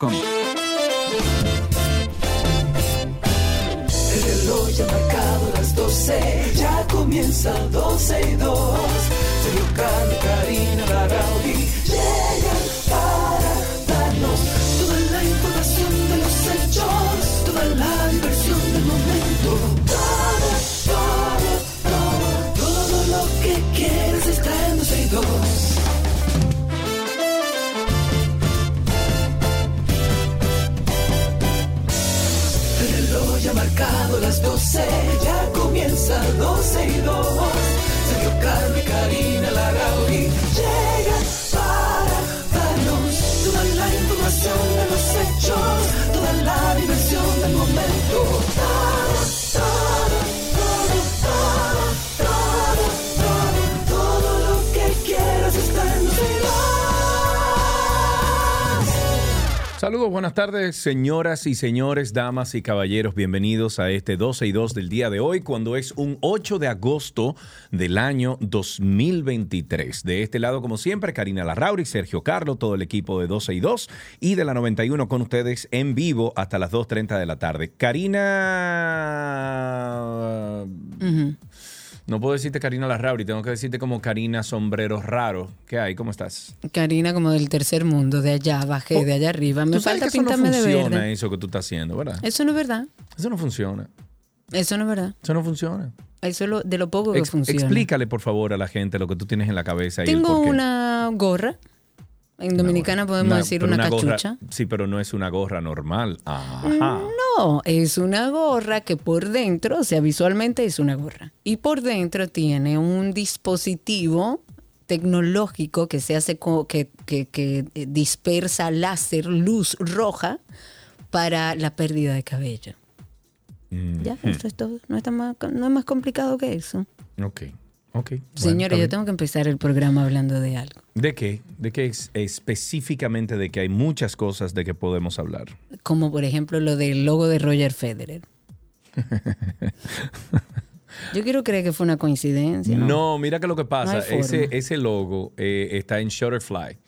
Com. El reloj ya ha marcado las 12, ya comienza 12 y 2. Sergio Carlos, Karina, comienza 12 y 2. Sergio y Karina llegan para darnos toda la información de los hechos, toda la diversión Saludos, buenas tardes, señoras y señores, damas y caballeros. Bienvenidos a este 12 y 2 del día de hoy, cuando es un 8 de agosto del año 2023. De este lado, como siempre, Karina Larrauri, Sergio Carlo, todo el equipo de 12 y 2 y de la 91 con ustedes en vivo hasta las 2.30 de la tarde. Karina. No puedo decirte Karina Larrauri, tengo que decirte como Karina Sombreros Raros. ¿Qué hay? ¿Cómo estás? Karina como del tercer mundo, de allá bajé, de allá arriba. Me falta que eso no de funciona, verde. eso que tú estás haciendo, ¿verdad? Eso no es verdad. Eso no funciona. Eso no es verdad. Eso no funciona. Eso es lo, de lo poco que Ex- funciona. explícale, por favor, a la gente lo que tú tienes en la cabeza y el Tengo qué. una gorra. En Dominicana podemos Una- decir una, gorra- cachucha. sí, pero no es una gorra normal. Ajá. No, es una gorra que por dentro, o sea, visualmente es una gorra. Y por dentro tiene un dispositivo tecnológico que se hace que, que- que eh, dispersa láser, luz roja para la pérdida de cabello. Mm, Ya, eso es todo. No, está más, no es más complicado que eso. Ok, ok. Señores, yo tengo que empezar el programa hablando de algo. ¿De qué? ¿De qué es- específicamente de que hay muchas cosas de que podemos hablar? Como por ejemplo lo del logo de Roger Federer. Yo quiero creer que fue una coincidencia. No, ¿no? mira que lo que pasa, No ese, ese logo eh, está en Shutterfly.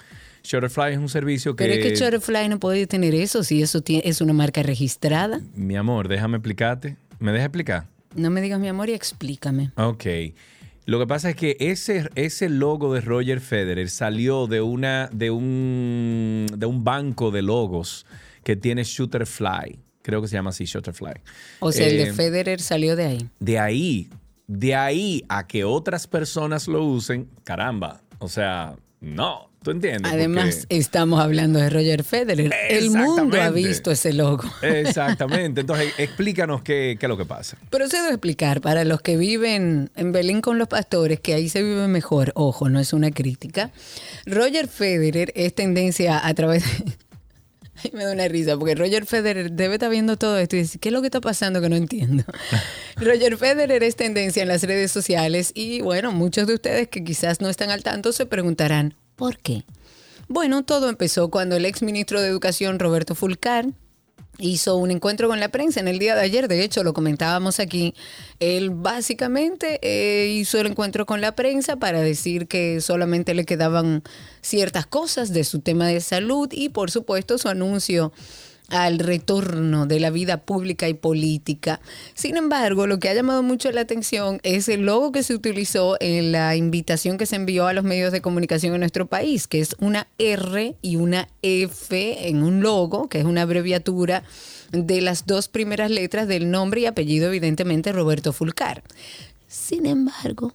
Shutterfly es un servicio que... Pero es que Shutterfly no puede tener eso si eso tie- es una marca registrada. Mi amor, déjame explicarte. ¿Me deja explicar? No me digas mi amor y explícame. Ok. Lo que pasa es que ese, ese logo de Roger Federer salió de una de un de un banco de logos que tiene Shutterfly. Creo que se llama así, Shutterfly. O sea, el Eh, de Federer salió de ahí. de ahí, de ahí a que otras personas lo usen, caramba. O sea, no. ¿Tú entiendes? Además, Porque- estamos hablando de Roger Federer. El mundo ha visto ese logo. Exactamente. Entonces, explícanos qué, qué es lo que pasa. Procedo a explicar para los que viven en Belén con los pastores, que ahí se vive mejor. Ojo, no es una crítica. Roger Federer es tendencia a través de... Ay, me da una risa, porque Roger Federer debe estar viendo todo esto y decir, ¿qué es lo que está pasando que no entiendo? Roger Federer es tendencia en las redes sociales y bueno, muchos de ustedes que quizás no están al tanto se preguntarán, ¿por qué? Bueno, todo empezó cuando el ex ministro de Educación, Roberto Fulcar, hizo un encuentro con la prensa en el día de ayer, de hecho lo comentábamos aquí, él básicamente eh, hizo el encuentro con la prensa para decir que solamente le quedaban ciertas cosas de su tema de salud y por supuesto su anuncio al retorno de la vida pública y política. Sin embargo, lo que ha llamado mucho la atención es el logo que se utilizó en la invitación que se envió a los medios de comunicación en nuestro país, que es una R y una F en un logo, que es una abreviatura de las dos primeras letras del nombre y apellido, evidentemente, Roberto Fulcar. Sin embargo,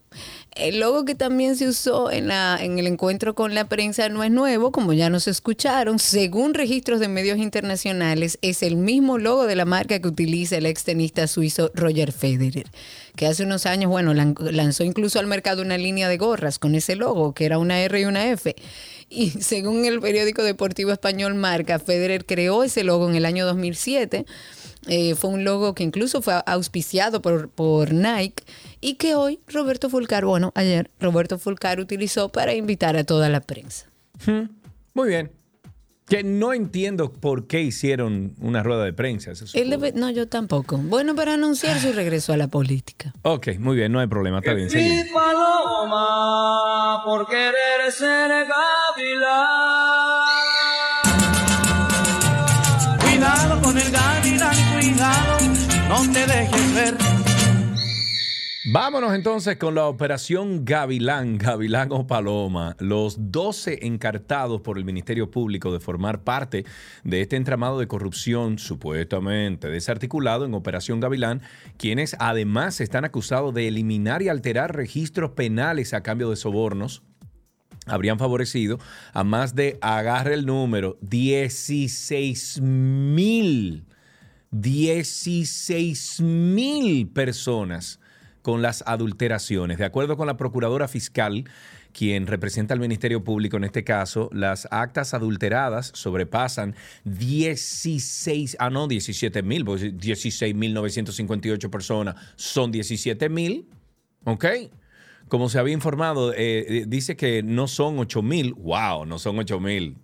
el logo que también se usó en, la, en el encuentro con la prensa no es nuevo, como ya nos escucharon. Según registros de medios internacionales, es el mismo logo de la marca que utiliza el ex tenista suizo Roger Federer, que hace unos años, bueno, lan- lanzó incluso al mercado una línea de gorras con ese logo, que era una R y una F. Y según el periódico deportivo español Marca, Federer creó ese logo en el año 2007. Eh, fue un logo que incluso fue auspiciado por, por Nike y que hoy Roberto Fulcar, bueno, ayer Roberto Fulcar utilizó para invitar a toda la prensa. Muy bien. Que no entiendo por qué hicieron una rueda de prensa. Él debe- no, yo tampoco. Bueno, para anunciar su regreso a la política. Ok, muy bien, no hay problema, está bien, paloma por querer ser gavilán. Vámonos entonces con la operación Gavilán, Gavilán o Paloma. Los 12 encartados por el Ministerio Público de formar parte de este entramado de corrupción supuestamente desarticulado en Operación Gavilán, quienes además están acusados de eliminar y alterar registros penales a cambio de sobornos, habrían favorecido a más de, agarre el número, 16 mil, 16 mil personas con las adulteraciones. De acuerdo con la procuradora fiscal, quien representa al Ministerio Público en este caso, las actas adulteradas sobrepasan 16, ah no, 17 mil, pues 16.958 personas son 17 mil, ¿ok? Como se había informado, eh, eh, dice que no son 8 mil, wow, no son 8 mil,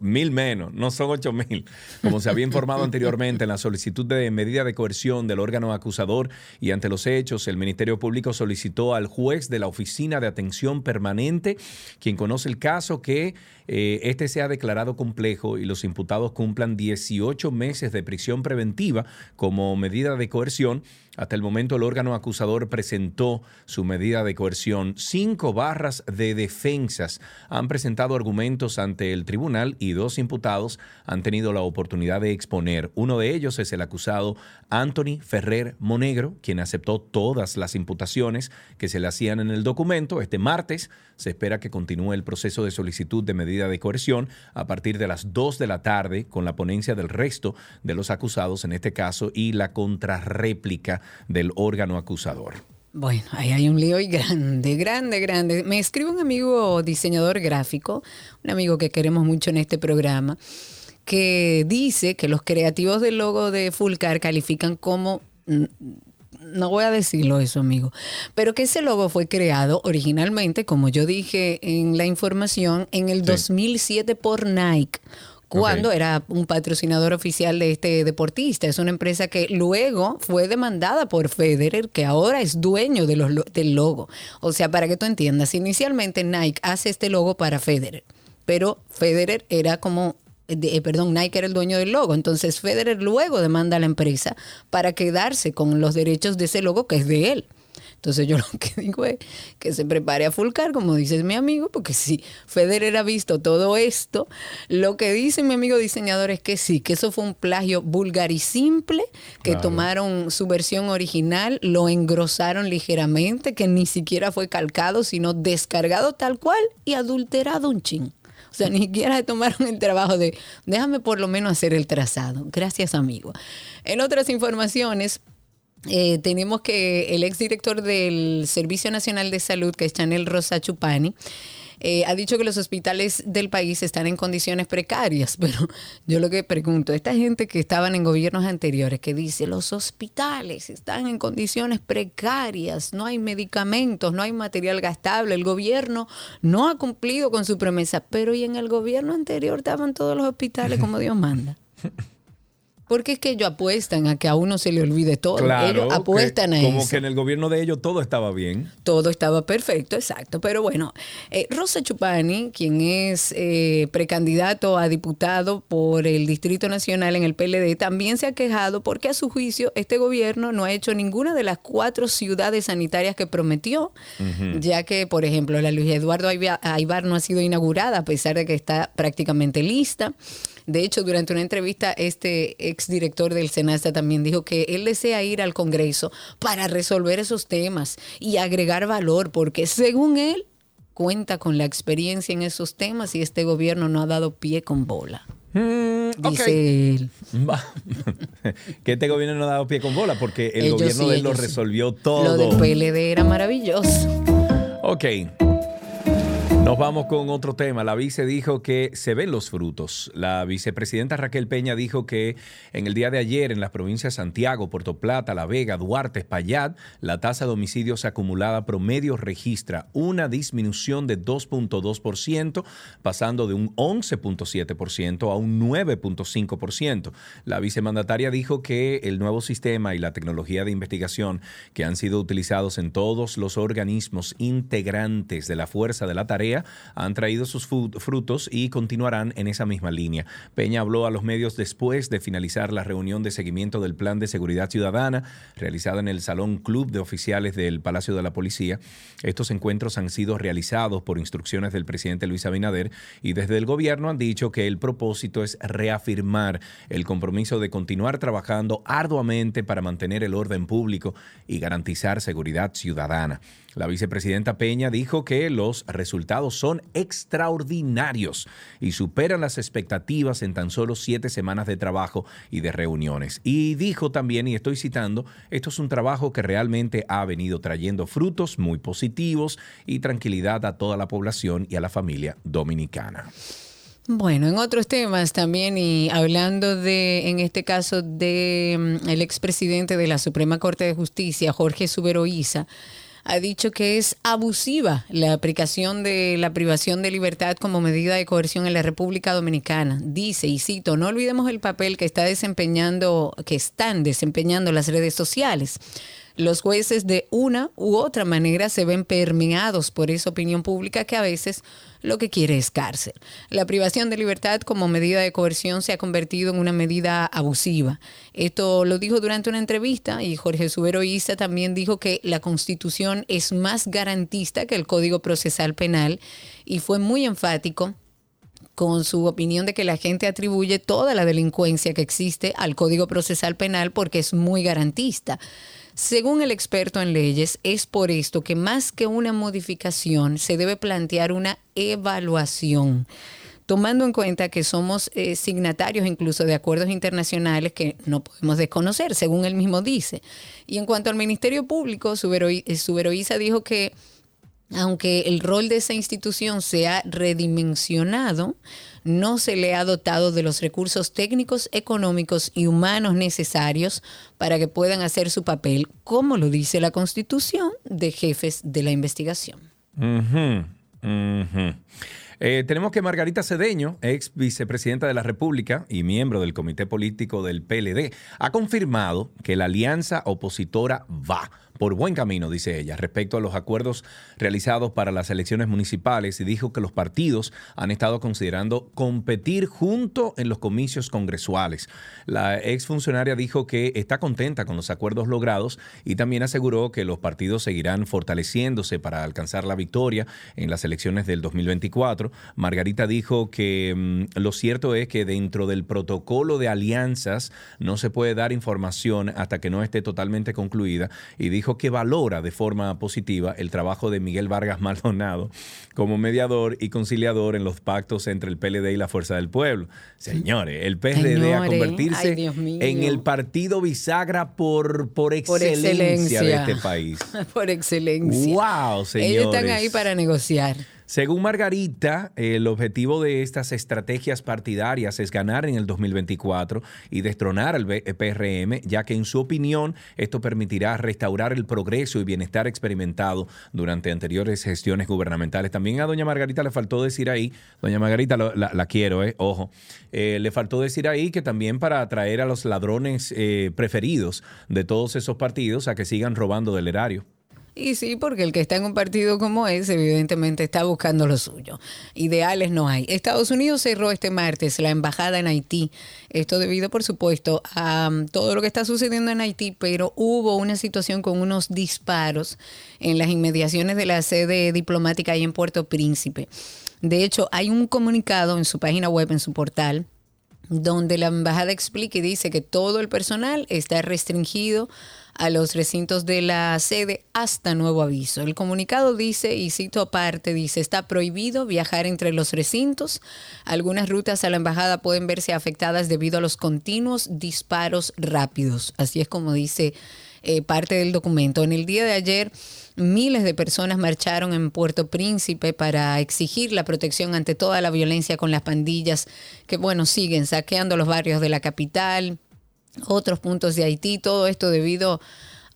mil menos, no son 8 mil. Como se había informado anteriormente en la solicitud de medida de coerción del órgano acusador y ante los hechos, el Ministerio Público solicitó al juez de la Oficina de Atención Permanente, quien conoce el caso, que eh, este sea declarado complejo y los imputados cumplan 18 meses de prisión preventiva como medida de coerción. Hasta el momento el órgano acusador presentó su medida de coerción. Cinco barras de defensas han presentado argumentos ante el tribunal y dos imputados han tenido la oportunidad de exponer. Uno de ellos es el acusado Anthony Ferrer Monegro, quien aceptó todas las imputaciones que se le hacían en el documento. Este martes se espera que continúe el proceso de solicitud de medida de coerción a partir de las 2 de la tarde con la ponencia del resto de los acusados en este caso y la contrarréplica del órgano acusador. Bueno, ahí hay un lío y grande, grande, grande. Me escribe un amigo diseñador gráfico, un amigo que queremos mucho en este programa, que dice que los creativos del logo de Fulcar califican como mm, no voy a decirlo eso, amigo, pero que ese logo fue creado originalmente, como yo dije en la información, en el 2007 por Nike cuando era un patrocinador oficial de este deportista. Es una empresa que luego fue demandada por Federer, que ahora es dueño de los, del logo. O sea, para que tú entiendas, inicialmente Nike hace este logo para Federer, pero Federer era como eh, perdón, Nike era el dueño del logo. Entonces Federer luego demanda a la empresa para quedarse con los derechos de ese logo que es de él. Entonces yo lo que digo es que se prepare a fulcar, como dice mi amigo, porque si Federer ha visto todo esto, lo que dice mi amigo diseñador es que sí, que eso fue un plagio vulgar y simple, que tomaron su versión original, lo engrosaron ligeramente, que ni siquiera fue calcado, sino descargado tal cual y adulterado un chin. O sea, ni siquiera tomaron el trabajo de, déjame por lo menos hacer el trazado. Gracias, amigo. En otras informaciones, eh, tenemos que el exdirector del Servicio Nacional de Salud, que es Chanel Rosa Chupani, eh, ha dicho que los hospitales del país están en condiciones precarias, pero yo lo que pregunto, esta gente que estaban en gobiernos anteriores, que dice, los hospitales están en condiciones precarias, no hay medicamentos, no hay material gastable, el gobierno no ha cumplido con su promesa, pero y en el gobierno anterior estaban todos los hospitales como Dios manda. Porque es que ellos apuestan a que a uno se le olvide todo. ellos apuestan a eso. Como que en el gobierno de ellos todo estaba bien. Todo estaba perfecto, exacto. Pero bueno, eh, Rosa Chupani, quien es eh, precandidato a diputado por el Distrito Nacional en el PLD, también se ha quejado porque a su juicio este gobierno no ha hecho ninguna de las cuatro ciudades sanitarias que prometió, ya que, por ejemplo, la Luis Eduardo Aybar no ha sido inaugurada a pesar de que está prácticamente lista. De hecho, durante una entrevista, este exdirector del SENASTA también dijo que él desea ir al Congreso para resolver esos temas y agregar valor, porque según él, cuenta con la experiencia en esos temas y este gobierno no ha dado pie con bola. Mm, dice él. que este gobierno no ha dado pie con bola porque el gobierno de él lo resolvió todo. Lo del PLD era maravilloso. Ok. Nos vamos con otro tema. La vice dijo que se ven los frutos. La vicepresidenta Raquel Peña dijo que en el día de ayer en las provincias Santiago, Puerto Plata, La Vega, Duarte, Espaillat, la tasa de homicidios acumulada promedio registra una disminución de 2.2%, pasando de un 11.7% a un 9.5%. La vicemandataria dijo que el nuevo sistema y la tecnología de investigación que han sido utilizados en todos los organismos integrantes de la Fuerza de la Tarea han traído sus frutos y continuarán en esa misma línea. Peña habló a los medios después de finalizar la reunión de seguimiento del Plan de Seguridad Ciudadana realizada en el Salón Club de Oficiales del Palacio de la Policía. Estos encuentros han sido realizados por instrucciones del presidente Luis Abinader y desde el gobierno han dicho que el propósito es reafirmar el compromiso de continuar trabajando arduamente para mantener el orden público y garantizar seguridad ciudadana. La vicepresidenta Peña dijo que los resultados son extraordinarios y superan las expectativas en tan solo siete semanas de trabajo y de reuniones. Y dijo también, y estoy citando, esto es un trabajo que realmente ha venido trayendo frutos muy positivos y tranquilidad a toda la población y a la familia dominicana. Bueno, en otros temas también, y hablando de, en este caso, de mm, el expresidente de la Suprema Corte de Justicia, Jorge Suberoiza, ha dicho que es abusiva la aplicación de la privación de libertad como medida de coerción en la República Dominicana. Dice, y cito, no olvidemos el papel que está desempeñando, que están desempeñando las redes sociales los jueces de una u otra manera se ven permeados por esa opinión pública que a veces lo que quiere es cárcel. La privación de libertad como medida de coerción se ha convertido en una medida abusiva. Esto lo dijo durante una entrevista y Jorge Subero Isa también dijo que la Constitución es más garantista que el Código Procesal Penal y fue muy enfático con su opinión de que la gente atribuye toda la delincuencia que existe al Código Procesal Penal porque es muy garantista. Según el experto en leyes, es por esto que más que una modificación se debe plantear una evaluación tomando en cuenta que somos eh, signatarios incluso de acuerdos internacionales que no podemos desconocer, según él mismo dice. Y en cuanto al Ministerio Público, Suberoiza dijo que aunque el rol de esa institución se ha redimensionado, no se le ha dotado de los recursos técnicos, económicos y humanos necesarios para que puedan hacer su papel, como lo dice la Constitución, de jefes de la investigación. Eh, tenemos que Margarita Cedeño, ex vicepresidenta de la República y miembro del comité político del PLD, ha confirmado que la alianza opositora va por buen camino, dice ella, respecto a los acuerdos realizados para las elecciones municipales y dijo que los partidos han estado considerando competir junto en los comicios congresuales. La exfuncionaria dijo que está contenta con los acuerdos logrados y también aseguró que los partidos seguirán fortaleciéndose para alcanzar la victoria en las elecciones del 2024. Margarita dijo que mm, lo cierto es que dentro del protocolo de alianzas no se puede dar información hasta que no esté totalmente concluida y dijo dijo que valora de forma positiva el trabajo de Miguel Vargas Maldonado como mediador y conciliador en los pactos entre el PLD y la Fuerza del Pueblo. Señores, el PLD a convertirse en el partido bisagra por, por, excelencia, de este país. por excelencia. ¡Wow, señores! Ellos están ahí para negociar. Según Margarita, el objetivo de estas estrategias partidarias es ganar en el 2024 y destronar al PRM, ya que en su opinión esto permitirá restaurar el progreso y bienestar experimentado durante anteriores gestiones gubernamentales. También a doña Margarita le faltó decir ahí, doña Margarita la, quiero, eh, ojo, eh, le faltó decir ahí que también para atraer a los ladrones eh, preferidos de todos esos partidos a que sigan robando del erario. Y sí, porque el que está en un partido como ese, evidentemente está buscando lo suyo. Ideales no hay. Estados Unidos cerró este martes la embajada en Haití. Esto debido, por supuesto, a um, todo lo que está sucediendo en Haití, pero hubo una situación con unos disparos en las inmediaciones de la sede diplomática ahí en Puerto Príncipe. De hecho, hay un comunicado en su página web, en su portal, donde la embajada explica y dice que todo el personal está restringido a los recintos de la sede hasta nuevo aviso. El comunicado dice, y cito aparte, dice, está prohibido viajar entre los recintos. Algunas rutas a la embajada pueden verse afectadas debido a los continuos disparos rápidos. Así es como dice eh, parte del documento. En el día de ayer, miles de personas marcharon en Puerto Príncipe para exigir la protección ante toda la violencia con las pandillas que, bueno, siguen saqueando los barrios de la capital, otros puntos de Haití, todo esto debido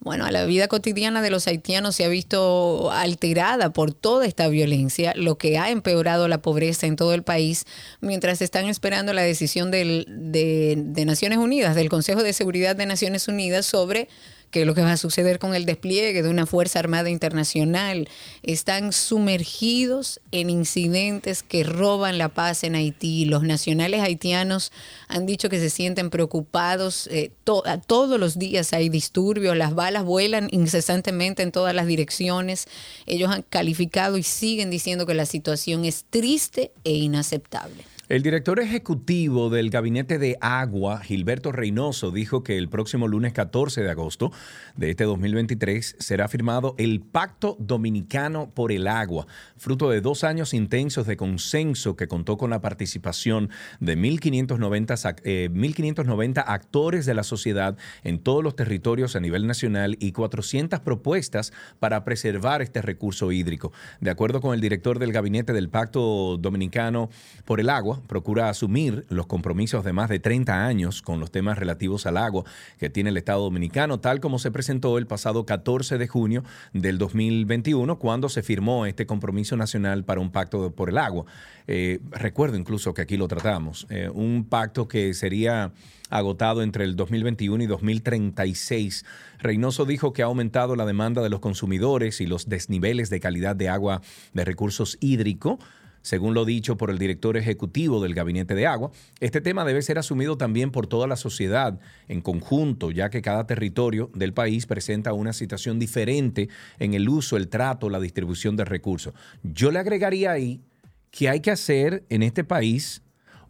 bueno, a la vida cotidiana de los haitianos se ha visto alterada por toda esta violencia, lo que ha empeorado la pobreza en todo el país, mientras están esperando la decisión de, de Naciones Unidas, del Consejo de Seguridad de Naciones Unidas, sobre que lo que va a suceder con el despliegue de una Fuerza Armada Internacional. Están sumergidos en incidentes que roban la paz en Haití. Los nacionales haitianos han dicho que se sienten preocupados. Eh, todos los días hay disturbios, las balas vuelan incesantemente en todas las direcciones. Ellos han calificado y siguen diciendo que la situación es triste e inaceptable. El director ejecutivo del Gabinete de Agua, Gilberto Reynoso, dijo que el próximo lunes 14 de agosto de este 2023 será firmado el Pacto Dominicano por el Agua, fruto de dos años intensos de consenso que contó con la participación de 1.590, 1.590 eh, actores de la sociedad en todos los territorios a nivel nacional y 400 propuestas para preservar este recurso hídrico. De acuerdo con el director del Gabinete del Pacto Dominicano por el Agua, procura asumir los compromisos de más de 30 años con los temas relativos al agua que tiene el Estado Dominicano, tal como se presentó el pasado 14 de junio del 2021, cuando se firmó este compromiso nacional para un pacto por el agua. Eh, recuerdo incluso que aquí lo tratamos, eh, un pacto que sería agotado entre el 2021 y 2036. Reynoso dijo que ha aumentado la demanda de los consumidores y los desniveles de calidad de agua de recursos hídricos según lo dicho por el director ejecutivo del Gabinete de Agua, este tema debe ser asumido también por toda la sociedad en conjunto, ya que cada territorio del país presenta una situación diferente en el uso, el trato, la distribución de recursos. Yo le agregaría ahí que hay que hacer en este país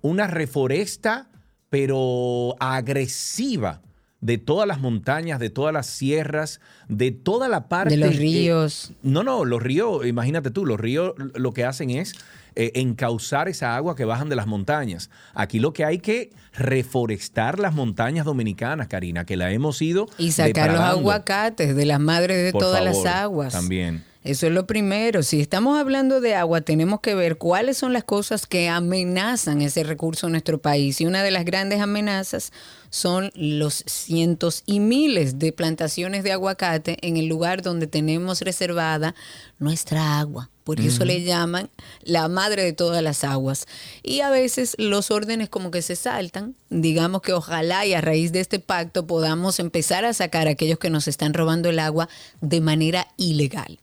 una reforesta, pero agresiva de todas las montañas, de todas las sierras, de toda la parte... De los ríos. no, no, los ríos, imagínate tú, los ríos lo que hacen es eh, encauzar esa agua que bajan de las montañas. Aquí lo que hay que reforestar las montañas dominicanas, Karina, que la hemos ido. Y sacar los aguacates de las madres de todas las aguas. También. Eso es lo primero. Si estamos hablando de agua, tenemos que ver cuáles son las cosas que amenazan ese recurso en nuestro país. Y una de las grandes amenazas son los cientos y miles de plantaciones de aguacate en el lugar donde tenemos reservada nuestra agua. Por eso le llaman la madre de todas las aguas. Y a veces los órdenes como que se saltan. Digamos que ojalá y a raíz de este pacto podamos empezar a sacar a aquellos que nos están robando el agua de manera ilegal.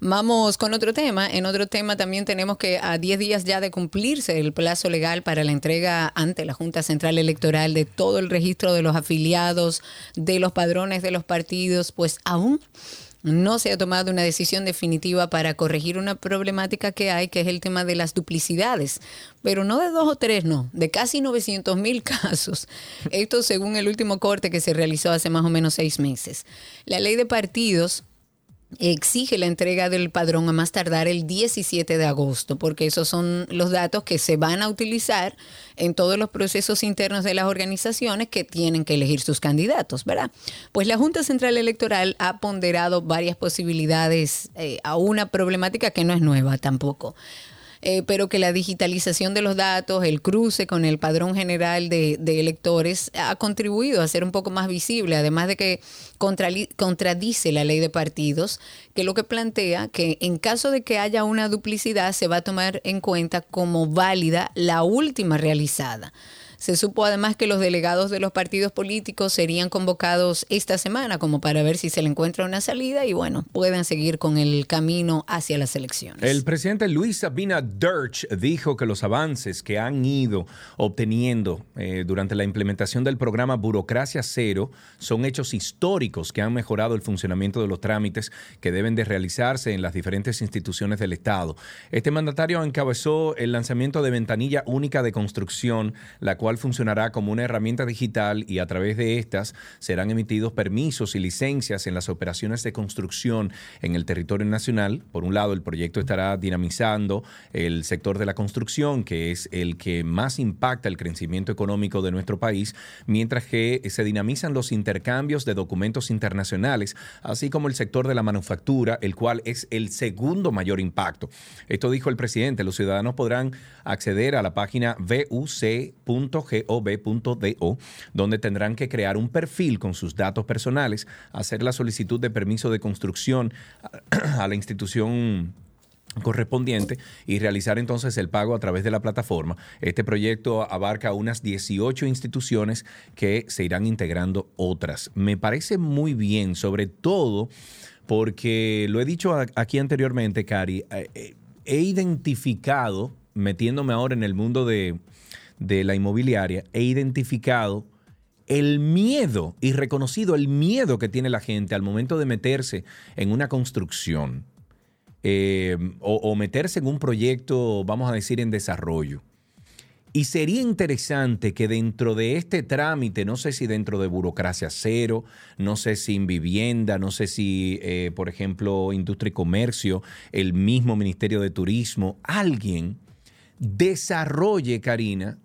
Vamos con otro tema. En otro tema también tenemos que a 10 días ya de cumplirse el plazo legal para la entrega ante la Junta Central Electoral de todo el registro de los afiliados, de los padrones de los partidos, pues aún no se ha tomado una decisión definitiva para corregir una problemática que hay, que es el tema de las duplicidades, pero no de dos o tres, no, de casi 900 mil casos. Esto según el último corte que se realizó hace más o menos seis meses. La ley de partidos exige la entrega del padrón a más tardar el 17 de agosto, porque esos son los datos que se van a utilizar en todos los procesos internos de las organizaciones que tienen que elegir sus candidatos, ¿verdad? Pues la Junta Central Electoral ha ponderado varias posibilidades eh, a una problemática que no es nueva tampoco. Eh, pero que la digitalización de los datos, el cruce con el padrón general de, electores ha contribuido a ser un poco más visible, además de que contradice la ley de partidos, que lo que plantea que en caso de que haya una duplicidad se va a tomar en cuenta como válida la última realizada. Se supo además que los delegados de los partidos políticos serían convocados esta semana como para ver si se le encuentra una salida y bueno, puedan seguir con el camino hacia las elecciones. El presidente Luis Sabina Dirch dijo que los avances que han ido obteniendo eh, durante la implementación del programa Burocracia Cero son hechos históricos que han mejorado el funcionamiento de los trámites que deben de realizarse en las diferentes instituciones del Estado. Este mandatario encabezó el lanzamiento de Ventanilla Única de Construcción, la cual cual funcionará como una herramienta digital y a través de estas serán emitidos permisos y licencias en las operaciones de construcción en el territorio nacional. Por un lado, el proyecto estará dinamizando el sector de la construcción, que es el que más impacta el crecimiento económico de nuestro país, mientras que se dinamizan los intercambios de documentos internacionales, así como el sector de la manufactura, el cual es el segundo mayor impacto. Esto dijo el presidente, los ciudadanos podrán acceder a la página vuc.com gov.do, donde tendrán que crear un perfil con sus datos personales, hacer la solicitud de permiso de construcción a la institución correspondiente y realizar entonces el pago a través de la plataforma. Este proyecto abarca unas 18 instituciones que se irán integrando otras. Me parece muy bien, sobre todo porque lo he dicho aquí anteriormente, Cari, eh, eh, he identificado, metiéndome ahora en el mundo de, de la inmobiliaria, he identificado el miedo y reconocido el miedo que tiene la gente al momento de meterse en una construcción eh, o, meterse en un proyecto, vamos a decir, en desarrollo. Y sería interesante que dentro de este trámite, no sé si dentro de burocracia cero, no sé si en vivienda, no sé si, eh, por ejemplo, industria y comercio, el mismo Ministerio de Turismo, alguien desarrolle, Karina,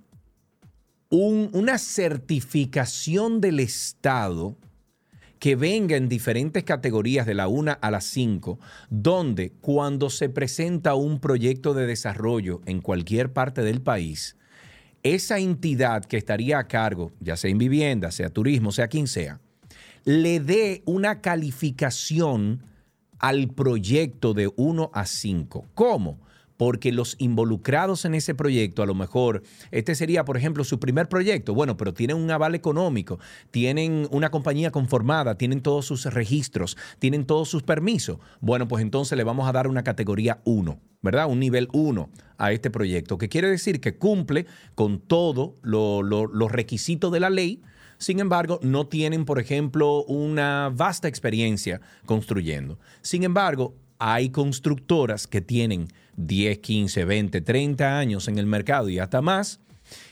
una certificación del Estado que venga en diferentes categorías de la 1 a la 5, donde cuando se presenta un proyecto de desarrollo en cualquier parte del país, esa entidad que estaría a cargo, ya sea en vivienda, sea turismo, sea quien sea, le dé una calificación al proyecto de 1 a 5. ¿Cómo? Porque los involucrados en ese proyecto, a lo mejor, este sería, por ejemplo, su primer proyecto, bueno, pero tienen un aval económico, tienen una compañía conformada, tienen todos sus registros, tienen todos sus permisos, bueno, pues entonces le vamos a dar una categoría 1, ¿verdad? Un nivel 1 a este proyecto, que quiere decir que cumple con todos los requisitos de la ley, sin embargo, no tienen, por ejemplo, una vasta experiencia construyendo. Sin embargo, hay constructoras que tienen 10, 15, 20, 30 años en el mercado y hasta más.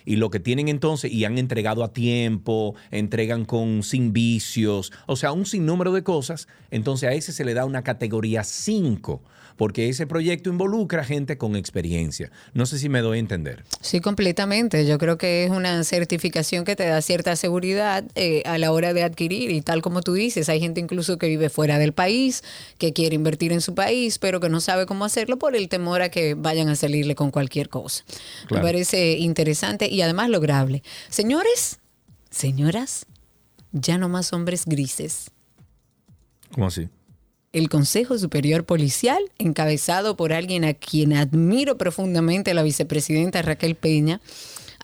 Y lo que tienen entonces, y han entregado a tiempo, entregan con sin vicios, o sea, un sinnúmero de cosas, entonces a ese se le da una categoría 5 porque ese proyecto involucra gente con experiencia. No sé si me doy a entender. Sí, completamente. Yo creo que es una certificación que te da cierta seguridad eh, a la hora de adquirir y tal como tú dices, hay gente incluso que vive fuera del país, que quiere invertir en su país, pero que no sabe cómo hacerlo por el temor a que vayan a salirle con cualquier cosa. Me parece interesante y además lograble. Señores, señoras, ya no más hombres grises. ¿Cómo así? el Consejo Superior Policial, encabezado por alguien a quien admiro profundamente, la vicepresidenta Raquel Peña,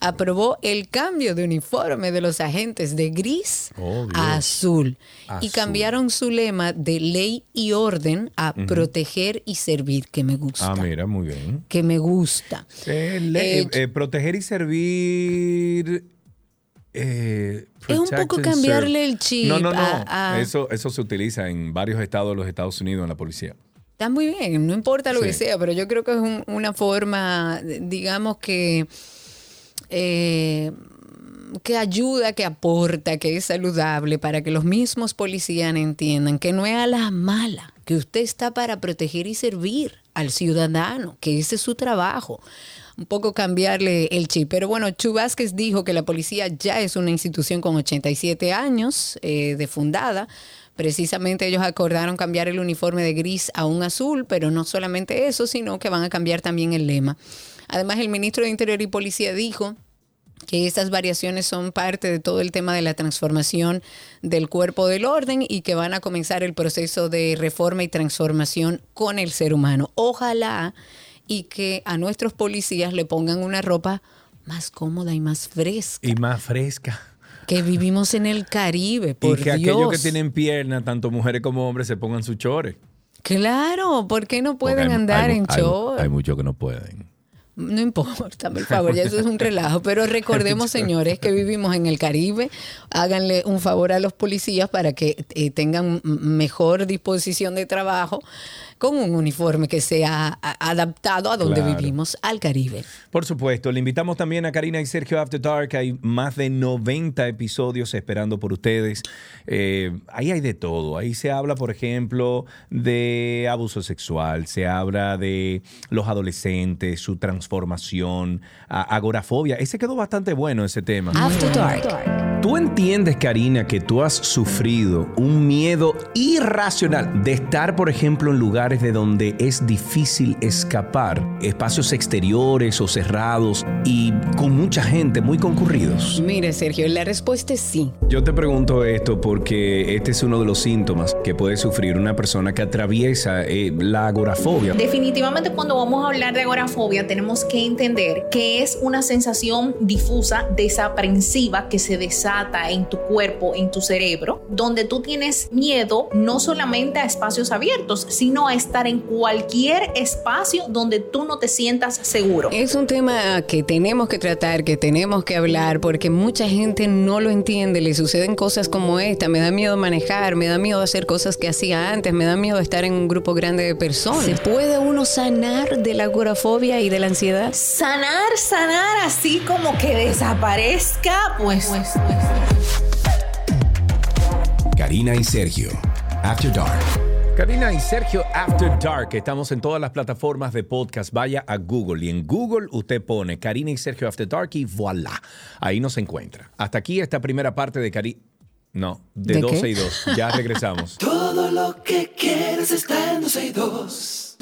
aprobó el cambio de uniforme de los agentes de gris oh, a azul, y cambiaron su lema de ley y orden a proteger y servir, que me gusta. Ah, mira, muy bien. Que me gusta. Eh, eh, proteger y servir eh, es un poco cambiarle el chip. No, no, no. Eso, eso se utiliza en varios estados de los Estados Unidos en la policía. Está muy bien, no importa lo que sea, pero yo creo que es una forma, digamos que, eh, que ayuda, que aporta, que es saludable para que los mismos policías entiendan que no es a la mala, que usted está para proteger y servir al ciudadano, que ese es su trabajo un poco cambiarle el chip. Pero bueno, Chu Vázquez dijo que la policía ya es una institución con 87 años eh, de fundada. Precisamente ellos acordaron cambiar el uniforme de gris a un azul, pero no solamente eso, sino que van a cambiar también el lema. Además, el ministro de Interior y Policía dijo que estas variaciones son parte de todo el tema de la transformación del cuerpo del orden y que van a comenzar el proceso de reforma y transformación con el ser humano. Ojalá y que a nuestros policías le pongan una ropa más cómoda y más fresca. Y más fresca. Que vivimos en el Caribe, por Y que aquellos que tienen piernas, tanto mujeres como hombres, se pongan sus chores. Claro, ¿por qué no pueden andar en chores? Hay muchos que no pueden. No importa, por favor, ya eso es un relajo. Pero recordemos, señores, que vivimos en el Caribe. Háganle un favor a los policías para que eh, tengan mejor disposición de trabajo con un uniforme que sea adaptado a donde vivimos, al Caribe. Por supuesto, le invitamos también a Karina y Sergio After Dark. Hay más de 90 episodios esperando por ustedes. Eh, ahí hay de todo. Ahí se habla, por ejemplo, de abuso sexual, se habla de los adolescentes, su transformación, agorafobia. Ese quedó bastante bueno ese tema. After Dark Tú entiendes, Karina, que tú has sufrido un miedo irracional de estar, por ejemplo, en lugares de donde es difícil escapar, espacios exteriores o cerrados y con mucha gente, muy concurridos. Mire, Sergio, la respuesta es sí. Yo te pregunto esto porque este es uno de los síntomas que puede sufrir una persona que atraviesa eh, la agorafobia. Definitivamente cuando vamos a hablar de agorafobia tenemos que entender que es una sensación difusa, desaprensiva que se desata en tu cuerpo, en tu cerebro, donde tú tienes miedo no solamente a espacios abiertos, sino a estar en cualquier espacio donde tú no te sientas seguro. Es un tema que tenemos que tratar, que tenemos que hablar, porque mucha gente no lo entiende, le suceden cosas como esta, me da miedo manejar, me da miedo hacer cosas que hacía antes, me da miedo estar en un grupo grande de personas. ¿Se puede uno sanar de la agorafobia y de la ansiedad? Sanar, sanar, así como que desaparezca, pues... pues, pues. Karina y Sergio, After Dark. Karina y Sergio After Dark, estamos en todas las plataformas de podcast. Vaya a Google y en Google usted pone Karina y Sergio After Dark y voilà, ahí nos encuentra. Hasta aquí esta primera parte de Karina. No, de, ¿De 12 qué? y 2. Ya regresamos. Todo lo que quieres está en 12 y 2.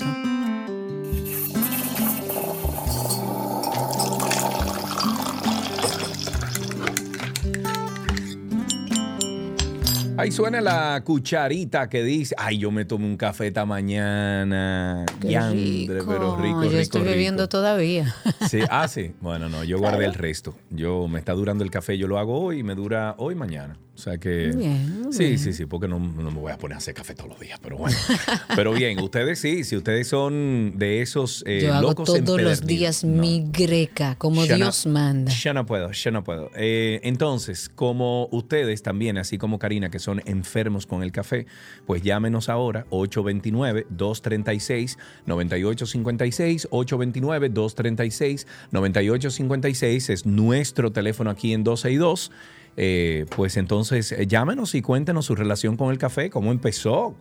Ahí suena la cucharita que dice, ay, yo me tomé un café esta mañana. Qué Diandre, pero rico, Yo rico, estoy rico. bebiendo todavía. Sí, ah, sí. Bueno, no, yo guardé el resto. Yo me está durando el café, yo lo hago hoy me dura hoy y mañana. O sea que. Bien, sí, bien. sí, sí, porque no, no me voy a poner a hacer café todos los días, pero bueno. pero bien, ustedes sí, si ustedes son de esos eh, Yo hago locos todos los días No. mi greca, como Dios manda. Ya no puedo, ya no puedo. Eh, entonces, como ustedes también, así como Karina, que son enfermos con el café, pues llámenos ahora 829-236-9856. 829-236-9856 es nuestro teléfono aquí en 12 y 2. Eh, pues entonces eh, llámenos y cuéntenos su relación con el café, cómo empezó,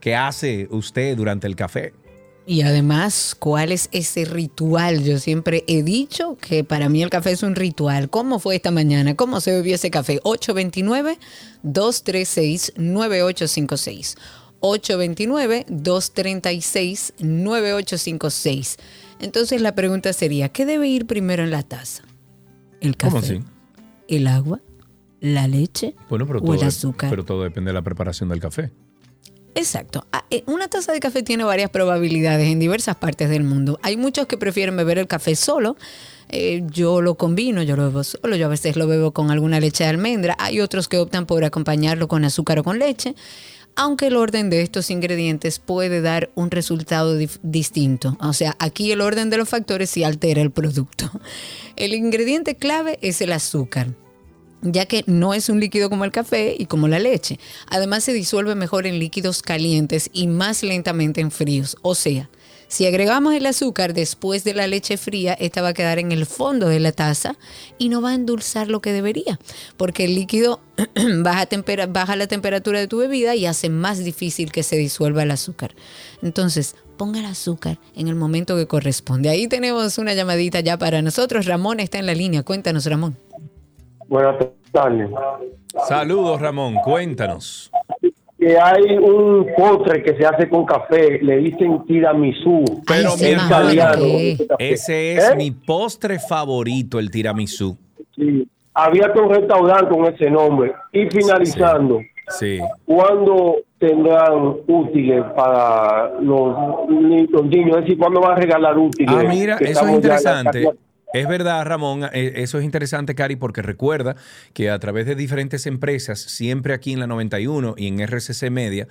qué, hace usted durante el café. Y además, ¿cuál es ese ritual? Yo siempre he dicho que para mí el café es un ritual. ¿Cómo fue esta mañana? ¿Cómo se bebió ese café? 829-236-9856. 829-236-9856. Entonces la pregunta sería, ¿qué debe ir primero en la taza? ¿El café? ¿Cómo así? ¿El agua? ¿La leche? Bueno, pero ¿O todo, el azúcar? pero todo depende de la preparación del café. Exacto. Ah, eh, Una taza de café tiene varias probabilidades en diversas partes del mundo. Hay muchos que prefieren beber el café solo. Eh, yo lo combino, yo lo bebo solo, yo a veces lo bebo con alguna leche de almendra. Hay otros que optan por acompañarlo con azúcar o con leche. Aunque el orden de estos ingredientes puede dar un resultado distinto. O sea, aquí el orden de los factores sí altera el producto. El ingrediente clave es el azúcar ya que no es un líquido como el café y como la leche. Además se disuelve mejor en líquidos calientes y más lentamente en fríos. O sea, si agregamos el azúcar después de la leche fría, esta va a quedar en el fondo de la taza y no va a endulzar lo que debería, porque el líquido baja, tempera- baja la temperatura de tu bebida y hace más difícil que se disuelva el azúcar. Entonces, ponga el azúcar en el momento que corresponde. Ahí tenemos una llamadita ya para nosotros. Ramón está en la línea. Cuéntanos, Ramón. Buenas tardes. Saludos, Ramón. Cuéntanos. Que hay un postre que se hace con café, le dicen tiramisú. Pero bueno que- ese es ¿Eh? mi postre favorito, el tiramisú. Sí. Había un restaurante con ese nombre. Y finalizando, Sí. ¿cuándo tendrán útiles para los, los niños? Es decir, ¿cuándo van a regalar útiles? Ah, mira, Que eso es interesante. Es verdad, Ramón, eh, eso es interesante, Cari, porque recuerda que a través de diferentes empresas, siempre aquí en la 91 y en RCC Media,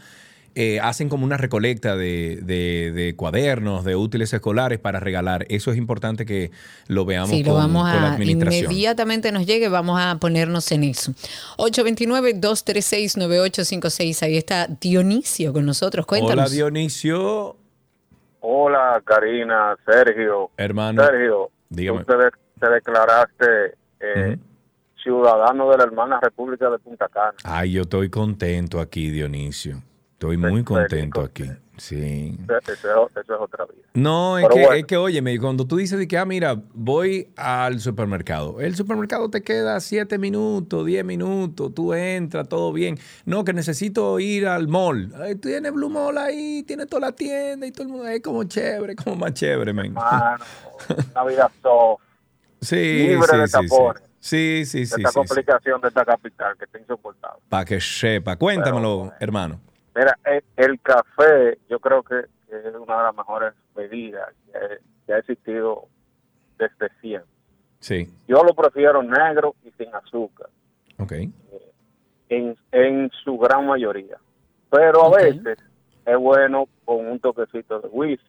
eh, hacen como una recolecta de, de- de cuadernos, de útiles escolares para regalar. Eso es importante que lo veamos Sí, lo con, vamos con la a administración. inmediatamente nos llegue, vamos a ponernos en eso. 829-236-9856. Ahí está Dionisio con nosotros. Hola, Cuéntanos. Dionisio, Hola, Karina, Sergio. hermano. Sergio, Dígame. tú te, de- te declaraste eh, ciudadano de la hermana República de Punta Cana. Ay, yo estoy contento aquí, Dionisio. Estoy muy contento aquí. Sí. Eso, eso- eso es otra vida. No, es Pero que, bueno. es que, óyeme, cuando tú dices de que, ah, mira, voy al supermercado. El supermercado te queda 7 minutos, 10 minutos, tú entras, todo bien. No, que necesito ir al mall. Ay, tú tienes Blue Mall ahí, tienes toda la tienda y todo el mundo. Es como chévere, como más chévere, men. Hermano, una vida soft, Sí, libre sí, de sí, tapones. sí. Sí, sí, de sí. esta sí, sí. complicación de esta capital que está insoportable. Para que sepa. Cuéntamelo, hermano. Mira, el, el café yo creo que, que es una de las mejores bebidas que, que ha existido desde siempre. Sí, Yo lo prefiero negro y sin azúcar, ok. en, en su gran mayoría. Pero a veces es bueno con un toquecito de whisky.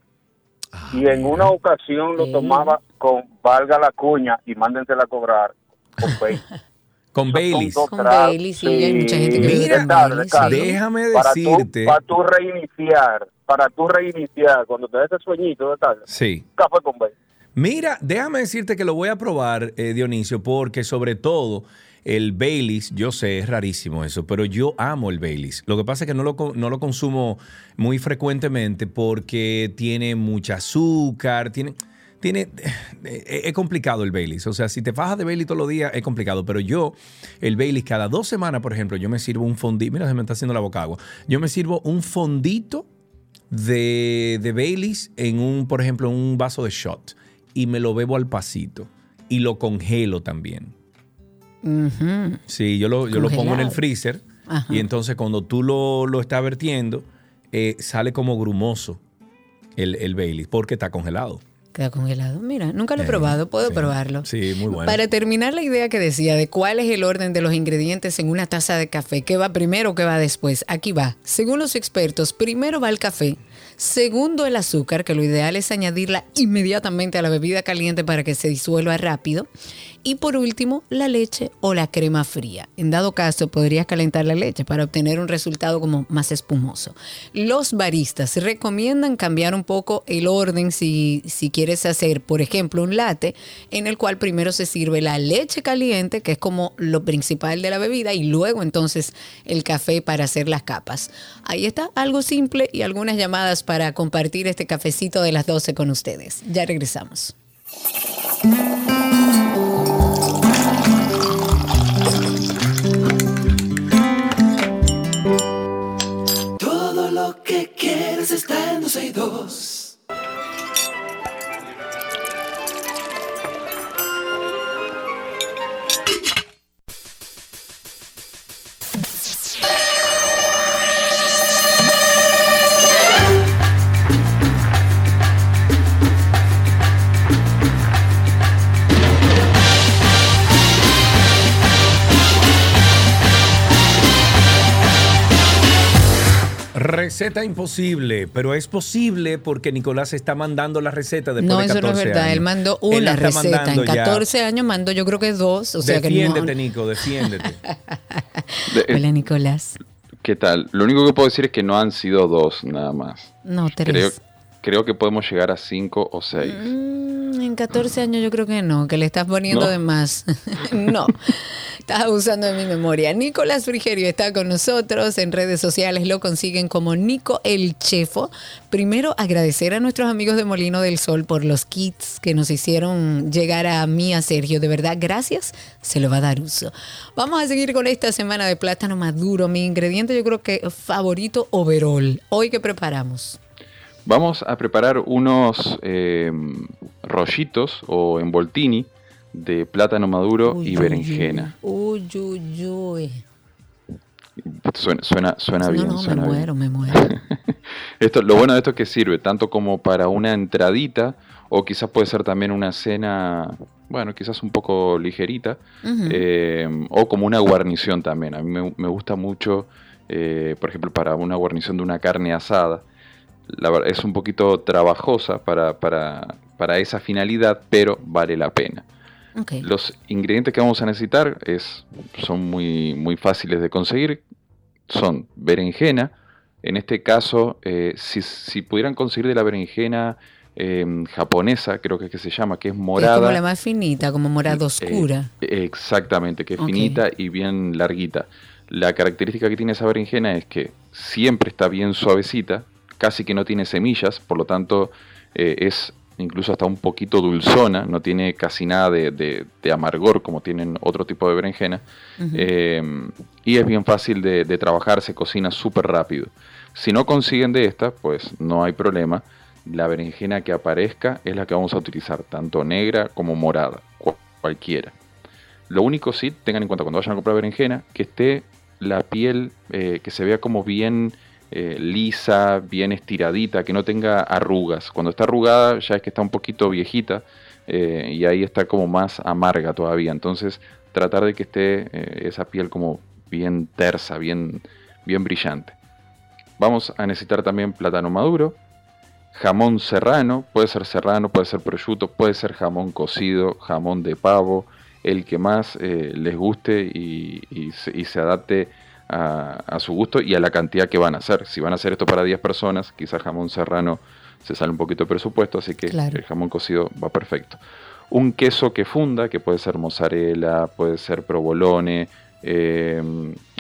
Ah, y en una ocasión lo tomaba con valga la cuña y mándensela a cobrar con. Con Baileys. Dos Con. Baileys, sí, hay mucha gente que Mira, tarde. Déjame Para tú, decirte. para tú reiniciar, para tú reiniciar, cuando te des ese sueñito de tarde, Sí. café con Baileys. Mira, déjame decirte que lo voy a probar, eh, Dionisio, porque sobre todo el Baileys, yo sé, es rarísimo eso, pero yo amo el Baileys. Lo que pasa es que no lo, no lo consumo muy frecuentemente porque tiene mucha azúcar, tiene... Tiene, eh, es complicado el Baileys. O sea, si te fajas de Baileys todos los días, es complicado. Pero yo, el Baileys, cada dos semanas, por ejemplo, yo me sirvo un fondito. Mira, se me está haciendo la boca agua. Yo me sirvo un fondito de, de Baileys en un, por ejemplo, un vaso de shot y me lo bebo al pasito y lo congelo también. Sí, yo lo, yo lo pongo en el freezer Ajá. y entonces cuando tú lo, lo estás vertiendo, eh, sale como grumoso el, el Baileys porque está congelado. Queda congelado. Mira, nunca lo he Eh, probado, puedo sí. probarlo. Sí, muy bueno. Para terminar la idea que decía de cuál es el orden de los ingredientes en una taza de café, qué va primero, qué va después, aquí va. Según los expertos, primero va el café, segundo el azúcar, que lo ideal es añadirla inmediatamente a la bebida caliente para que se disuelva rápido, y por último la leche o la crema fría. En dado caso, podrías calentar la leche para obtener un resultado como más espumoso. Los baristas recomiendan cambiar un poco el orden si, si quieres hacer, por ejemplo, un latte en el cual primero se sirve la leche caliente, que es como lo principal de la bebida, y luego entonces el café para hacer las capas. Ahí está, algo simple y algunas llamadas para compartir este cafecito de las 12 con ustedes. Ya regresamos. Quieres está en Receta imposible, pero es posible porque Nicolás está mandando la receta después No, de eso 14 no es verdad. años. Él mandó una receta. En mandando ya. 14 años mandó, yo creo que dos. O sea que defiéndete, no. Nico, defiéndete. De- eh, Hola, Nicolás. ¿Qué tal? Lo único que puedo decir es que no han sido dos nada más. No, Creo, tres. creo que podemos llegar a cinco o seis. Mm, en 14 años yo creo que no, que le estás poniendo ¿No? de más. no, estás abusando de mi memoria. Nicolás Frigerio está con nosotros en redes sociales, lo consiguen como Nico el Chefo. Primero agradecer a nuestros amigos de Molino del Sol por los kits que nos hicieron llegar a mí, a Sergio. De verdad, gracias, se lo va a dar uso. Vamos a seguir con esta semana de plátano maduro, mi ingrediente yo creo que favorito overall. Hoy que preparamos. Vamos a preparar unos eh, rollitos o envoltini de plátano maduro Uy, y berenjena. Uy, uy, uy. Suena, suena, suena bien. no, no, me bien. muero, me muero. Esto, lo bueno de esto es que sirve tanto como para una entradita o quizás puede ser también una cena, bueno, quizás un poco ligerita eh, o como una guarnición también. A mí me, me gusta mucho, eh, por ejemplo, para una guarnición de una carne asada. La es un poquito trabajosa para, para, para esa finalidad, pero vale la pena. Los ingredientes que vamos a necesitar es, son muy, muy fáciles de conseguir. Son berenjena. En este caso, eh, si, si pudieran conseguir de la berenjena em, japonesa, creo que es que se llama, que es Es morada. como la más finita, como morada Eh, oscura. exactamente, que es finita y bien larguita. La característica que tiene esa berenjena es que siempre está bien suavecita, casi que no tiene semillas, por lo tanto eh, es incluso hasta un poquito dulzona, no tiene casi nada de, de- de amargor como tienen otro tipo de berenjena. Eh, y es bien fácil de, de trabajar, se cocina súper rápido. Si no consiguen de esta, pues no hay problema. La berenjena que aparezca es la que vamos a utilizar, tanto negra como morada, cu- cualquiera. Lo único sí, tengan en cuenta cuando vayan a comprar berenjena, que esté la piel, eh, que se vea como bien eh, lisa, bien estiradita, que no tenga arrugas. Cuando está arrugada ya es que está un poquito viejita eh, y ahí está como más amarga todavía. Entonces tratar de que esté eh, esa piel como bien tersa, bien, bien brillante. Vamos a necesitar también plátano maduro, jamón serrano, puede ser serrano, puede ser prosciutto, puede ser jamón cocido, jamón de pavo, el que más les guste y se adapte a, a su gusto y a la cantidad que van a hacer. Si van a hacer esto para 10 personas, quizás jamón serrano se sale un poquito de presupuesto, así que Claro. el jamón cocido va perfecto. Un queso que funda, que puede ser mozzarella, puede ser provolone, eh,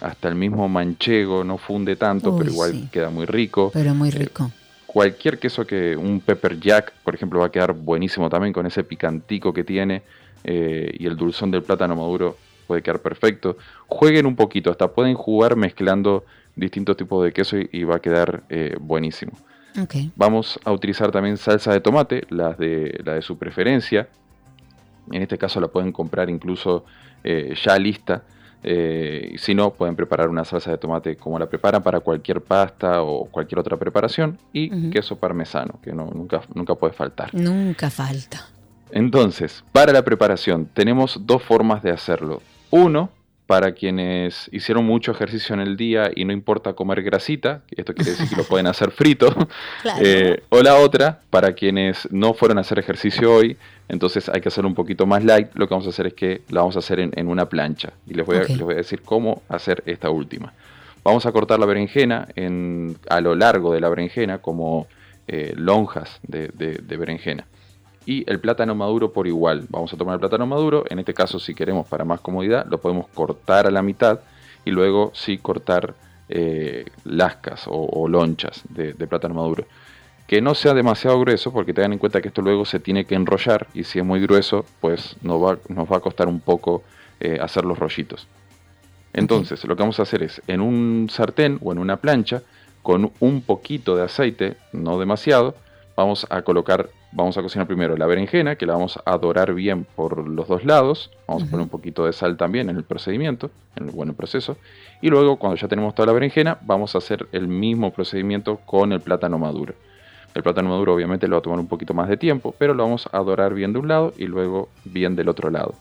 hasta el mismo manchego, no funde tanto, Uy, pero igual sí. queda muy rico Pero muy rico. cualquier queso que un pepper jack, por ejemplo, va a quedar buenísimo también con ese picantico que tiene eh, y el dulzón del plátano maduro puede quedar perfecto. Jueguen un poquito, hasta pueden jugar mezclando distintos tipos de queso y, y va a quedar eh, buenísimo. Vamos a utilizar también salsa de tomate, las de, la de su preferencia. En este caso la pueden comprar incluso eh, ya lista. Eh, si no, pueden preparar una salsa de tomate como la preparan para cualquier pasta o cualquier otra preparación. Y queso parmesano, que no, nunca, nunca puede faltar. Nunca falta. Entonces, para la preparación tenemos dos formas de hacerlo. Uno, para quienes hicieron mucho ejercicio en el día y no importa comer grasita, esto quiere decir que lo pueden hacer frito. Claro. Eh, o la otra, para quienes no fueron a hacer ejercicio hoy, entonces hay que hacerlo un poquito más light. Lo que vamos a hacer es que la vamos a hacer en, en una plancha. Y les voy, a, les voy a decir cómo hacer esta última. Vamos a cortar la berenjena en, a lo largo de la berenjena como eh, lonjas de, de- de berenjena. Y el plátano maduro por igual. Vamos a tomar el plátano maduro. En este caso, si queremos para más comodidad, lo podemos cortar a la mitad y luego sí cortar eh, lascas o, lonchas de, de plátano maduro. Que no sea demasiado grueso porque tengan en cuenta que esto luego se tiene que enrollar y si es muy grueso, pues nos va, nos va a costar un poco eh, hacer los rollitos. Entonces, lo que vamos a hacer es en un sartén o en una plancha, con un poquito de aceite, no demasiado, vamos a colocar, vamos a cocinar primero la berenjena, que la vamos a dorar bien por los dos lados. Vamos a poner un poquito de sal también en el procedimiento, en el buen proceso. Y luego, cuando ya tenemos toda la berenjena, vamos a hacer el mismo procedimiento con el plátano maduro. El plátano maduro obviamente lo va a tomar un poquito más de tiempo, pero lo vamos a dorar bien de un lado y luego bien del otro lado.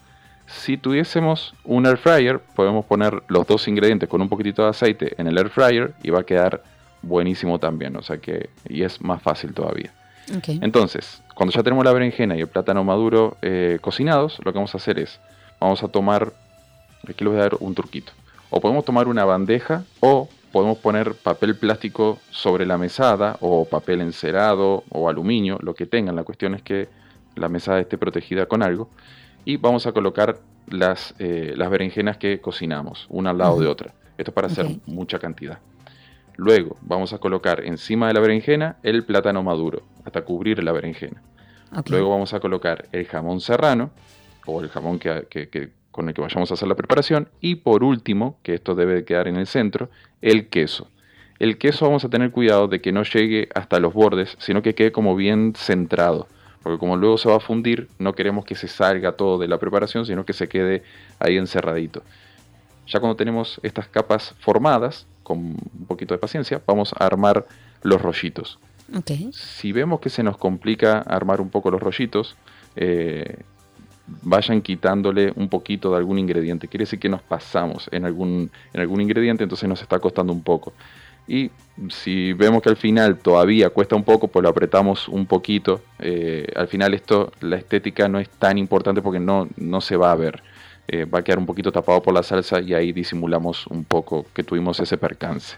Si tuviésemos un air fryer, podemos poner los dos ingredientes con un poquitito de aceite en el air fryer y va a quedar buenísimo también, o sea que y es más fácil todavía. Entonces, cuando ya tenemos la berenjena y el plátano maduro eh, cocinados, lo que vamos a hacer es, vamos a tomar, aquí les voy a dar un truquito, o podemos tomar una bandeja o podemos poner papel plástico sobre la mesada o papel encerado o aluminio, lo que tengan, la cuestión es que la mesada esté protegida con algo. Y vamos a colocar las, eh, las berenjenas que cocinamos, una al lado de otra. Esto es para hacer mucha cantidad. Luego vamos a colocar encima de la berenjena el plátano maduro, hasta cubrir la berenjena. Luego vamos a colocar el jamón serrano, o el jamón que, que- que- con el que vayamos a hacer la preparación. Y por último, que esto debe de quedar en el centro, el queso. El queso vamos a tener cuidado de que no llegue hasta los bordes, sino que quede como bien centrado. Porque como luego se va a fundir, no queremos que se salga todo de la preparación, sino que se quede ahí encerradito. Ya cuando tenemos estas capas formadas, con un poquito de paciencia, vamos a armar los rollitos. Si vemos que se nos complica armar un poco los rollitos, eh, vayan quitándole un poquito de algún ingrediente. Quiere decir que nos pasamos en algún, en algún ingrediente, entonces nos está costando un poco. Y si vemos que al final todavía cuesta un poco, pues lo apretamos un poquito. Eh, al final esto, la estética no es tan importante porque no, no se va a ver. Eh, va a quedar un poquito tapado por la salsa y ahí disimulamos un poco que tuvimos ese percance.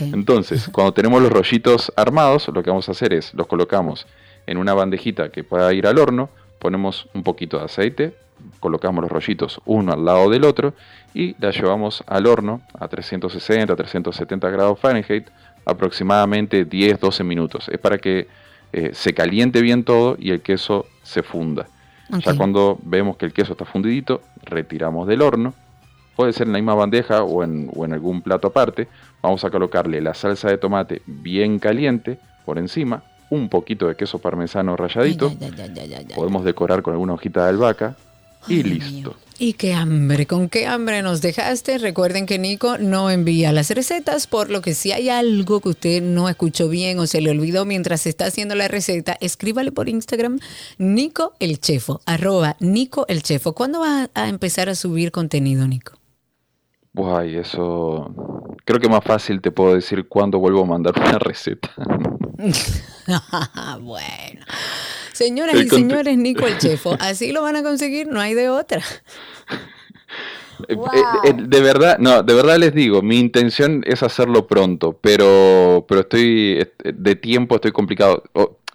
Entonces, cuando tenemos los rollitos armados, lo que vamos a hacer es los colocamos en una bandejita que pueda ir al horno, ponemos un poquito de aceite, colocamos los rollitos uno al lado del otro y la llevamos al horno a 360, 370 grados Fahrenheit aproximadamente 10-12 minutos. Es para que eh, se caliente bien todo y el queso se funda. Ya cuando vemos que el queso está fundidito, retiramos del horno. Puede ser en la misma bandeja o en, o en algún plato aparte. Vamos a colocarle la salsa de tomate bien caliente por encima, un poquito de queso parmesano ralladito. Podemos decorar con alguna hojita de albahaca y listo. Y qué hambre, con qué hambre nos dejaste. Recuerden que Nico no envía las recetas, por lo que si hay algo que usted no escuchó bien o se le olvidó mientras está haciendo la receta, escríbale por Instagram Nico el Chefo, arroba Nico el Chefo. ¿Cuándo va a empezar a subir contenido, Nico? Ay, eso. Creo que más fácil te puedo decir cuándo vuelvo a mandar una receta. bueno. Señoras y señores, Nico el Chefo, así lo van a conseguir, no hay de otra. Eh, eh, eh, de verdad, no, de verdad les digo, mi intención es hacerlo pronto, pero, pero estoy de tiempo, estoy complicado.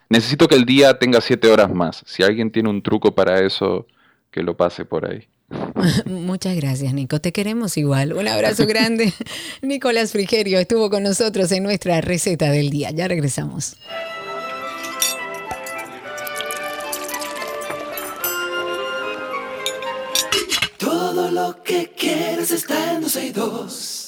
necesito que el día tenga siete horas más. Si alguien tiene un truco para eso, que lo pase por ahí. Muchas gracias, Nico. Te queremos igual. Un abrazo grande. Nicolás Frigerio estuvo con nosotros en nuestra receta del día. Ya regresamos. Todo lo que quieres está en 12 y 2.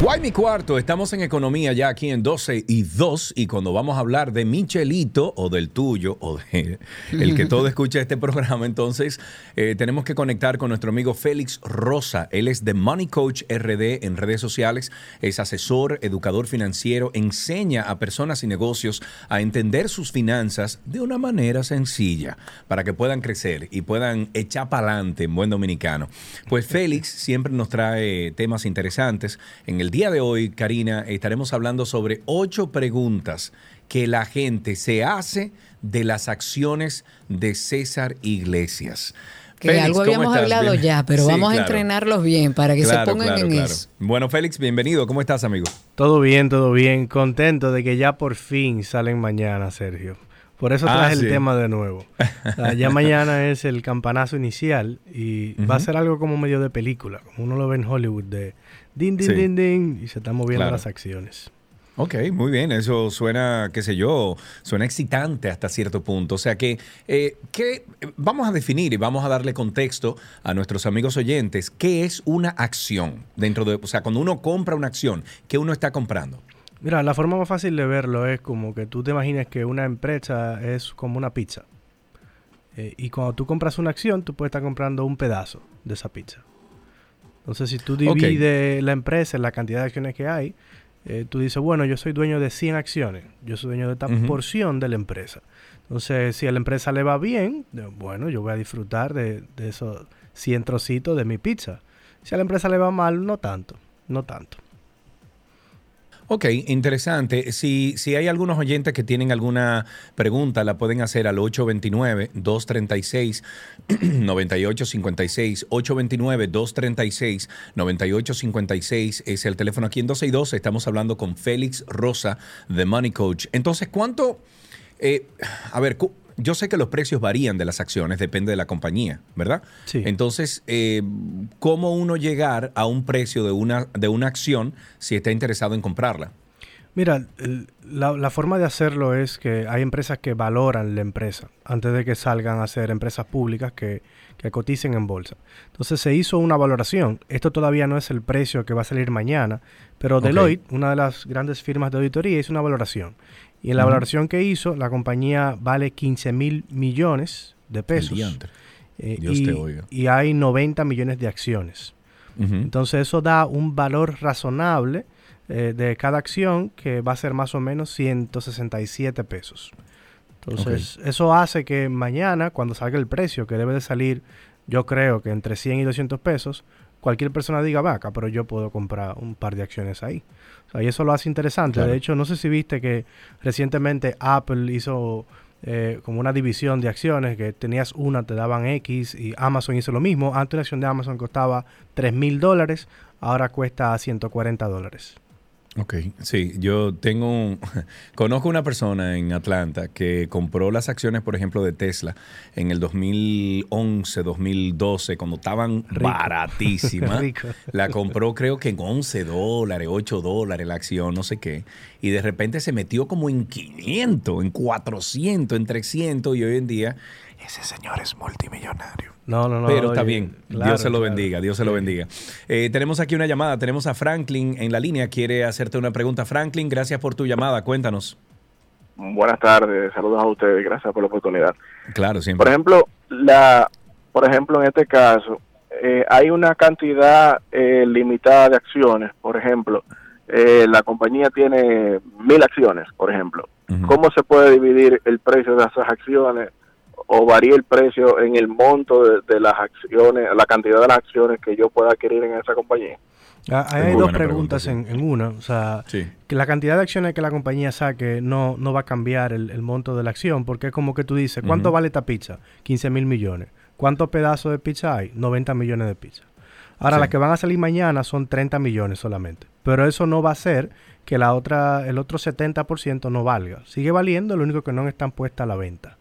Guay mi cuarto, estamos en economía ya aquí en 12 y 2 y cuando vamos a hablar de Michelito o del tuyo o de el que todo escucha este programa, entonces eh, tenemos que conectar con nuestro amigo Félix Rosa. Él es de Money Coach RD en redes sociales, es asesor, educador financiero, enseña a personas y negocios a entender sus finanzas de una manera sencilla para que puedan crecer y puedan echar para adelante en buen dominicano. Pues Félix siempre nos trae temas interesantes. En el día de hoy, Karina, estaremos hablando sobre ocho preguntas que la gente se hace de las acciones de César Iglesias. Que algo habíamos hablado ya, pero vamos a entrenarlos bien para que se pongan en eso. Bueno, Félix, bienvenido. ¿Cómo estás, amigo? Todo bien, todo bien. Contento de que ya por fin salen mañana, Sergio. Por eso traje ah, el tema de nuevo. ya mañana es el campanazo inicial y va a ser algo como medio de película, como uno lo ve en Hollywood, de din, din, din, din, y se están moviendo las acciones. Ok, muy bien, eso suena, qué sé yo, suena excitante hasta cierto punto. O sea que, eh, que vamos a definir y vamos a darle contexto a nuestros amigos oyentes, ¿qué es una acción dentro de, o sea, cuando uno compra una acción, ¿qué uno está comprando? Mira, la forma más fácil de verlo es como que tú te imagines que una empresa es como una pizza. Eh, y cuando tú compras una acción, tú puedes estar comprando un pedazo de esa pizza. Entonces, si tú divides la empresa en la cantidad de acciones que hay, eh, tú dices, bueno, yo soy dueño de 100 acciones, yo soy dueño de esta porción de la empresa. Entonces, si a la empresa le va bien, bueno, yo voy a disfrutar de, de esos 100 trocitos de mi pizza. Si a la empresa le va mal, no tanto, no tanto. Ok, interesante. Si, si hay algunos oyentes que tienen alguna pregunta, la pueden hacer al 829-236-9856. 829-236-9856 es el teléfono aquí en 12 y 12. Estamos hablando con Félix Rosa de Money Coach. Entonces, ¿cuánto... Eh, a ver, yo sé que los precios varían de las acciones, depende de la compañía, ¿verdad? Sí. Entonces, eh, ¿cómo uno llegar a un precio de una, de una acción si está interesado en comprarla? Mira, la, forma de hacerlo es que hay empresas que valoran la empresa antes de que salgan a ser empresas públicas que, que coticen en bolsa. Entonces se hizo una valoración. Esto todavía no es el precio que va a salir mañana, pero Deloitte, una de las grandes firmas de auditoría, hizo una valoración. Y en la valoración que hizo, la compañía vale 15 mil millones de pesos. Eh, y, hay 90 millones de acciones. Entonces eso da un valor razonable eh, de cada acción que va a ser más o menos 167 pesos. Entonces eso hace que mañana, cuando salga el precio, que debe de salir, yo creo que entre 100 y 200 pesos, cualquier persona diga, vaca, pero yo puedo comprar un par de acciones ahí y eso lo hace interesante. De hecho, no sé si viste que recientemente Apple hizo eh, como una división de acciones, que tenías una, te daban X y Amazon hizo lo mismo. Antes una acción de Amazon costaba 3 mil dólares, ahora cuesta 140 dólares. Ok, sí, yo tengo un, conozco una persona en Atlanta que compró las acciones, por ejemplo, de Tesla en el 2011, 2012, cuando estaban baratísimas. Rico. La compró creo que en 11 dólares, 8 dólares la acción, no sé qué. Y de repente se metió como en 500, en 400, en 300 y hoy en día ese señor es multimillonario. No, no, no. Pero está oye, bien. claro, Dios se lo claro. bendiga. Dios se lo Sí. bendiga. Eh, tenemos aquí una llamada. Tenemos a Franklin en la línea. Quiere hacerte una pregunta. Franklin, gracias por tu llamada. Cuéntanos. Buenas tardes, saludos a ustedes, gracias por la oportunidad. Claro, siempre. Por ejemplo, la, por ejemplo, en este caso, eh, hay una cantidad eh, limitada de acciones. Por ejemplo, eh, la compañía tiene mil acciones, por ejemplo. ¿Cómo se puede dividir el precio de esas acciones o varía el precio en el monto de, de las acciones, la cantidad de las acciones que yo pueda adquirir en esa compañía? Ah, Ahí hay dos preguntas en, en una. O sea, que la cantidad de acciones que la compañía saque no, no va a cambiar el, el monto de la acción, porque es como que tú dices, ¿cuánto vale esta pizza? 15 mil millones. ¿Cuántos pedazos de pizza hay? 90 millones de pizza. Ahora, Sí. las que van a salir mañana son 30 millones solamente. Pero eso no va a hacer que la otra, el otro 70% no valga. Sigue valiendo, lo único que no están puestas a la venta.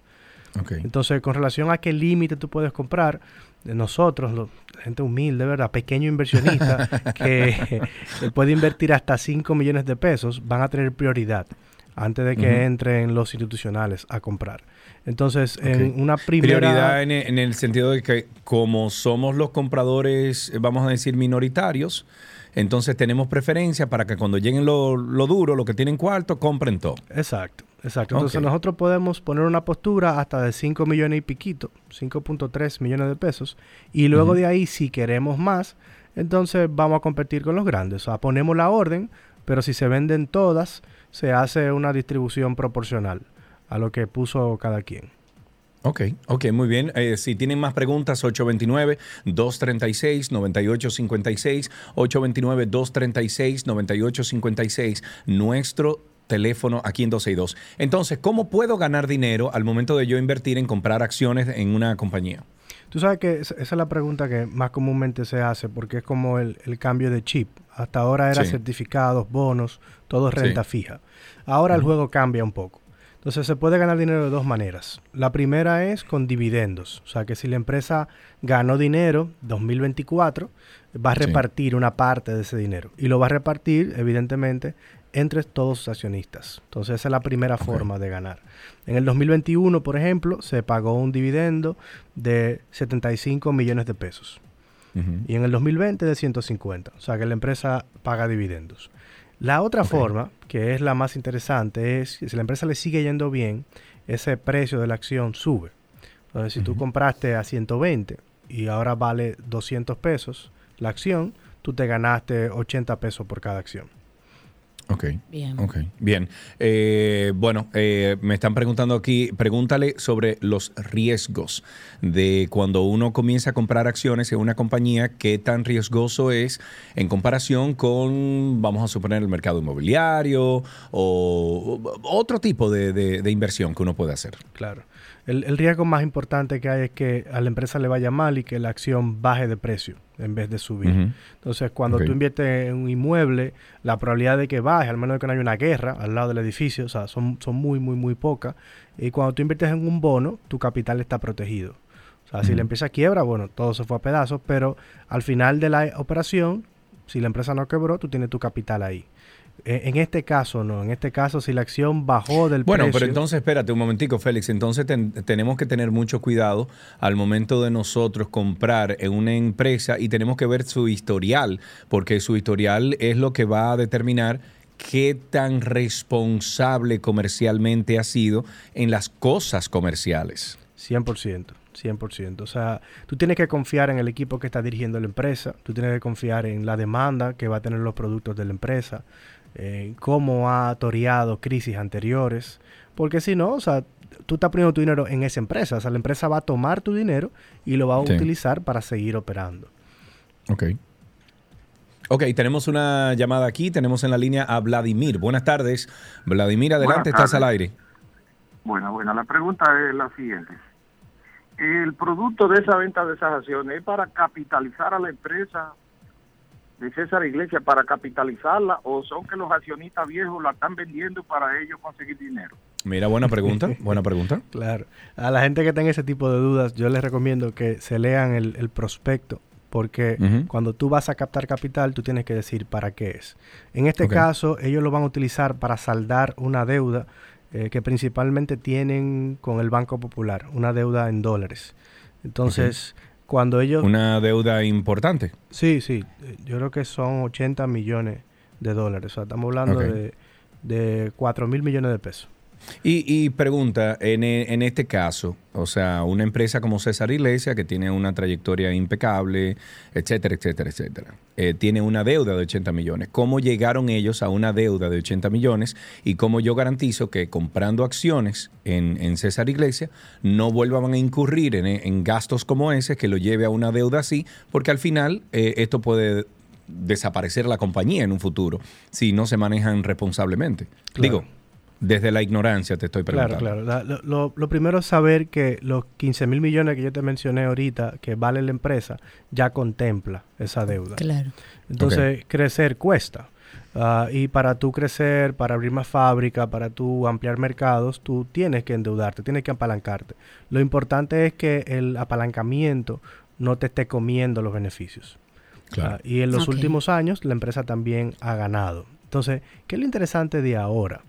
Entonces, con relación a qué límite tú puedes comprar, eh, nosotros, lo- gente humilde, ¿verdad? Pequeño inversionista que que puede invertir hasta 5 millones de pesos, van a tener prioridad antes de que entren los institucionales a comprar. Entonces, en una primera... Prioridad en, en el sentido de que como somos los compradores, eh, vamos a decir, minoritarios, entonces tenemos preferencia para que cuando lleguen lo, lo duro, lo que tienen cuarto, compren todo. Exacto, exacto. Entonces nosotros podemos poner una postura hasta de 5 millones y piquito, 5.3 millones de pesos, y luego de ahí, si queremos más, entonces vamos a competir con los grandes. O sea, ponemos la orden, pero si se venden todas, se hace una distribución proporcional a lo que puso cada quien. Ok, ok, muy bien. Eh, si tienen más preguntas, 829-236-9856, 829-236-9856, nuestro teléfono aquí en 262. Entonces, ¿cómo puedo ganar dinero al momento de yo invertir en comprar acciones en una compañía? Tú sabes que esa es la pregunta que más comúnmente se hace porque es como el, el cambio de chip. Hasta ahora era Sí. certificados, bonos, todo es Sí. renta fija. Ahora el juego cambia un poco. Entonces se puede ganar dinero de dos maneras. La primera es con dividendos. O sea que si la empresa ganó dinero 2024, va a Sí. repartir una parte de ese dinero. Y lo va a repartir, evidentemente, entre todos sus accionistas. Entonces esa es la primera forma de ganar. En el 2021, por ejemplo, se pagó un dividendo de 75 millones de pesos. Y en el 2020 de 150. O sea que la empresa paga dividendos. La otra forma, que es la más interesante, es que si la empresa le sigue yendo bien, ese precio de la acción sube. Entonces, si tú compraste a 120 y ahora vale 200 pesos la acción, tú te ganaste 80 pesos por cada acción. Ok. Bien. Ok, bien. Eh, bueno, eh, me están preguntando aquí, pregúntale sobre los riesgos de cuando uno comienza a comprar acciones en una compañía, qué tan riesgoso es en comparación con, vamos a suponer, el mercado inmobiliario o otro tipo de, de- de inversión que uno puede hacer. Claro. El, el riesgo más importante que hay es que a la empresa le vaya mal y que la acción baje de precio en vez de subir. Entonces, cuando tú inviertes en un inmueble, la probabilidad de que baje, al menos de que no haya una guerra al lado del edificio, o sea, son, son muy, muy, muy pocas. Y cuando tú inviertes en un bono, tu capital está protegido. O sea, si la empresa quiebra, bueno, todo se fue a pedazos, pero al final de la operación, si la empresa no quebró, tú tienes tu capital ahí. Eh, En este caso, no. En este caso, si la acción bajó del Bueno, precio... pero entonces espérate un momentico, Félix. Entonces ten- tenemos que tener mucho cuidado al momento de nosotros comprar en una empresa y tenemos que ver su historial, porque su historial es lo que va a determinar qué tan responsable comercialmente ha sido en las cosas comerciales. 100%, 100%. O sea, tú tienes que confiar en el equipo que está dirigiendo la empresa, tú tienes que confiar en la demanda que va a tener los productos de la empresa, en cómo ha toreado crisis anteriores, porque si no, o sea, tú estás poniendo tu dinero en esa empresa, o sea, la empresa va a tomar tu dinero y lo va a Sí. utilizar para seguir operando. Ok. Ok, tenemos una llamada aquí. Tenemos en la línea a Vladimir. Buenas tardes. Vladimir, adelante, estás al aire. Bueno, bueno, la pregunta es la siguiente. ¿El producto de esa venta de esas acciones es para capitalizar a la empresa de César Iglesias, para capitalizarla, o son que los accionistas viejos la están vendiendo para ellos conseguir dinero? Mira, buena pregunta, buena pregunta. Claro. A la gente que tenga ese tipo de dudas, yo les recomiendo que se lean el, el prospecto, porque cuando tú vas a captar capital, tú tienes que decir para qué es. En este caso, ellos lo van a utilizar para saldar una deuda eh, que principalmente tienen con el Banco Popular, una deuda en dólares. Entonces, cuando ellos... Una deuda importante. Sí, sí, yo creo que son 80 millones de dólares, o sea, estamos hablando de, de 4 mil millones de pesos. Y, y pregunta, en, e- en este caso, o sea, una empresa como César Iglesias, que tiene una trayectoria impecable, etcétera, etcétera, etcétera, eh, tiene una deuda de 80 millones. ¿Cómo llegaron ellos a una deuda de 80 millones? Y cómo yo garantizo que comprando acciones en, en César Iglesias no vuelvan a incurrir en, en gastos como ese que lo lleve a una deuda así, porque al final eh, esto puede desaparecer la compañía en un futuro si no se manejan responsablemente. Claro. Digo, desde la ignorancia te estoy Claro, preguntando. claro. La- lo, primero es saber que los 15 mil millones que yo te mencioné ahorita, que vale la empresa, ya contempla esa deuda. Claro. Entonces, crecer cuesta. Ah, y para tú crecer, para abrir más fábrica, para tú ampliar mercados, tú tienes que endeudarte, tienes que apalancarte. Lo importante es que el apalancamiento no te esté comiendo los beneficios. Claro. Ah, y en los últimos años la empresa también ha ganado. Entonces, ¿qué es lo interesante de ahora?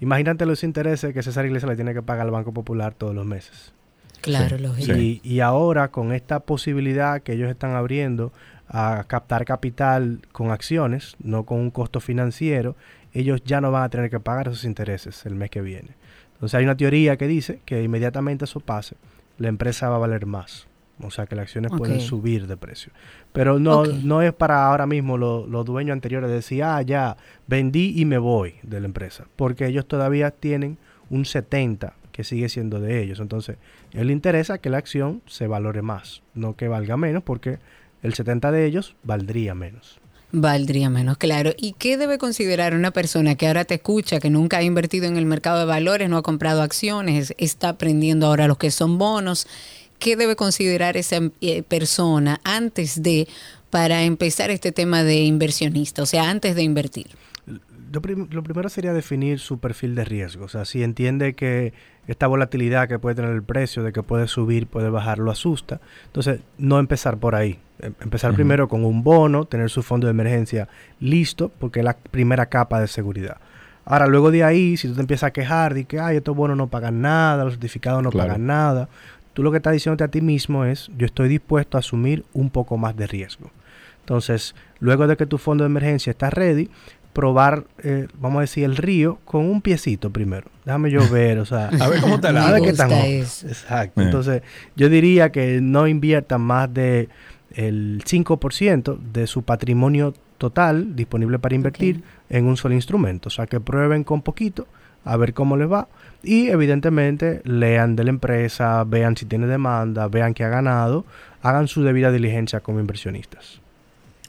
Imagínate los intereses que César Iglesias le tiene que pagar al Banco Popular todos los meses. Claro, lógico. Y, y ahora con esta posibilidad que ellos están abriendo a captar capital con acciones, no con un costo financiero, ellos ya no van a tener que pagar esos intereses el mes que viene. Entonces hay una teoría que dice que inmediatamente eso pase, la empresa va a valer más. O sea que las acciones pueden subir de precio. Pero no, no es para ahora mismo lo- los dueños anteriores decir, ah, ya, vendí y me voy de la empresa. Porque ellos todavía tienen un 70 que sigue siendo de ellos. Entonces, a él le interesa que la acción se valore más, no que valga menos, porque el 70 de ellos valdría menos. Valdría menos, claro. ¿Y qué debe considerar una persona que ahora te escucha, que nunca ha invertido en el mercado de valores, no ha comprado acciones, está aprendiendo ahora lo que son bonos? ¿Qué debe considerar esa eh, persona antes de, para empezar este tema de inversionista, o sea, antes de invertir? Lo, prim- lo primero sería definir su perfil de riesgo. O sea, si entiende que esta volatilidad que puede tener el precio, de que puede subir, puede bajar, lo asusta. Entonces, no empezar por ahí. Em- Empezar primero con un bono, tener su fondo de emergencia listo, porque es la primera capa de seguridad. Ahora, luego de ahí, si tú te empiezas a quejar de que, ay, estos bonos no pagan nada, los certificados no Claro. pagan nada, tú lo que estás diciéndote a ti mismo es, yo estoy dispuesto a asumir un poco más de riesgo. Entonces, luego de que tu fondo de emergencia está ready, probar, eh, vamos a decir, el río con un piecito primero. Déjame yo ver, o sea, A ver cómo está la a ver Me qué tan. Exacto. Eh. Entonces, yo diría que no inviertan más de el 5% de su patrimonio total disponible para invertir en un solo instrumento. O sea, que prueben con poquito, a ver cómo les va. Y evidentemente lean de la empresa, vean si tiene demanda, vean que ha ganado, hagan su debida diligencia como inversionistas.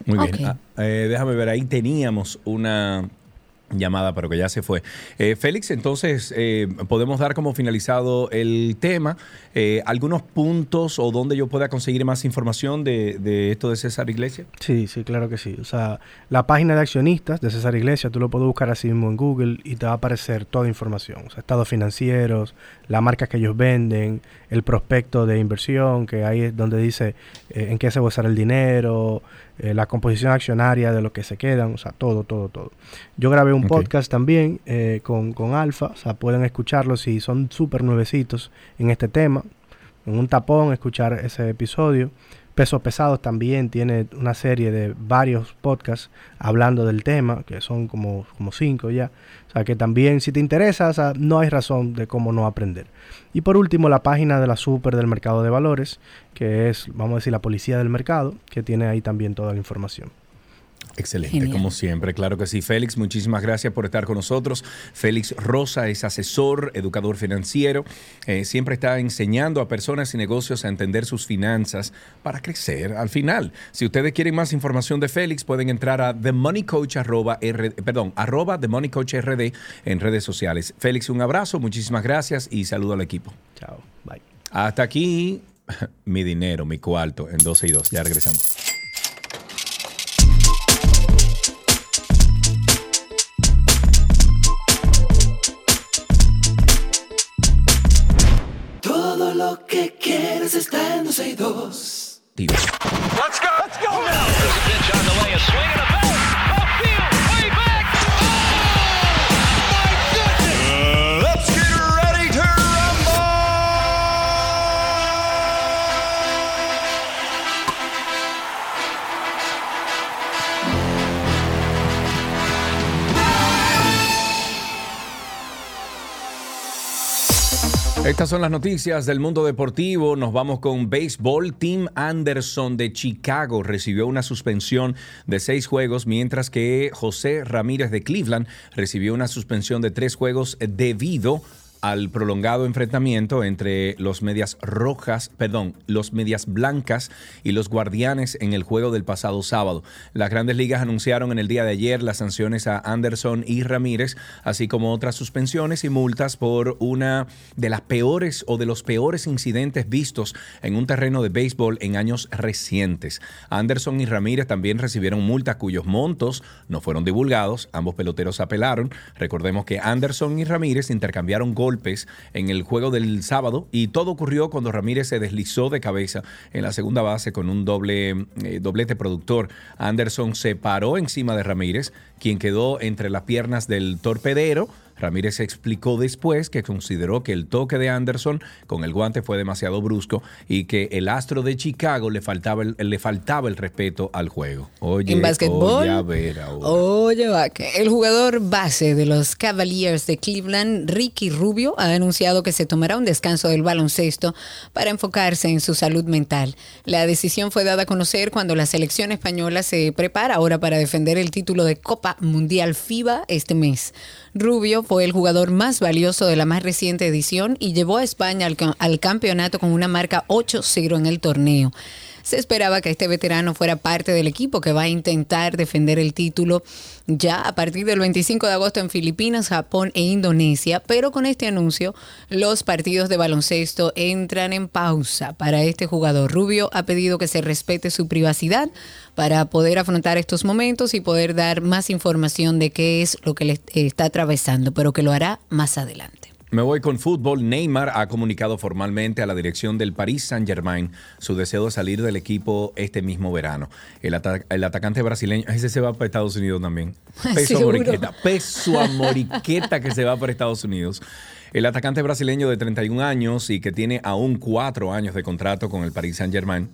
Muy bien. Ah, eh, déjame ver, ahí teníamos una llamada, pero que ya se fue. Eh, Félix, entonces eh, podemos dar como finalizado el tema. Eh, ¿Algunos puntos o donde yo pueda conseguir más información de, de esto de César Iglesias? Sí, sí, claro que sí. O sea, la página de accionistas de César Iglesias, tú lo puedes buscar así mismo en Google y te va a aparecer toda información. O sea, estados financieros, las marcas que ellos venden, el prospecto de inversión, que ahí es donde dice eh, en qué se va a usar el dinero, eh, la composición accionaria de lo que se quedan, o sea, todo, todo, todo. Yo grabé un podcast también eh, con, con Alfa, o sea, pueden escucharlo si son súper nuevecitos en este tema, en un tapón, escuchar ese episodio. Pesos Pesados también tiene una serie de varios podcasts hablando del tema, que son como, como cinco ya. O sea que también si te interesa, o sea, no hay razón de cómo no aprender. Y por último, la página de la Super del Mercado de Valores, que es, vamos a decir, la policía del mercado, que tiene ahí también toda la información. Excelente, Genial. como siempre, claro que sí. Félix, muchísimas gracias por estar con nosotros. Félix Rosa es asesor, educador financiero, eh, siempre está enseñando a personas y negocios a entender sus finanzas para crecer al final. Si ustedes quieren más información de Félix, pueden entrar a themoneycoach, arroba, R- perdón, arroba themoneycoachrd en redes sociales. Félix, un abrazo, muchísimas gracias y saludo al equipo. Chao, bye. Hasta aquí mi dinero, mi cuarto en 12 y 2. Ya regresamos. Let's go. Estas son las noticias del mundo deportivo. Nos vamos con béisbol. Tim Anderson de Chicago recibió una suspensión de seis juegos, mientras que José Ramírez de Cleveland recibió una suspensión de tres juegos debido al prolongado enfrentamiento entre los medias rojas, perdón, los medias blancas y los guardianes en el juego del pasado sábado. Las grandes ligas anunciaron en el día de ayer las sanciones a Anderson y Ramírez, así como otras suspensiones y multas por una de las peores o de los peores incidentes vistos en un terreno de béisbol en años recientes. Anderson y Ramírez también recibieron multas cuyos montos no fueron divulgados. Ambos peloteros apelaron. Recordemos que Anderson y Ramírez intercambiaron en el juego del sábado y todo ocurrió cuando Ramírez se deslizó de cabeza en la segunda base con un doble eh, doblete productor. Anderson se paró encima de Ramírez, quien quedó entre las piernas del torpedero. Ramírez explicó después que consideró que el toque de Anderson con el guante fue demasiado brusco y que el astro de Chicago le faltaba el, le faltaba el respeto al juego. Oye, En básquetbol. oye, a ver ahora. Oye, el jugador base de los Cavaliers de Cleveland, Ricky Rubio, ha anunciado que se tomará un descanso del baloncesto para enfocarse en su salud mental. La decisión fue dada a conocer cuando la selección española se prepara ahora para defender el título de Copa Mundial FIBA este mes. Rubio fue el jugador más valioso de la más reciente edición y llevó a España al, ca- al campeonato con una marca 8-0 en el torneo. Se esperaba que este veterano fuera parte del equipo que va a intentar defender el título ya a partir del 25 de agosto en Filipinas, Japón e Indonesia, pero con este anuncio los partidos de baloncesto entran en pausa para este jugador. Rubio ha pedido que se respete su privacidad para poder afrontar estos momentos y poder dar más información de qué es lo que le está atravesando, pero que lo hará más adelante. Me voy con fútbol. Neymar ha comunicado formalmente a la dirección del Paris Saint-Germain su deseo de salir del equipo este mismo verano. El, ata- el atacante brasileño, ese se va para Estados Unidos también. Peso Seguro. moriqueta, peso a moriqueta que se va para Estados Unidos. El atacante brasileño de 31 años y que tiene aún cuatro años de contrato con el Paris Saint-Germain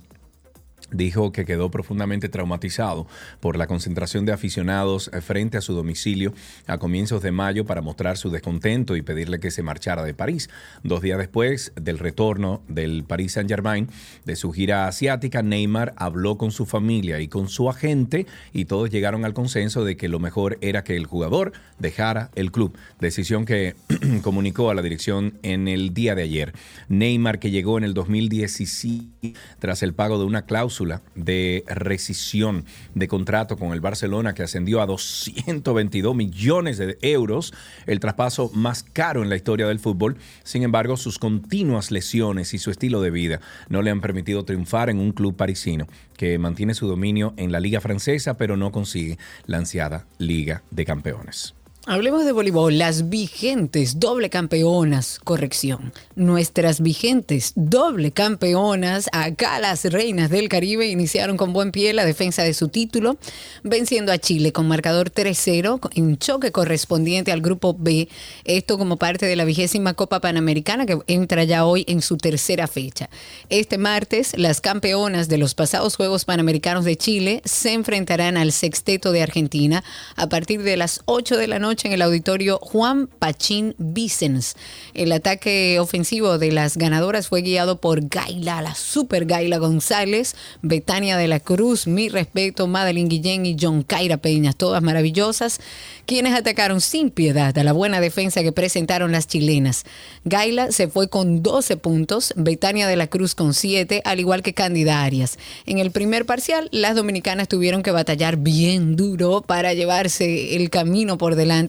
dijo que quedó profundamente traumatizado por la concentración de aficionados eh, frente a su domicilio a comienzos de mayo para mostrar su descontento y pedirle que se marchara de París. Dos días después del retorno del Paris Saint-Germain de su gira asiática, Neymar habló con su familia y con su agente y todos llegaron al consenso de que lo mejor era que el jugador dejara el club. Decisión que comunicó a la dirección en el día de ayer. Neymar, que llegó en el 2017 tras el pago de una cláusula de rescisión de contrato con el Barcelona que ascendió a 222 millones de euros, el traspaso más caro en la historia del fútbol. Sin embargo, sus continuas lesiones y su estilo de vida no le han permitido triunfar en un club parisino que mantiene su dominio en la liga francesa, pero no consigue la ansiada Liga de Campeones. Hablemos de voleibol. Las vigentes doble campeonas, corrección. Nuestras vigentes doble campeonas, acá las reinas del Caribe, iniciaron con buen pie la defensa de su título, venciendo a Chile con marcador 3-0 en choque correspondiente al grupo B. Esto como parte de la vigésima Copa Panamericana que entra ya hoy en su tercera fecha. Este martes, las campeonas de los pasados Juegos Panamericanos de Chile se enfrentarán al sexteto de Argentina a partir de las 8 de la noche en el auditorio Juan Pachín Vicens. El ataque ofensivo de las ganadoras fue guiado por Gaila, la super Gaila González, Betania de la Cruz, mi respeto, Madeline Guillén y John Caira Peñas, todas maravillosas, quienes atacaron sin piedad a la buena defensa que presentaron las chilenas. Gaila se fue con 12 puntos, Betania de la Cruz con 7, al igual que Candida Arias. En el primer parcial, las dominicanas tuvieron que batallar bien duro para llevarse el camino por delante,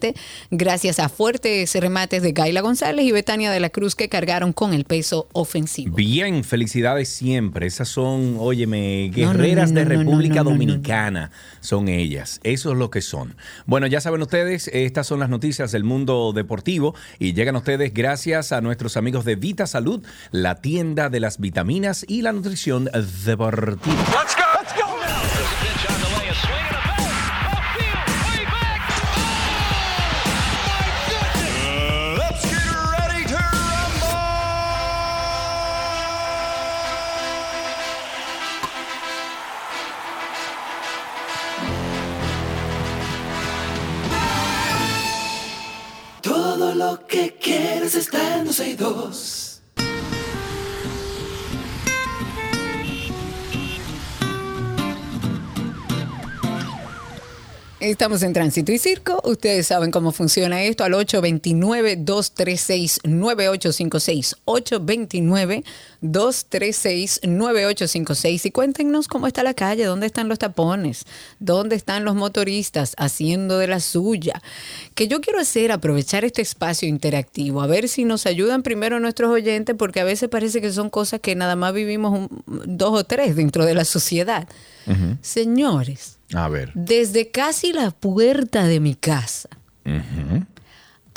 gracias a fuertes remates de Gaila González y Betania de la Cruz que cargaron con el peso ofensivo. Bien, felicidades siempre. Esas son, óyeme, No, no, no, guerreras de no, no, no, República no, no, no. Dominicana. Son ellas. Eso es lo que son. Bueno, ya saben ustedes, estas son las noticias del mundo deportivo y llegan a ustedes gracias a nuestros amigos de Vita Salud, la tienda de las vitaminas y la nutrición deportiva. Let's go. Que quieres está en 12 y 2. Estamos en Tránsito y Circo. Ustedes saben cómo funciona esto al 829-236-9856. 829-236-9856. Y cuéntenos cómo está la calle, dónde están los tapones, dónde están los motoristas haciendo de la suya. Que yo quiero hacer, aprovechar este espacio interactivo, a ver si nos ayudan primero nuestros oyentes, porque a veces parece que son cosas que nada más vivimos un- dos o tres dentro de la sociedad. Señores. A ver. Desde casi la puerta de mi casa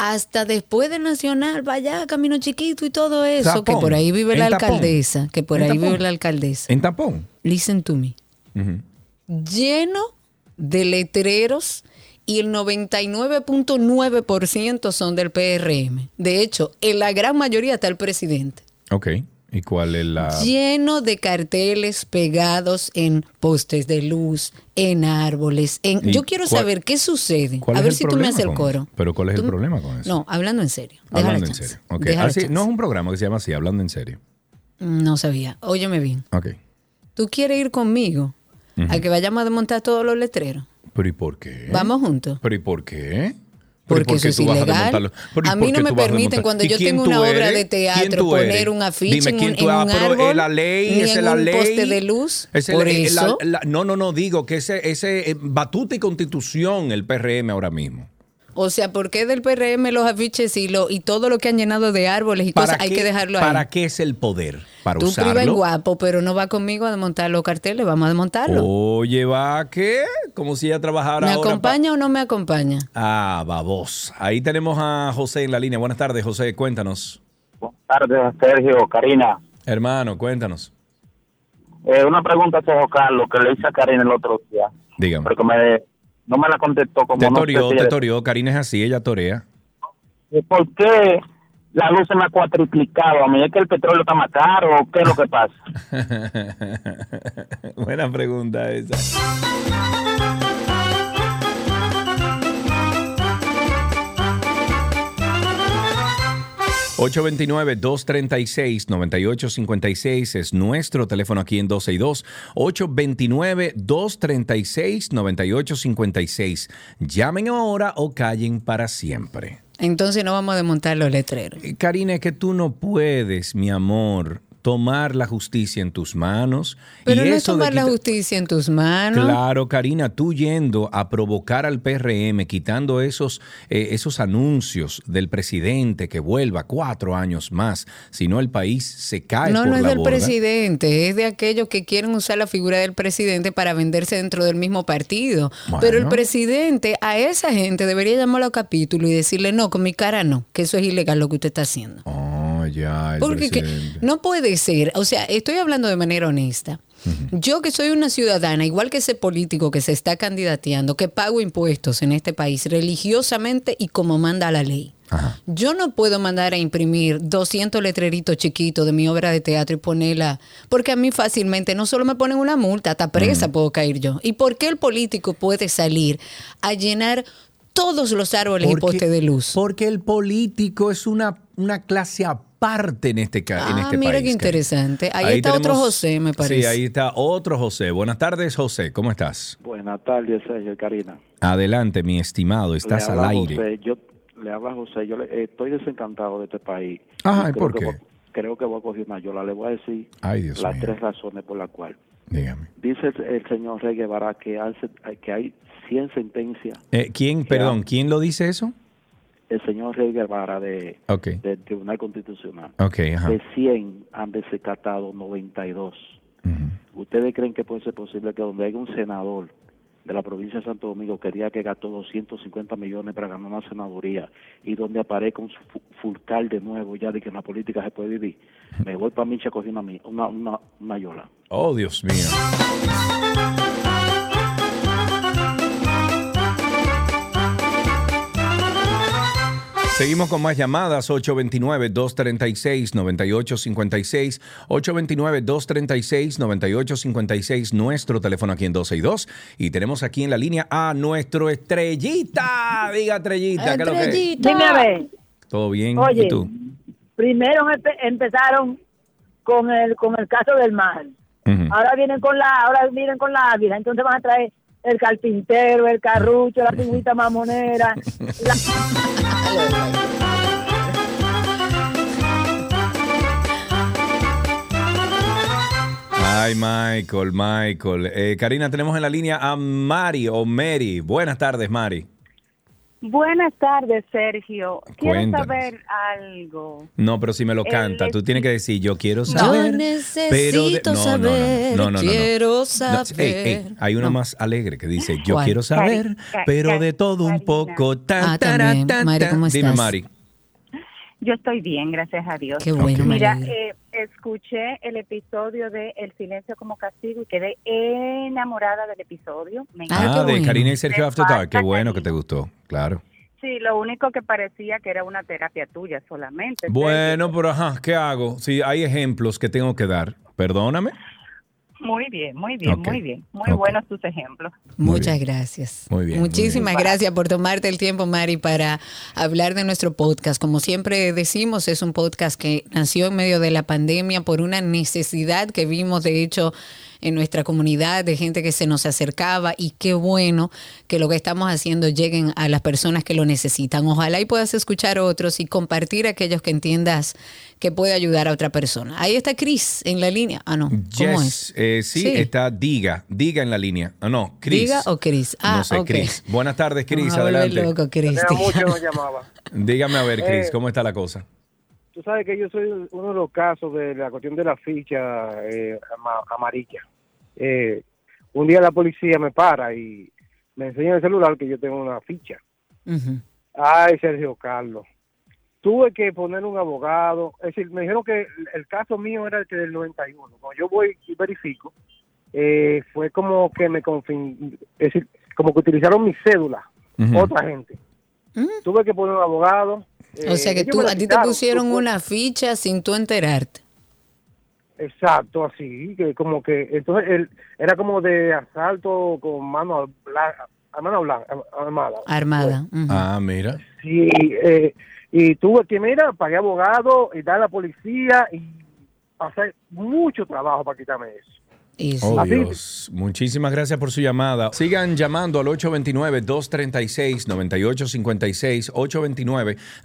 hasta después de Nacional, vaya Camino Chiquito y todo eso, que por ahí vive la tapón. alcaldesa, que por ahí tapón. vive la alcaldesa. En tapón. Listen to me. Lleno de letreros y el 99.9% son del PRM. De hecho, en la gran mayoría está el presidente. Ok. ¿Y cuál es la...? Lleno de carteles pegados en postes de luz, en árboles. En... ¿Y Yo quiero cuál- saber qué sucede. ¿Cuál A ver si tú me haces el coro. ¿Pero cuál es el problema con eso? No, hablando en serio. Hablando la en serio. Chance. no es un programa que se llama así, hablando en serio. No sabía. Óyeme bien. Ok. ¿Tú quieres ir conmigo Ujú. a que vayamos a desmontar todos los letreros? ¿Pero y por qué? Vamos juntos. ¿Pero y por qué? ¿Pero y Porque por eso es a ilegal. A por mí no me a permiten cuando ¿Y yo tengo una obra eres? de teatro ¿Quién tú poner un afiche Dime en un- en un árbol, es la ley, es la un ley. poste de luz. Es Por la- eh, la- eso- la- no, no, no, digo que ese, ese eh, batuta y constitución el PRM ahora mismo. O sea, ¿por qué del PRM los afiches y, lo, y todo lo que han llenado de árboles y cosas hay que dejarlo ahí? ¿Para qué es el poder? Para Tú usarlo. guapo, pero no va conmigo a desmontar los carteles, vamos a desmontarlo. Oye, va, ¿qué? Como si ella trabajara ¿Me ahora. acompaña o no me acompaña? Ah, babos. Ahí tenemos a José en la línea. Buenas tardes, José. Cuéntanos. Buenas tardes, Sergio, Karina. Hermano, cuéntanos. Eh, una pregunta a Sergio Carlos que le hice a Karina el otro día, Dígame. porque me, no me la contestó como Te no toreó, te toreó. Karina es así, ella torea. ¿Por qué la luz se me ha cuatriplicado? ¿A mí es que el petróleo está más caro o qué es lo que pasa? Buena pregunta esa. $829-236-9856 es nuestro teléfono aquí en 12 y 2. 829-236-9856. Llamen ahora o callen para siempre. Entonces no vamos a desmontar los letreros. Karina, es que tú no puedes, mi amor, tomar la justicia en tus manos. Pero y no es de tomar la justicia en tus manos. Claro, Karina, tú yendo a provocar al PRM, quitando esos, eh, esos anuncios del presidente que vuelva cuatro años más, si no el país se cae No, por no es la del borda. presidente, es de aquellos que quieren usar la figura del presidente para venderse dentro del mismo partido. Bueno. Pero el presidente a esa gente debería llamarlo a capítulo y decirle, no, con mi cara no, que eso es ilegal lo que usted está haciendo. Oh, ya, el Porque que- no puede ser, o sea, estoy hablando de manera honesta. Yo que soy una ciudadana, igual que ese político que se está candidateando, que pago impuestos en este país religiosamente y como manda la ley. Yo no puedo mandar a imprimir 200 letreritos chiquitos de mi obra de teatro y ponerla, porque a mí fácilmente no solo me ponen una multa, hasta presa puedo caer yo. ¿Y por qué el político puede salir a llenar todos los árboles y postes de luz. Porque el político es una, una clase aparte en este, ca- en Ah, este mira país. qué Karina. interesante. Ahí, está otro José, me parece. Sí, ahí está otro José. Buenas tardes, José. ¿Cómo estás? Buenas tardes, Sergio Karina. Adelante, mi estimado. Estás al aire. José, yo le habla José, yo le- eh, estoy desencantado de este país. Ajá, ¿y Y creo por que qué? voy- creo que voy a coger una yola. Le voy a decir Ay, Dios las mío. tres razones por las cuales. Dígame. Dice el, el señor Rey Guevara que, hace- que hay 100 sentencias. Eh, ¿Quién, perdón, quién lo dice eso? El señor Rey Guevara de, Ok. del Tribunal Constitucional. De 100 han desacatado 92. ¿Ustedes creen que puede ser posible que donde haya un senador de la provincia de Santo Domingo quería que gastó 250 millones para ganar una senaduría y donde aparezca un fu- fulcal de nuevo ya de que en la política se puede vivir? Me voy para Micha a coger una, una, una, una yola. Oh, Dios mío. Seguimos con más llamadas, 829-236-9856, 829-236-9856, nuestro teléfono aquí en 262. Y tenemos aquí en la línea a nuestro estrellita. Diga, estrellita, ¿qué es lo que es? Dime a ver. ¿Todo bien? Oye, ¿Y tú? primero empe- empezaron con el con el caso del mar. Ahora vienen con la ahora vienen con la águila, entonces van a traer el carpintero, el carrucho, la pingüita mamonera. la- Ay, Michael, Michael. Eh, Karina, tenemos en la línea a Mari o Mary. Buenas tardes, Mari. Buenas tardes, Sergio. Quiero Cuéntanos. saber algo. No, pero si me lo El canta, tú tienes que decir, yo quiero Yo saber. necesito saber, quiero saber. ey, ey, hay una No. más alegre que dice, yo ¿Cuál? quiero saber, Cari- Ca- pero Ca- de todo un poco. Tan, Ah, tará, también. tan, Mari, tan. ¿cómo Dime, estás? Mari. Yo estoy bien, gracias a Dios. Qué bueno, Mira, eh, escuché el episodio de El silencio como castigo y quedé enamorada del episodio. Me Ah, encantó. de Karina y Sergio After Dark. Qué bueno que te gustó, claro. Sí, lo único que parecía que era una terapia tuya solamente. Bueno, pero ajá, ¿qué hago? Si hay ejemplos que tengo que dar, perdóname. Muy bien, muy bien, muy bien. Muy buenos tus ejemplos. Muchas gracias. Muy bien, muy Muchísimas gracias por tomarte el tiempo, Mari, para hablar de nuestro podcast. Como siempre decimos, es un podcast que nació en medio de la pandemia por una necesidad que vimos, de hecho, en nuestra comunidad, de gente que se nos acercaba y qué bueno que lo que estamos haciendo lleguen a las personas que lo necesitan. Ojalá y puedas escuchar a otros y compartir aquellos que entiendas que puede ayudar a otra persona. Ahí está Chris en la línea. Ah, no. ¿Cómo Yes, es? eh, sí, Sí. está Diga, Diga en la línea. Ah, no, Cris. ¿Diga o Chris? Ah, no sé, ok. Cris. Buenas tardes, Cris, adelante. loco, Cris. Tenía mucho que no llamaba. Dígame a ver, Cris, Eh, ¿cómo está la cosa? Tú sabes que yo soy uno de los casos de la cuestión de la ficha eh, ama- amarilla. Eh, un día la policía me para y me enseña en el celular que yo tengo una ficha. Ay, Sergio Carlos. Tuve que poner un abogado. Es decir, me dijeron que el, caso mío era el que del 91. Cuando yo voy y verifico, eh, fue como que me confin... Es decir, como que utilizaron mi cédula, otra gente. Tuve que poner un abogado. O sea eh, que tú, a ti te pusieron Tú- una ficha sin tú enterarte. Exacto, así, que como que, entonces él era como de asalto con mano blanca, mano blanca, armada. Armada. ujú. Ah, mira. Sí, eh, y tuve que, mira, pagué abogado y dar a la policía y pasé mucho trabajo para quitarme eso. Oh, Dios. Muchísimas gracias por su llamada. Sigan llamando al 829-236-9856.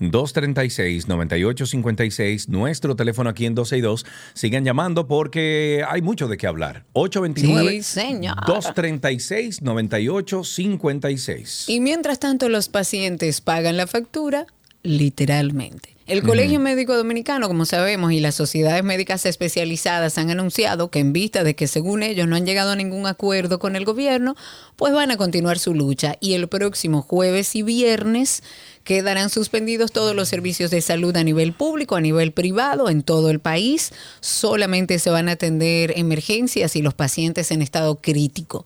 829-236-9856. Nuestro teléfono aquí en 262. Sigan llamando porque hay mucho de qué hablar. 829 Sí, señor. 236-9856. Y mientras tanto los pacientes pagan la factura literalmente. El Colegio Médico Dominicano, como sabemos, y las sociedades médicas especializadas han anunciado que en vista de que según ellos no han llegado a ningún acuerdo con el gobierno, pues van a continuar su lucha. Y el próximo jueves y viernes quedarán suspendidos todos los servicios de salud a nivel público, a nivel privado, en todo el país. Solamente se van a atender emergencias y los pacientes en estado crítico.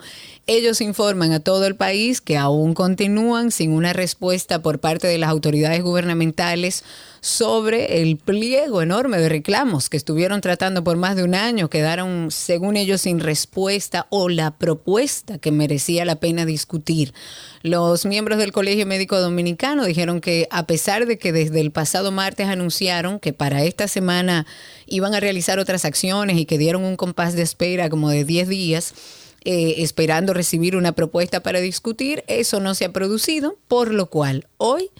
Ellos informan a todo el país que aún continúan sin una respuesta por parte de las autoridades gubernamentales sobre el pliego enorme de reclamos que estuvieron tratando por más de un año, quedaron, según ellos, sin respuesta o la propuesta que merecía la pena discutir. Los miembros del Colegio Médico Dominicano dijeron que a pesar de que desde el pasado martes anunciaron que para esta semana iban a realizar otras acciones y que dieron un compás de espera como de 10 días, eh, esperando recibir una propuesta para discutir. Eso no se ha producido, por lo cual hoy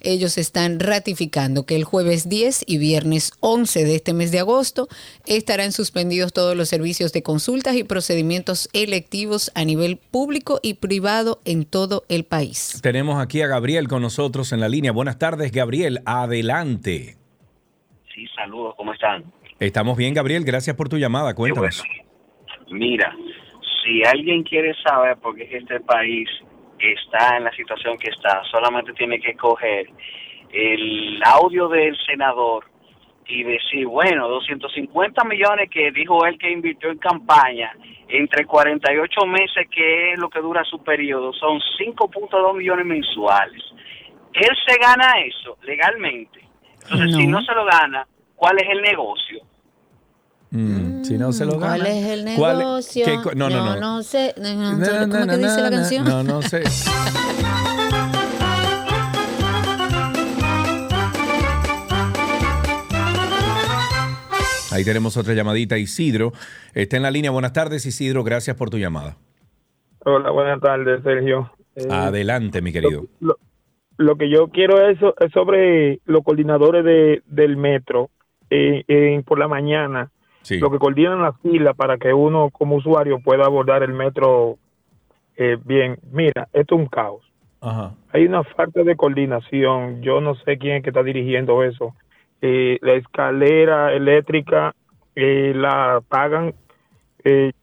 ellos están ratificando que el jueves 10 y viernes 11 de este mes de agosto estarán suspendidos todos los servicios de consultas y procedimientos electivos a nivel público y privado en todo el país. Tenemos aquí a Gabriel con nosotros en la línea. Buenas tardes, Gabriel. Adelante. Sí, saludos, ¿cómo están? Estamos bien, Gabriel. Gracias por tu llamada. Cuéntanos. Mira, si alguien quiere saber por qué este país está en la situación que está, solamente tiene que coger el audio del senador y decir, bueno, 250 millones que dijo él que invirtió en campaña entre 48 meses, que es lo que dura su periodo, son 5.2 millones mensuales. Él se gana eso legalmente. Entonces, si no se lo gana, ¿cuál es el negocio? Mm, si no se lo gana. ¿Cuál es el ¿Cuál- negocio? qué no, no, no. no sé. No, no, ¿Cómo na, que dice la canción? No, no sé. Ahí tenemos otra llamadita. Isidro está en la línea. Buenas tardes, Isidro. Gracias por tu llamada. Hola, buenas tardes, Sergio. Eh, Adelante, mi querido. lo, lo que yo quiero es, es sobre los coordinadores de, del metro eh, eh, por la mañana, lo que coordinan la fila para que uno como usuario pueda abordar el metro eh, bien. Mira, esto es un caos. Ajá. Hay una falta de coordinación. Yo no sé quién es que está dirigiendo eso. Eh, la escalera eléctrica eh, la pagan,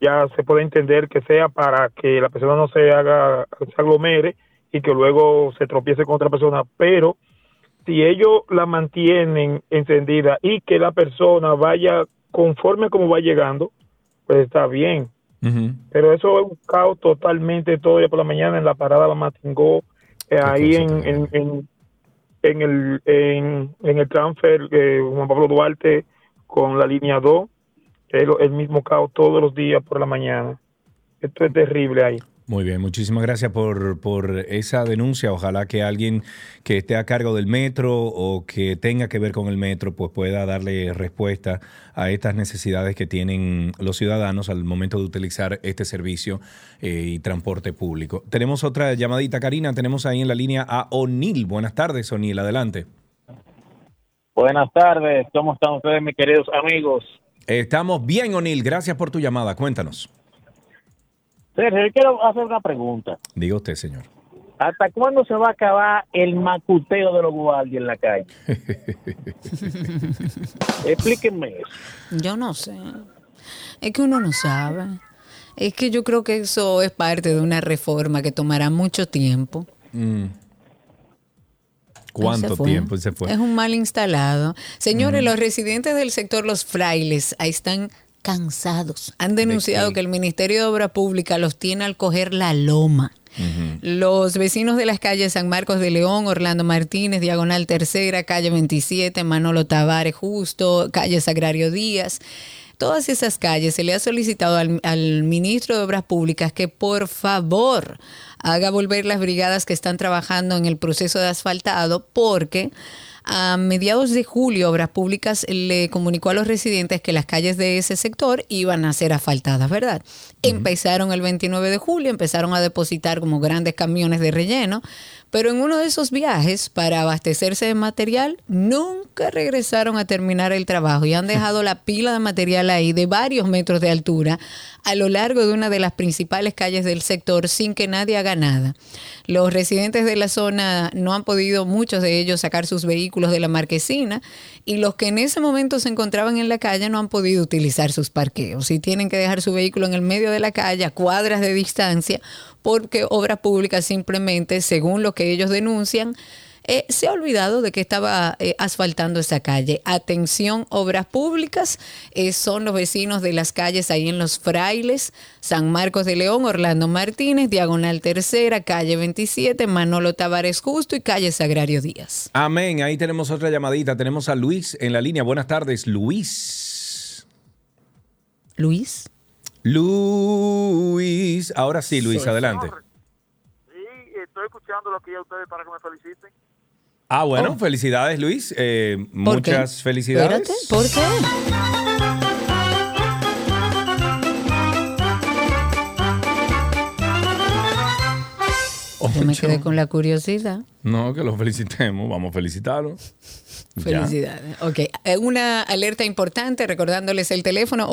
ya se puede entender que sea para que la persona no se haga, se aglomere y que luego se tropiece con otra persona. Pero si ellos la mantienen encendida y que la persona vaya conforme a cómo va llegando, pues está bien. Pero eso es un caos totalmente todo día por la mañana en la parada La Matingó, eh, ahí en, en, en, en el en, en el transfer eh, Juan Pablo Duarte con la línea 2, es lo- el mismo caos todos los días por la mañana. Esto es terrible ahí. Muy bien, muchísimas gracias por, por esa denuncia. Ojalá que alguien que esté a cargo del metro o que tenga que ver con el metro pues pueda darle respuesta a estas necesidades que tienen los ciudadanos al momento de utilizar este servicio eh, y transporte público. Tenemos otra llamadita, Karina. Tenemos ahí en la línea a O'Neill. Buenas tardes, O'Neill. Adelante. Buenas tardes, ¿cómo están ustedes, mis queridos amigos? Estamos bien, O'Neill. Gracias por tu llamada. Cuéntanos. Sergio, yo quiero hacer una pregunta. Diga usted, señor. ¿Hasta cuándo se va a acabar el macuteo de los guardias en la calle? Explíquenme eso. Yo no sé. Es que uno no sabe. Es que yo creo que eso es parte de una reforma que tomará mucho tiempo. Mm. Ahí ¿Cuánto se tiempo se fue? Es un mal instalado. Señores, los residentes del sector Los Frailes ahí están cansados. Han denunciado que el Ministerio de Obra Pública los tiene al coger la loma. Los vecinos de las calles San Marcos de León, Orlando Martínez, Diagonal Tercera, calle 27, Manolo Tavares Justo, calle Sagrario Díaz. Todas esas calles se le ha solicitado al, al ministro de Obras Públicas que por favor haga volver las brigadas que están trabajando en el proceso de asfaltado porque a mediados de julio Obras Públicas le comunicó a los residentes que las calles de ese sector iban a ser asfaltadas, ¿verdad? Empezaron el 29 de julio, empezaron a depositar como grandes camiones de relleno, pero en uno de esos viajes para abastecerse de material nunca regresaron a terminar el trabajo y han dejado la pila de material ahí de varios metros de altura a lo largo de una de las principales calles del sector sin que nadie haga nada. Los residentes de la zona no han podido, muchos de ellos, sacar sus vehículos de la marquesina y los que en ese momento se encontraban en la calle no han podido utilizar sus parqueos y tienen que dejar su vehículo en el medio de la calle a cuadras de distancia porque Obras Públicas simplemente, según lo que ellos denuncian, eh, se ha olvidado de que estaba eh, asfaltando esa calle. Atención, obras públicas, eh, son los vecinos de las calles ahí en Los Frailes, San Marcos de León, Orlando Martínez, Diagonal Tercera, calle 27, Manolo Tavares Justo y calle Sagrario Díaz. Amén. Ahí tenemos otra llamadita. Tenemos a Luis en la línea. Buenas tardes, Luis. Luis. Luis. Ahora sí, Luis, adelante. Sí, estoy escuchando lo que ya ustedes para que me feliciten. Ah, bueno, Oh. felicidades, Luis. Eh, ¿Por qué? muchas felicidades. Espérate, ¿por qué? Yo me quedé con la curiosidad. No, que los felicitemos. Vamos a felicitarlo. Ya. Felicidades. Ok, eh, una alerta importante, recordándoles el teléfono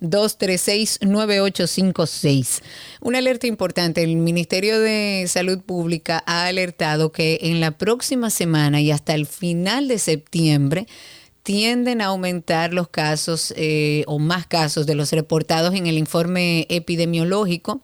829-236-9856. Una alerta importante, el Ministerio de Salud Pública ha alertado que en la próxima semana y hasta el final de septiembre tienden a aumentar los casos eh, o más casos de los reportados en el informe epidemiológico.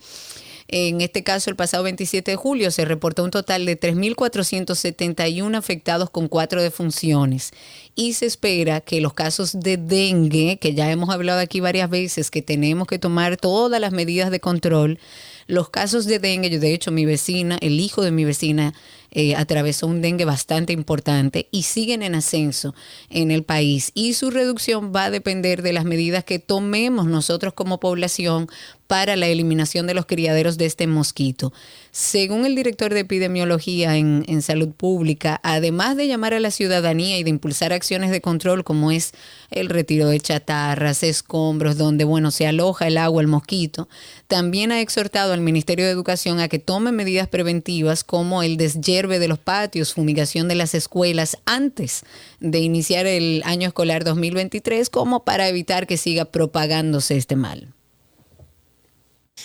En este caso, el pasado 27 de julio se reportó un total de 3.471 afectados con cuatro defunciones. Y se espera que los casos de dengue, que ya hemos hablado aquí varias veces, que tenemos que tomar todas las medidas de control, los casos de dengue, yo de hecho mi vecina, el hijo de mi vecina, eh, atravesó un dengue bastante importante y siguen en ascenso en el país. Y su reducción va a depender de las medidas que tomemos nosotros como población para la eliminación de los criaderos de este mosquito. Según el director de epidemiología en, salud pública, además de llamar a la ciudadanía y de impulsar acciones de control como es el retiro de chatarras, escombros, donde bueno se aloja el agua, el mosquito, también ha exhortado al Ministerio de Educación a que tome medidas preventivas como el desyerbe de los patios, fumigación de las escuelas antes de iniciar el año escolar 2023, como para evitar que siga propagándose este mal.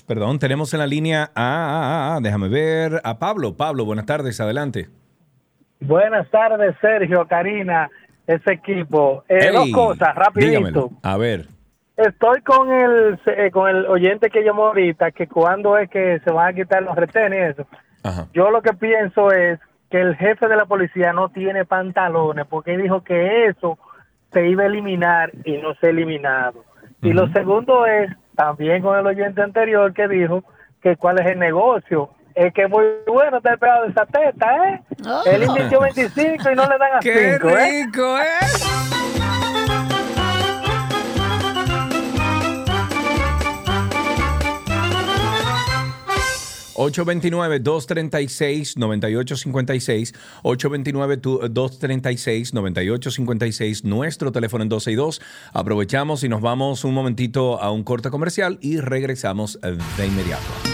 Perdón, tenemos en la línea a, a- a- déjame ver, a Pablo. Pablo, buenas tardes, adelante. Buenas tardes, Sergio, Karina, ese equipo. Eh, dos cosas, rapidito. dígamelo. A ver. Estoy con el eh, con el oyente que llamó ahorita, que cuando es que se van a quitar los retenes y eso. Ajá. Yo lo que pienso es que el jefe de la policía no tiene pantalones, porque dijo que eso se iba a eliminar y no se ha eliminado. Y lo segundo es, también con el oyente anterior que dijo que cuál es el negocio. Es que muy bueno está el pegado de esa teta, ¿eh? Él invirtió 25 y no le dan a ¡Qué 5, ¿eh? rico, eh! $829-236-9856, 829-236-9856, nuestro teléfono en 12 y 2. Aprovechamos y nos vamos un momentito a un corte comercial y regresamos de inmediato.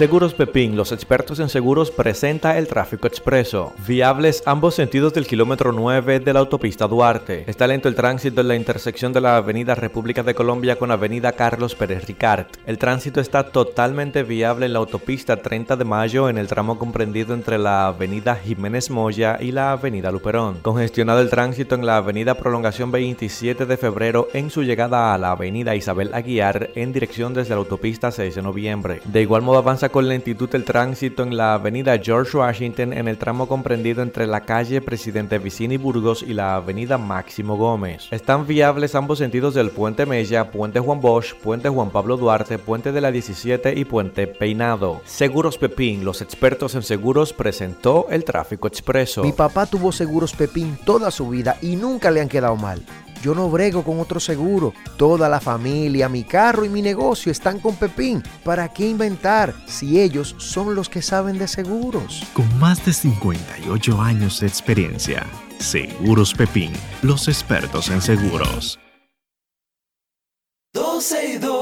Seguros Pepín, los expertos en seguros, presenta el tráfico expreso. Viables ambos sentidos del kilómetro 9 de la autopista Duarte. Está lento el tránsito en la intersección de la Avenida República de Colombia con Avenida Carlos Pérez Ricard. El tránsito está totalmente viable en la autopista 30 de Mayo en el tramo comprendido entre la Avenida Jiménez Moya y la Avenida Luperón. Congestionado el tránsito en la Avenida Prolongación 27 de febrero en su llegada a la Avenida Isabel Aguiar en dirección desde la autopista 6 de noviembre. De igual modo avanza con lentitud el tránsito en la avenida George Washington en el tramo comprendido entre la calle Presidente Vicini Burgos y la avenida Máximo Gómez. Están viables ambos sentidos del Puente Mella, Puente Juan Bosch, Puente Juan Pablo Duarte, Puente de la 17 y Puente Peinado. Seguros Pepín, los expertos en seguros, presentó el tráfico expreso. Mi papá tuvo seguros Pepín toda su vida y nunca le han quedado mal. Yo no brego con otro seguro. Toda la familia, mi carro y mi negocio están con Pepín. ¿Para qué inventar si ellos son los que saben de seguros? Con más de 58 años de experiencia, Seguros Pepín, los expertos en seguros. 12 y 2.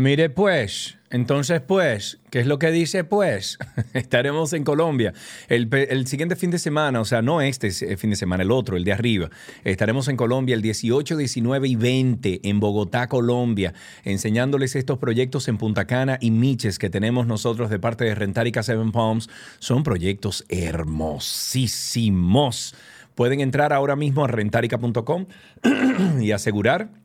Mire pues, entonces pues, ¿qué es lo que dice pues? Estaremos en Colombia el, el siguiente fin de semana, o sea, no este eh, fin de semana, el otro, el de arriba. Estaremos en Colombia el 18, 19 y 20 en Bogotá, Colombia, enseñándoles estos proyectos en Punta Cana y Miches que tenemos nosotros de parte de Rentarica Seven Palms. Son proyectos hermosísimos. Pueden entrar ahora mismo a rentarica.com y asegurar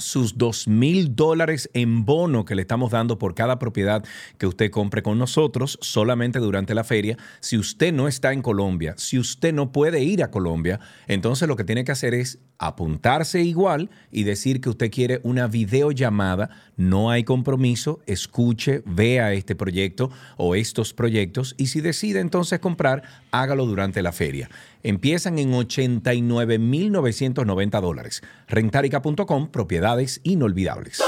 sus dos mil dólares en bono que le estamos dando por cada propiedad que usted compre con nosotros solamente durante la feria. Si usted no está en Colombia, si usted no puede ir a Colombia, entonces lo que tiene que hacer es apuntarse igual y decir que usted quiere una videollamada. No hay compromiso, escuche, vea este proyecto o estos proyectos y si decide entonces comprar, hágalo durante la feria. Empiezan en 89.990 dólares. Rentarica.com, propiedades inolvidables.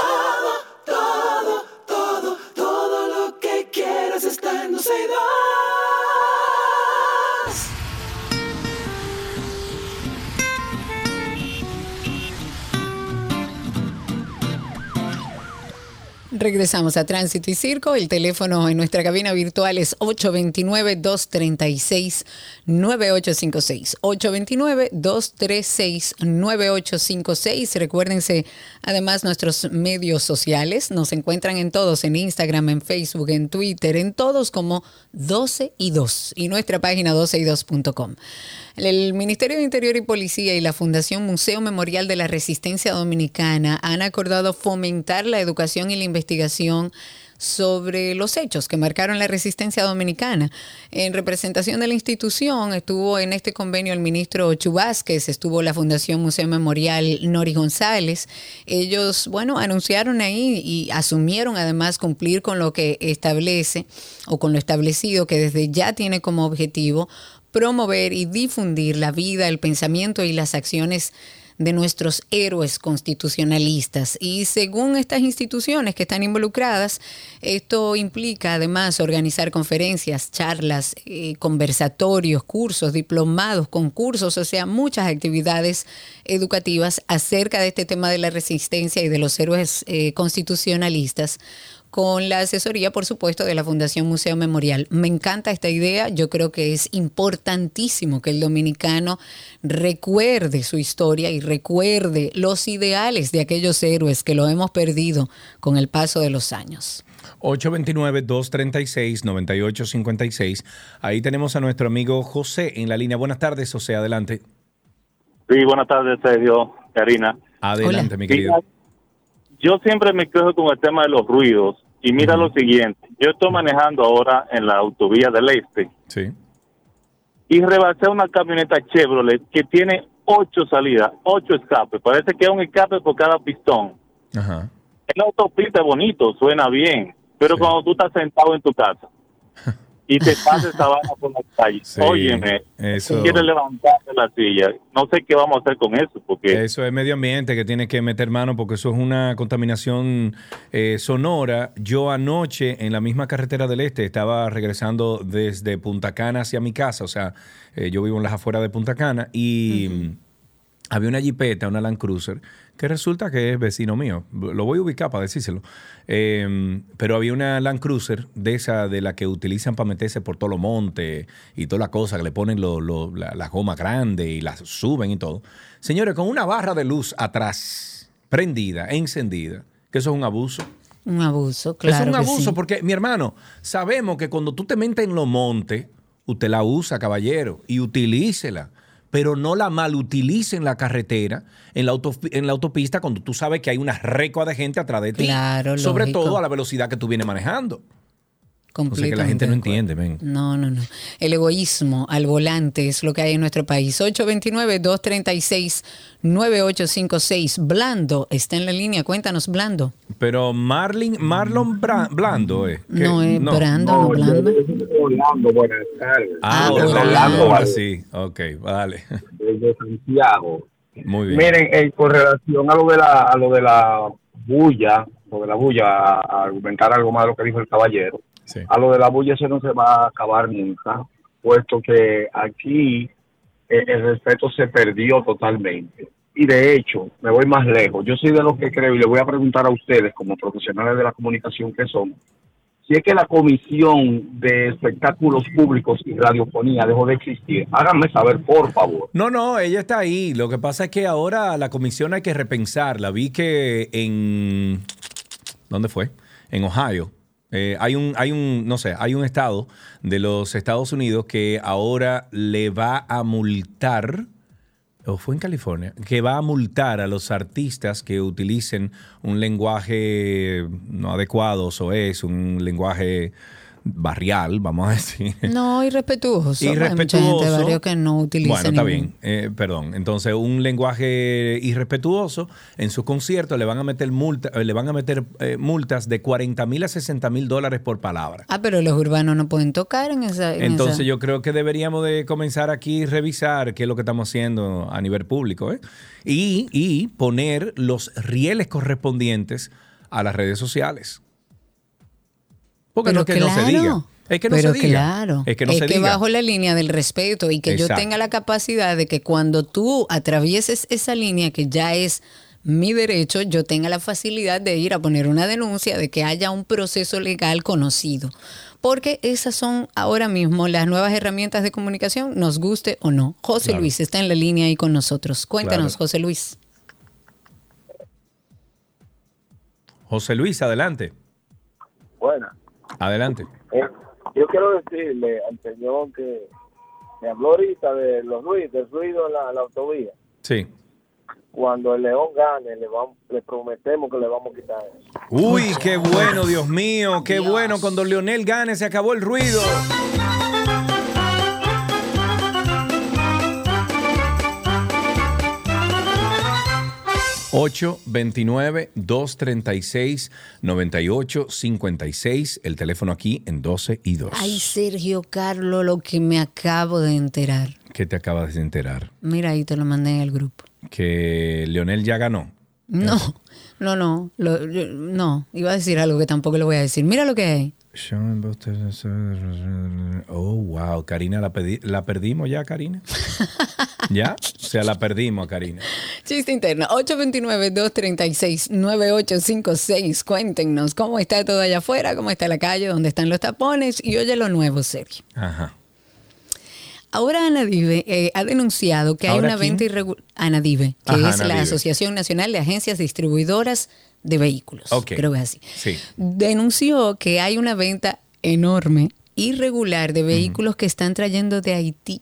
Regresamos a Tránsito y Circo. El teléfono en nuestra cabina virtual es 829-236-9856. 829-236-9856. Recuérdense, además, nuestros medios sociales. Nos encuentran en todos, en Instagram, en Facebook, en Twitter, en todos como 12 y 2. Y nuestra página 12y2.com. El Ministerio de Interior y Policía y la Fundación Museo Memorial de la Resistencia Dominicana han acordado fomentar la educación y la investigación sobre los hechos que marcaron la resistencia dominicana. En representación de la institución estuvo en este convenio el ministro Chu Vázquez, estuvo la Fundación Museo Memorial Nori González. Ellos, bueno, anunciaron ahí y asumieron además cumplir con lo que establece o con lo establecido que desde ya tiene como objetivo promover y difundir la vida, el pensamiento y las acciones de nuestros héroes constitucionalistas. Y según estas instituciones que están involucradas, esto implica además organizar conferencias, charlas, eh, conversatorios, cursos, diplomados, concursos, o sea, muchas actividades educativas acerca de este tema de la resistencia y de los héroes eh, constitucionalistas con la asesoría, por supuesto, de la Fundación Museo Memorial. Me encanta esta idea, yo creo que es importantísimo que el dominicano recuerde su historia y recuerde los ideales de aquellos héroes que lo hemos perdido con el paso de los años. 829-236-9856. Ahí tenemos a nuestro amigo José en la línea. Buenas tardes, José, adelante. Sí, buenas tardes, Sergio, Karina. Adelante, mi querido. Mira, yo siempre me quejo con el tema de los ruidos. Y mira lo siguiente, yo estoy manejando ahora en la autovía del Este Sí. y rebasé una camioneta Chevrolet que tiene ocho salidas, ocho escapes. Parece que es un escape por cada pistón. Ajá. En la autopista es bonito, suena bien, pero cuando tú estás sentado en tu casa y te pasa esa vaina por la calle, Sí, óyeme, eso- quieres levantarte de la silla, no sé qué vamos a hacer con eso, porque Eso es medio ambiente que tiene que meter mano porque eso es una contaminación eh, sonora. Yo anoche en la misma carretera del este estaba regresando desde Punta Cana hacia mi casa, o sea, eh, yo vivo en las afueras de Punta Cana y había una jipeta, una Land Cruiser, que resulta que es vecino mío. Lo voy a ubicar para decírselo. Eh, pero había una Land Cruiser de esa, de la que utilizan para meterse por todo los montes y toda la cosa, que le ponen lo- lo- la, la goma grande y las suben y todo. Señores, con una barra de luz atrás, prendida, encendida, que eso es un abuso. Un abuso, claro. Es un abuso sí. porque, mi hermano, sabemos que cuando tú te metes en los montes, usted la usa, caballero, y utilícela. Pero no la malutilice en la carretera, en la, auto- en la autopista, cuando tú sabes que hay una recua de gente atrás de ti. Claro, Sobre lógico. todo a la velocidad que tú vienes manejando. O sea que la gente Completamente no de entiende, ven. No, no, no. El egoísmo al volante es lo que hay en nuestro país. 829-236-9856. Blando está en la línea. Cuéntanos, Blando. Pero Marlin, Marlon Bra- Blando, ¿eh? No es Brando, no Blando. Orlando, buenas tardes. Ah, Desde Orlando, Orlando, vale. sí. Ok, vale. Desde Santiago. Muy bien. Miren, eh, con relación a lo de la, a lo de la bulla, lo de la bulla, a argumentar algo más de lo que dijo el caballero, Sí. a lo de la bulla eso no se va a acabar nunca, puesto que aquí eh, el respeto se perdió totalmente. y de hecho, me voy más lejos. Yo soy de los que creo y le voy a preguntar a ustedes, como profesionales de la comunicación que son, si es que la Comisión de Espectáculos Públicos y Radiofonía dejó de existir. Háganme saber, por favor. No, no, ella está ahí. Lo que pasa es que ahora la comisión hay que repensarla. Vi que en... ¿Dónde fue? En Ohio. Eh, hay un, hay un, no sé, hay un estado de los Estados Unidos que ahora le va a multar, o fue en California, que va a multar a los artistas que utilicen un lenguaje no adecuado, o es un lenguaje barrial, vamos a decir. No, irrespetuoso. Hay mucha gente Irrespetuoso. de barrio que no utiliza Bueno, está ningún- bien, eh, perdón. Entonces, un lenguaje irrespetuoso en su concierto le van a meter multa, eh, le van a meter eh, multas de 40 mil a 60 mil dólares por palabra. Ah, pero los urbanos no pueden tocar en esa. en Entonces esa- yo creo que deberíamos de comenzar aquí revisar qué es lo que estamos haciendo a nivel público ¿eh? y, y poner los rieles correspondientes a las redes sociales. Porque no es que no se diga. Es que no pero se diga. claro. Es que no se diga. bajo la línea del respeto y que yo tenga la capacidad de que cuando tú atravieses esa línea que ya es mi derecho, yo tenga la facilidad de ir a poner una denuncia de que haya un proceso legal conocido. Porque esas son ahora mismo las nuevas herramientas de comunicación, nos guste o no. José Claro. Luis está en la línea ahí con nosotros. Cuéntanos, Claro. José Luis. José Luis, adelante. Bueno, Adelante. eh, yo quiero decirle al señor que me habló ahorita de los ruidos, del ruido en la, la autovía. Sí. Cuando el León gane, le, vamos, le prometemos que le vamos a quitar eso. Uy, qué bueno, Dios mío, qué bueno. Cuando Leonel gane se acabó el ruido. $829-236-9856. El teléfono aquí en 12 y 2. Ay, Sergio Carlos, lo que me acabo de enterar. ¿Qué te acabas de enterar? Mira, ahí te lo mandé en el grupo. Que Leonel ya ganó. No, no, no, lo- no, iba a decir algo que tampoco le voy a decir. Mira lo que hay. Oh, wow. Karina, ¿la, la perdimos ya, Karina? ¿Ya? O sea, la perdimos, Karina. Chiste interno, 829-236-9856. Cuéntenos cómo está todo allá afuera, cómo está la calle, dónde están los tapones y oye lo nuevo, Sergio. Ajá. Ahora Anadive eh, ha denunciado que hay ¿Ahora una quién? venta irregular. Anadive, que Ajá, es la. Asociación Nacional de Agencias Distribuidoras de Vehículos. Ok. Creo que es así. Sí. denunció que hay una venta enorme, irregular, de vehículos que están trayendo de Haití.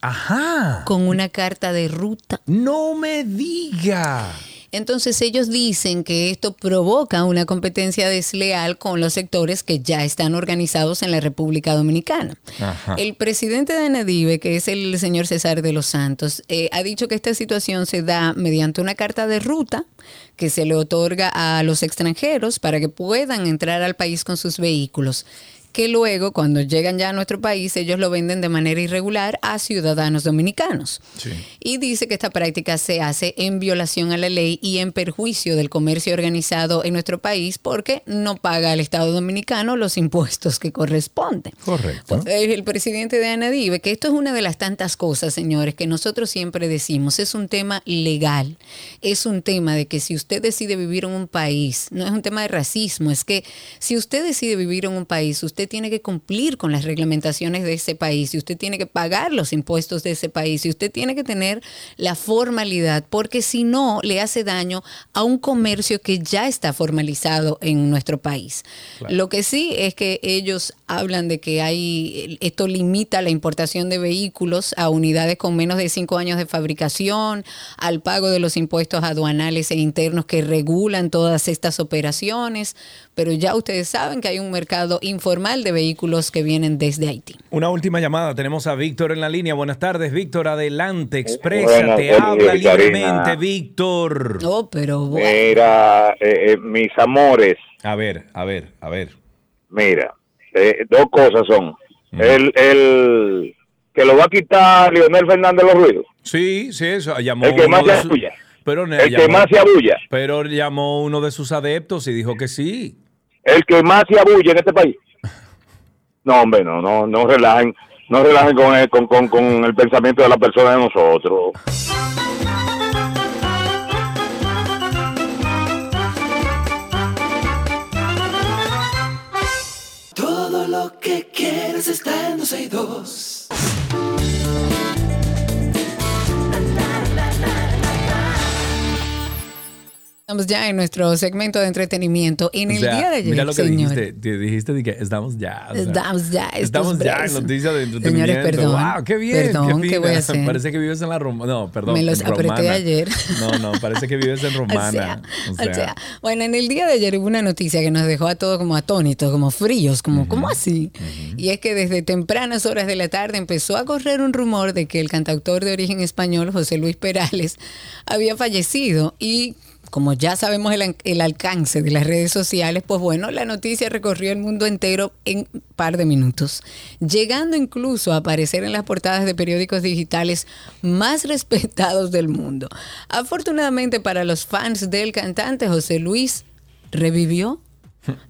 Ajá. Con una carta de ruta. No me diga. Entonces ellos dicen que esto provoca una competencia desleal con los sectores que ya están organizados en la República Dominicana. Ajá. El presidente de Anadive, que es el señor César de los Santos, eh, ha dicho que esta situación se da mediante una carta de ruta que se le otorga a los extranjeros para que puedan entrar al país con sus vehículos que luego, cuando llegan ya a nuestro país, ellos lo venden de manera irregular a ciudadanos dominicanos. Y dice que esta práctica se hace en violación a la ley y en perjuicio del comercio organizado en nuestro país porque no paga al Estado dominicano los impuestos que corresponden. Correcto. El presidente de Anadive, que esto es una de las tantas cosas, señores, que nosotros siempre decimos, es un tema legal, es un tema de que si usted decide vivir en un país, no es un tema de racismo, es que si usted decide vivir en un país, usted tiene que cumplir con las reglamentaciones de ese país y usted tiene que pagar los impuestos de ese país y usted tiene que tener la formalidad, porque si no, le hace daño a un comercio que ya está formalizado en nuestro país. Claro. Lo que sí es que ellos hablan de que hay esto limita la importación de vehículos a unidades con menos de cinco años de fabricación, al pago de los impuestos aduanales e internos que regulan todas estas operaciones, pero ya ustedes saben que hay un mercado informal de vehículos que vienen desde Haití. Una última llamada. Tenemos a Víctor en la línea. Buenas tardes, Víctor. Adelante, exprésate. Buenas tardes, habla libremente, Víctor. Oh, pero Mira, eh, eh, mis amores. A ver, a ver, a ver. Mira, eh, dos cosas son. El, el que lo va a quitar Leonel Fernández los ruidos. Sí, sí, eso. Llamó El que más se su- abulla. Pero El que más se abulla. Pero llamó uno de sus adeptos y dijo que sí el que más se abulle en este país. No, hombre, no, no, no relajen, no relajen con el, con el pensamiento de la persona de nosotros. Todo lo que quieres está en dos y dos. Estamos ya en nuestro segmento de entretenimiento. En el O sea, día de ayer, Mira lo que señor. dijiste. te dijiste de que estamos ya. o sea, Estamos ya, Estamos es ya en preso. noticias de entretenimiento. Señores, perdón. Wow, qué bien. Perdón, qué, ¿qué voy a hacer? Parece que vives en la Roma. No, perdón. Me los en apreté Romana. ayer. No, no, parece que vives en Romana. O sea, o sea, bueno, en el día de ayer hubo una noticia que nos dejó a todos como atónitos, como fríos, como, ¿cómo así? Y es que desde tempranas horas de la tarde empezó a correr un rumor de que el cantautor de origen español, José Luis Perales, había fallecido y como ya sabemos el, alcance de las redes sociales, pues bueno, la noticia recorrió el mundo entero en un par de minutos, llegando incluso a aparecer en las portadas de periódicos digitales más respetados del mundo. Afortunadamente para los fans del cantante, José Luis revivió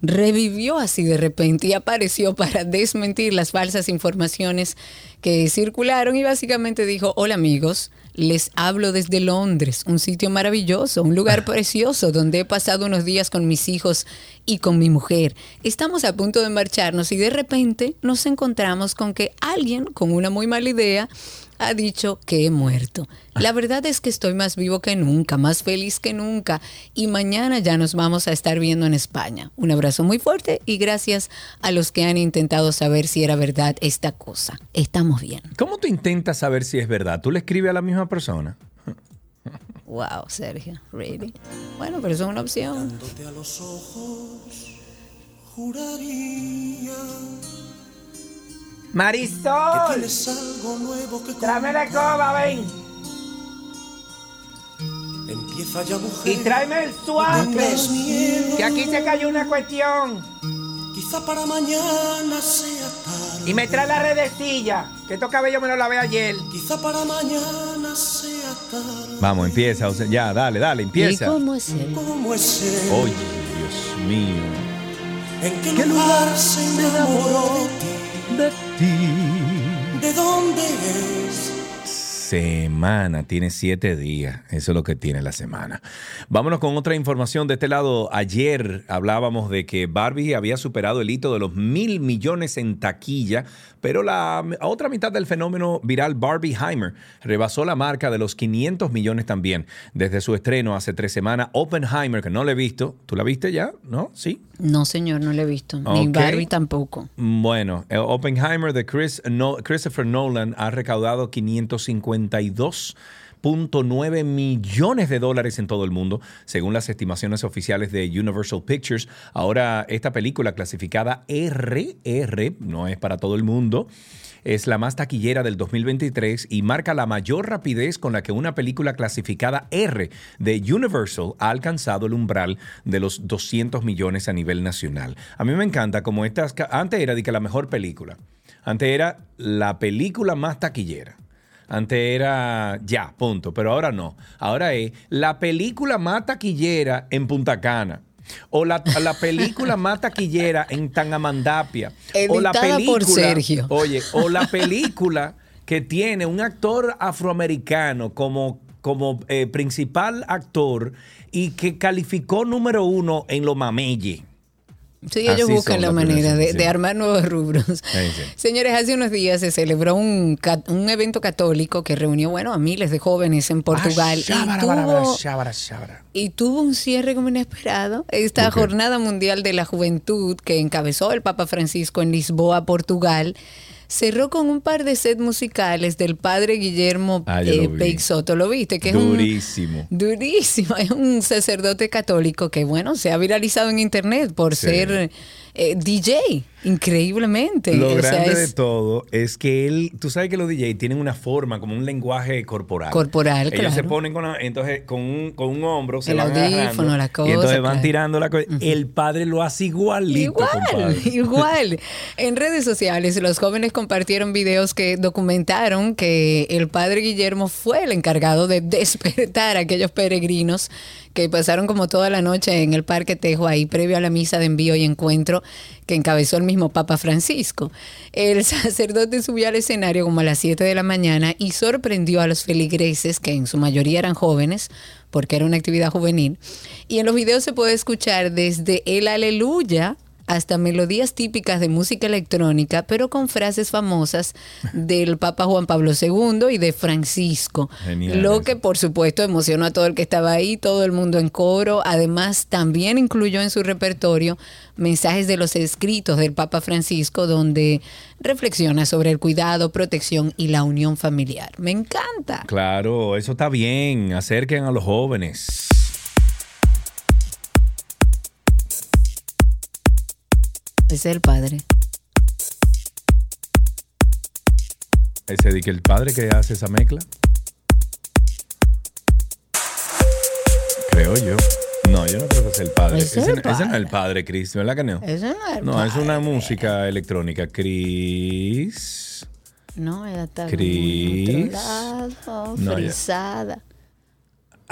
revivió así de repente y apareció para desmentir las falsas informaciones que circularon y básicamente dijo, hola amigos, les hablo desde Londres, un sitio maravilloso, un lugar precioso donde he pasado unos días con mis hijos y con mi mujer. Estamos a punto de marcharnos y de repente nos encontramos con que alguien con una muy mala idea ha dicho que he muerto. La verdad es que estoy más vivo que nunca, más feliz que nunca y mañana ya nos vamos a estar viendo en España. Un abrazo muy fuerte y gracias a los que han intentado saber si era verdad esta cosa. Estamos bien. ¿Cómo tú intentas saber si es verdad? ¿Tú le escribes a la misma persona? Wow, Sergio, really. Bueno, pero eso es una opción. Mirándote a los ojos, juraría Marisol, tráeme la escoba, ven. Empieza ya, mujer. Y tráeme el suave. Que aquí se cayó una cuestión. Quizá para mañana sea tarde. Y me trae la redecilla. Que estos cabellos me los lavé ayer. Quizá para mañana sea tarde. Vamos, empieza. o sea, ya, dale, dale, empieza. es él? ¿Cómo es él? Oye, Dios mío. ¿En qué lugar se enamoró de ti? ¿De dónde es? Semana, tiene siete días. Eso es lo que tiene la semana. Vámonos con otra información de este lado. Ayer hablábamos de que Barbie había superado el hito de los mil millones en taquilla, pero la otra mitad del fenómeno viral Barbieheimer rebasó la marca de los 500 millones también. Desde su estreno hace tres semanas, Oppenheimer, que no le he visto. ¿Tú la viste ya? ¿No? Sí. No, señor, no lo he visto. Ni. Barbie tampoco. Bueno, el Oppenheimer de Chris, no- Christopher Nolan ha recaudado 552.9 millones de dólares en todo el mundo, según las estimaciones oficiales de Universal Pictures. Ahora, esta película clasificada RR, no es para todo el mundo, es la más taquillera del 2023 y marca la mayor rapidez con la que una película clasificada R de Universal ha alcanzado el umbral de los 200 millones a nivel nacional. A mí me encanta como estas... Antes era de que la mejor película. Antes era la película más taquillera. Antes era ya, punto. Pero ahora no. Ahora es la película más taquillera en Punta Cana. O la, la película más taquillera en Tangamandapia. o la Editada película, por Sergio. Oye, o la película que tiene un actor afroamericano como, como eh, principal actor y que calificó número uno en lo mameye. Sí, ellos Así buscan la manera de, armar nuevos rubros. Sí, sí. Señores, hace unos días se celebró un, evento católico que reunió, bueno, a miles de jóvenes en Portugal. y, Shabara, bara, bara, tuvo, shabara, shabara. y tuvo un cierre como inesperado. Esta. Jornada Mundial de la Juventud que encabezó el Papa Francisco en Lisboa, Portugal, cerró con un par de sets musicales del padre Guillermo Ah, eh. Peixoto. ¿Lo viste? Que es un, Durísimo. Durísimo, es un sacerdote católico que, bueno, se ha viralizado en internet por Sí. ser eh, DJ, increíblemente. Lo O sea, grande es de todo es que él, tú sabes que los DJ tienen una forma, como un lenguaje corporal. Corporal, Ellos claro. se ponen con, la- entonces, con, un, con un hombro, se El van audífono, la Y cosa, entonces van tirando la cosa. El padre lo hace igualito, Igual, compadre. igual. En redes sociales, los jóvenes compartieron videos que documentaron que el padre Guillermo fue el encargado de despertar a aquellos peregrinos que pasaron como toda la noche en el Parque Tejo ahí, previo a la misa de envío y encuentro que encabezó el mismo Papa Francisco. El sacerdote subió al escenario como a las 7 de la mañana y sorprendió a los feligreses, que en su mayoría eran jóvenes, porque era una actividad juvenil. Y en los videos se puede escuchar desde el aleluya hasta melodías típicas de música electrónica, pero con frases famosas del Papa Juan Pablo II y de Francisco. Genial Lo que por supuesto emocionó a todo el que estaba ahí, todo el mundo en coro. Además, también incluyó en su repertorio mensajes de los escritos del Papa Francisco donde reflexiona sobre el cuidado, protección y la unión familiar. Me encanta. Claro, eso está bien. Acerquen a los jóvenes. Ese es el padre. Ese que el padre que hace esa mezcla. Creo yo. No, yo no creo que sea el padre. Ese Ese, es no es el padre, Chris, ¿verdad que no? Ese no es el No, es una música electrónica. Chris. No, ella está otro lado, No, frisada.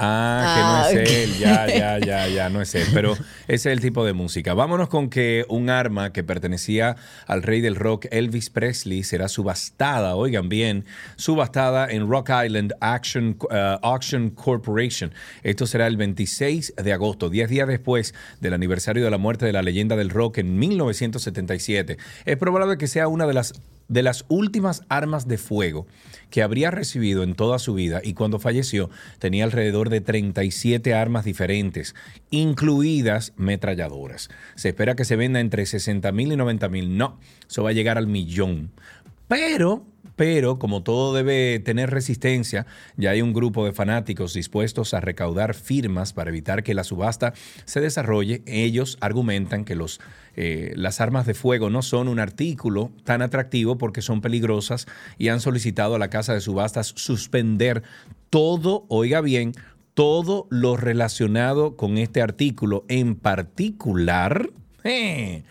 Ah, que no Ah, es ok. él, ya, ya, ya, ya, no es él. Pero ese es el tipo de música. Vámonos con que un arma que pertenecía al rey del rock Elvis Presley será subastada, oigan bien, subastada en Rock Island Action, uh, Auction Corporation. Esto será el 26 de agosto, 10 días después del aniversario de la muerte de la leyenda del rock en 1977. Es probable que sea una de las de las últimas armas de fuego que habría recibido en toda su vida y cuando falleció tenía alrededor de 37 armas diferentes, incluidas metralladoras. Se espera que se venda entre 60 mil y 90 mil. No, eso va a llegar al millón. Pero, pero, como todo debe tener resistencia, ya hay un grupo de fanáticos dispuestos a recaudar firmas para evitar que la subasta se desarrolle. Ellos argumentan que los, eh, las armas de fuego no son un artículo tan atractivo porque son peligrosas y han solicitado a la casa de subastas suspender todo, oiga bien, todo lo relacionado con este artículo en particular. eh,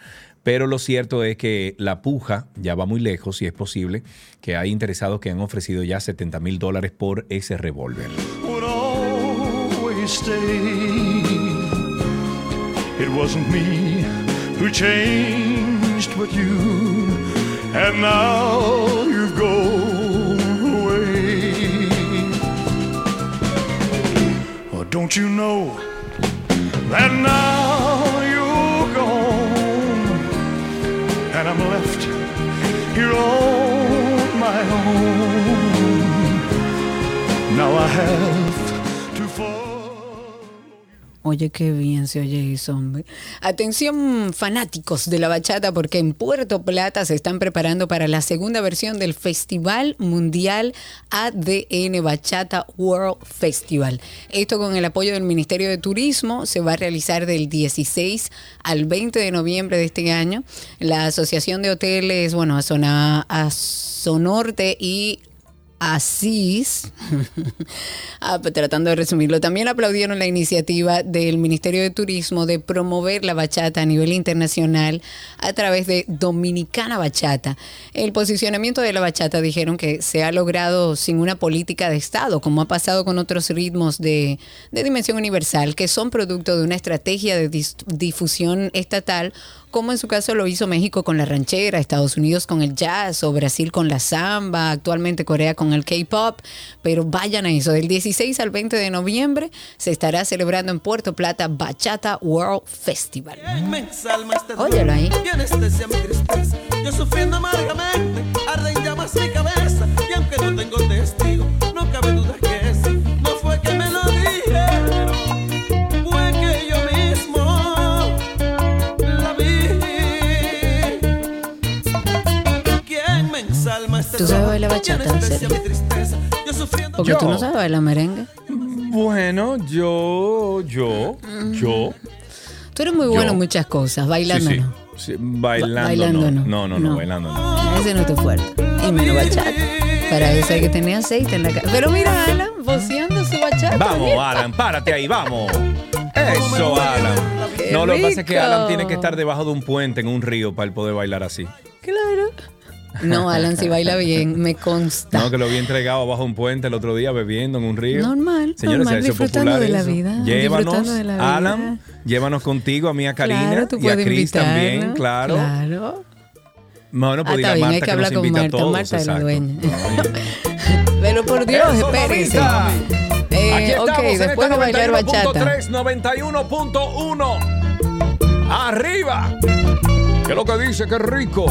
pero lo cierto es que la puja ya va muy lejos y es posible que hay interesados que han ofrecido ya 70 mil dólares por ese revólver. Oh, don't you know that now I'm left here on my own. Now I have. Oye, qué bien se oye eso, hombre. Atención, fanáticos de la bachata, porque en Puerto Plata se están preparando para la segunda versión del Festival Mundial ADN Bachata World Festival. Esto con el apoyo del Ministerio de Turismo se va a realizar del 16 al 20 de noviembre de este año. La Asociación de Hoteles, bueno, a, Zona, a Sonorte y Asís, ah, pues tratando de resumirlo, también aplaudieron la iniciativa del Ministerio de Turismo de promover la bachata a nivel internacional a través de Dominicana Bachata. El posicionamiento de la bachata dijeron que se ha logrado sin una política de Estado, como ha pasado con otros ritmos de, de dimensión universal, que son producto de una estrategia de difusión estatal como en su caso lo hizo México con la ranchera, Estados Unidos con el jazz o Brasil con la samba, actualmente Corea con el K-pop, pero vayan a eso, del 16 al 20 de noviembre se estará celebrando en Puerto Plata Bachata World Festival. Óyelo ahí. Y anestesia mi tristeza. Yo sufriendo amargamente, arde en llamas mi cabeza. Y aunque no tengo testigo, ¿Tú sabes bailar bachata. Yo sufriendo Porque tú no sabes bailar merengue. Bueno, yo, yo, yo. Tú eres muy bueno en muchas cosas, bailando Sí, sí. no. Sí, bailando, Ba- bailando no. no. No, no, no, No. bailando no. Ese no es tu fuerte. Y menos bachata. Para eso hay que tener aceite en la cara. Pero mira, Alan, voceando su bachata. Vamos, mira. Alan, párate ahí, vamos. Eso, Alan. Qué No, lo que pasa es que. Alan tiene que estar debajo de un puente en un río para él poder bailar así. No, Alan, si baila bien, me consta. No, que lo vi entregado bajo un puente el otro día bebiendo en un río. Normal, Señores, normal, disfrutando popular de la vida, Llévanos, de la vida. Alan, llévanos contigo, a mí, a Karina Claro, y a invitarnos, también, claro. Claro. Bueno, Ah, pues dile está a bien, Marta hay que que, hablar con Marta. todos. Marta es la dueña. Pero por Dios, mamita. Eh, Aquí ok, estamos en después esta de bailar bachata. 91.3, 91.1. Arriba. ¿Qué es lo que dice? ¡Qué rico!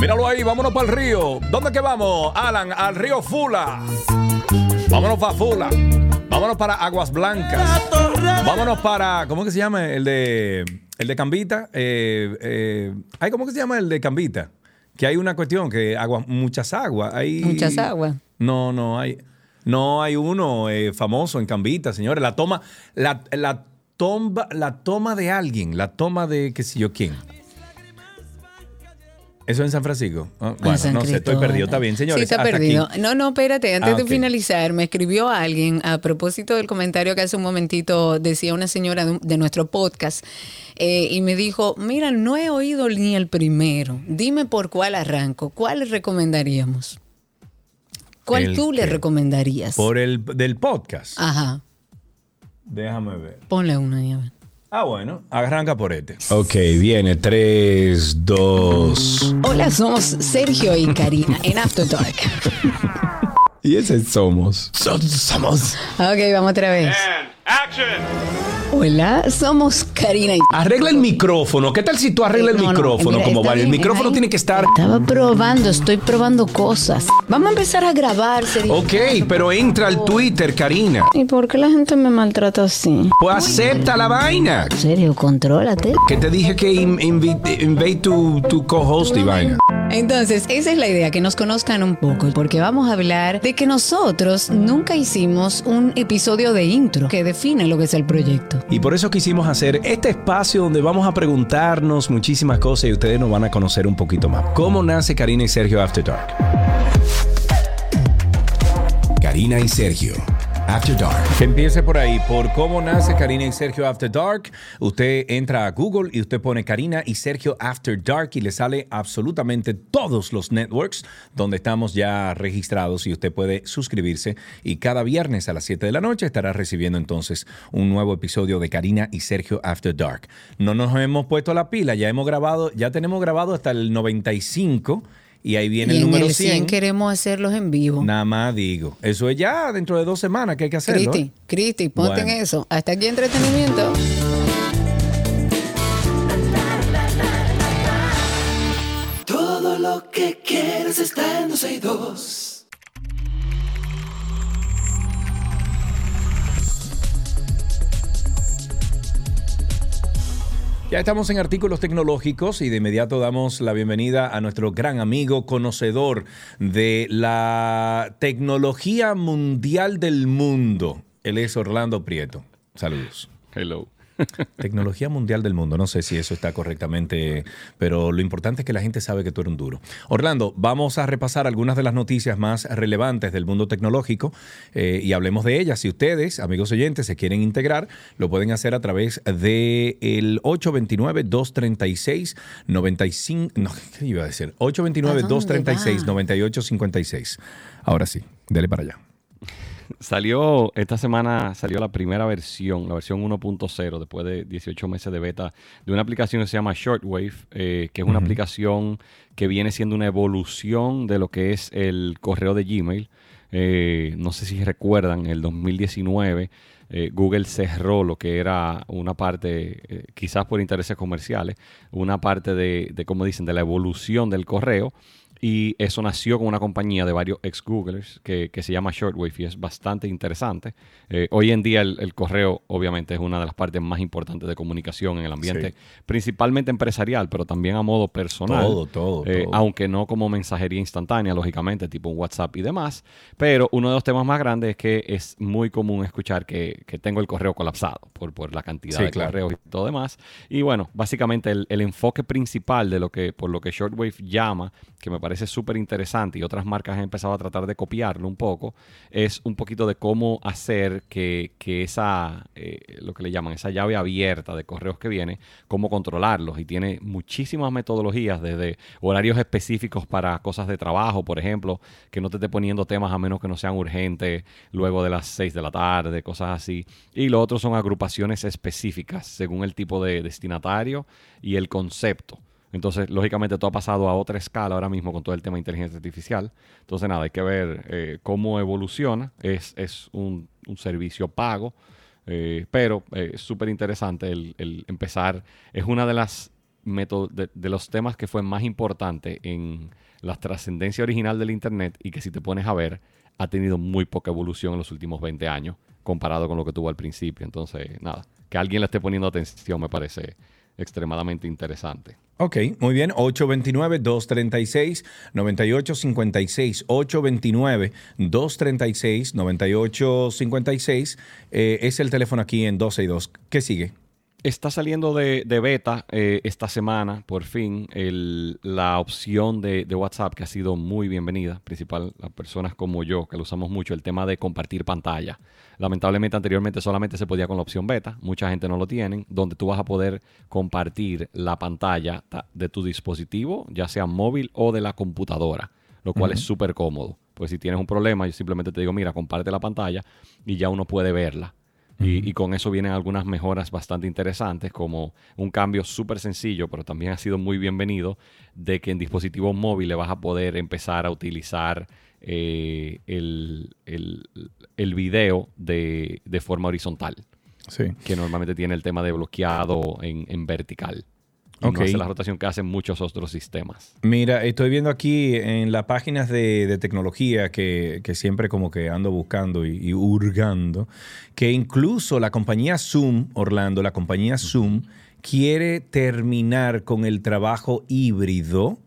Míralo ahí, vámonos para el río. ¿Dónde que vamos, Alan? Al río Fula. Vámonos para Fula. Vámonos para Aguas Blancas. Vámonos para. ¿Cómo que se llama? El de. El de Cambita. Eh, eh, ay, ¿cómo que se llama el de Cambita? Que hay una cuestión, que agua, muchas aguas. Hay, Muchas aguas. No, no hay. No hay uno eh, famoso en Cambita, señores. La toma, la, la, tomba, la toma de alguien, la toma de qué sé yo quién. Eso en San Francisco. Ah, bueno, San no sé, estoy perdido. Está bien, señores. Sí, está hasta perdido. aquí. No, no, espérate. Antes Ah, de ok. finalizar, me escribió alguien a propósito del comentario que hace un momentito decía una señora de, nuestro podcast eh, y me dijo, mira, no he oído ni el primero. Dime por cuál arranco. ¿Cuál le recomendaríamos? ¿Cuál El tú le recomendarías? Por el del podcast. Ajá. Déjame ver. Ponle una ahí, a ver. Ah, bueno. Arranca por este. Ok, viene. 3, 2. Hola, somos Sergio y Karina en After Dark. Y ese somos. somos. Ok, vamos otra vez. Hola, somos Karina y... Arregla el micrófono. ¿Qué tal si tú arreglas el No, no, micrófono mira, como vale? El micrófono ahí. tiene que estar. Estaba probando, estoy probando cosas. Vamos a empezar a grabar, Sergio. Ok, pero entra al Twitter, Karina. ¿Y por qué la gente me maltrata así? Pues acepta la vaina. Serio, contrólate. Que te dije que in- invite, invite tu, tu co-host y vaina. Entonces, esa es la idea, que nos conozcan un poco, porque vamos a hablar de que nosotros nunca hicimos un episodio de intro que define lo que es el proyecto. Y por eso quisimos hacer este espacio donde vamos a preguntarnos muchísimas cosas y ustedes nos van a conocer un poquito más. ¿Cómo nace Karina y Sergio After Dark? Karina y Sergio After Dark. Empiece por ahí, por cómo nace Karina y Sergio After Dark. Usted entra a Google y usted pone Karina y Sergio After Dark y le sale absolutamente todos los networks donde estamos ya registrados y usted puede suscribirse y cada viernes a las 7 de la noche estará recibiendo entonces un nuevo episodio de Karina y Sergio After Dark. No nos hemos puesto la pila, ya hemos grabado, ya tenemos grabado hasta el 95 y ahí viene y el en número el 100 100. queremos hacerlos en vivo. Nada más digo. Eso es ya dentro de dos semanas que hay que hacerlo. Cristi, ¿eh? Cristi, ponte Bueno. en eso. Hasta aquí entretenimiento. Todo lo que quieres está en 262. Ya estamos en artículos tecnológicos y de inmediato damos la bienvenida a nuestro gran amigo conocedor de la tecnología mundial del mundo. Él es Orlando Prieto. Saludos. Hello. Tecnología mundial del mundo. No sé si eso está correctamente, pero lo importante es que la gente sabe que tú eres un duro. Orlando, vamos a repasar algunas de las noticias más relevantes del mundo tecnológico eh, y hablemos de ellas. Si ustedes, amigos oyentes, se quieren integrar, lo pueden hacer a través del 829-236-95. No, ¿qué iba a decir? 829-236-9856. Ahora sí, dele para allá. Salió, esta semana salió la primera versión, la versión 1.0, después de 18 meses de beta, de una aplicación que se llama Shortwave, eh, que es una aplicación que viene siendo una evolución de lo que es el correo de Gmail. Eh, no sé si recuerdan, en el 2019 eh, Google cerró lo que era una parte, eh, quizás por intereses comerciales, una parte de, de, como dicen, de la evolución del correo. Y eso nació con una compañía de varios ex Googlers que, que se llama Shortwave y es bastante interesante. Eh, hoy en día el, el correo obviamente es una de las partes más importantes de comunicación en el ambiente, Sí. principalmente empresarial, pero también a modo personal. Todo, todo, Eh, todo. Aunque no como mensajería instantánea, lógicamente, tipo un WhatsApp y demás. Pero uno de los temas más grandes es que es muy común escuchar que, que tengo el correo colapsado por, por la cantidad Sí, de claro. correos y todo demás. Y bueno, básicamente el, el enfoque principal de lo que, por lo que Shortwave llama, que me parece súper interesante y otras marcas han empezado a tratar de copiarlo un poco, es un poquito de cómo hacer que, que esa, eh, lo que le llaman, esa llave abierta de correos que viene, cómo controlarlos. Y tiene muchísimas metodologías, desde horarios específicos para cosas de trabajo, por ejemplo, que no te esté poniendo temas a menos que no sean urgentes luego de las 6 de la tarde, cosas así. Y lo otro son agrupaciones específicas según el tipo de destinatario y el concepto. Entonces, lógicamente, todo ha pasado a otra escala ahora mismo con todo el tema de inteligencia artificial. Entonces, nada, hay que ver eh, cómo evoluciona. Es, es un, servicio pago, eh, pero eh, es súper interesante el, empezar. Es una de las de, de los temas que fue más importante en la trascendencia original del Internet y que si te pones a ver, ha tenido muy poca evolución en los últimos 20 años comparado con lo que tuvo al principio. Entonces, nada, que alguien le esté poniendo atención me parece extremadamente interesante. Ok, muy bien. 829-236-9856. 829-236-9856 eh, es el teléfono aquí en 12 y 2. ¿Qué sigue? Está saliendo de, de beta eh, esta semana, por fin, el- la opción de, de WhatsApp que ha sido muy bienvenida, principal a personas como yo, que lo usamos mucho, el tema de compartir pantalla. Lamentablemente anteriormente solamente se podía con la opción beta, mucha gente no lo tiene, donde tú vas a poder compartir la pantalla ta- de tu dispositivo, ya sea móvil o de la computadora, lo cual es súper cómodo. Pues si tienes un problema, yo simplemente te digo, mira, comparte la pantalla y ya uno puede verla. Y, y con eso vienen algunas mejoras bastante interesantes, como un cambio súper sencillo, pero también ha sido muy bienvenido, de que en dispositivos móviles vas a poder empezar a utilizar eh, el, el, el video de, de forma horizontal. Sí. Que normalmente tiene el tema de bloqueado en, en vertical. Y Ok. no hace la rotación que hacen muchos otros sistemas. Mira, estoy viendo aquí en las páginas de, de tecnología que, que siempre como que ando buscando y, y hurgando, que incluso la compañía Zoom, Orlando, la compañía Zoom, quiere terminar con el trabajo híbrido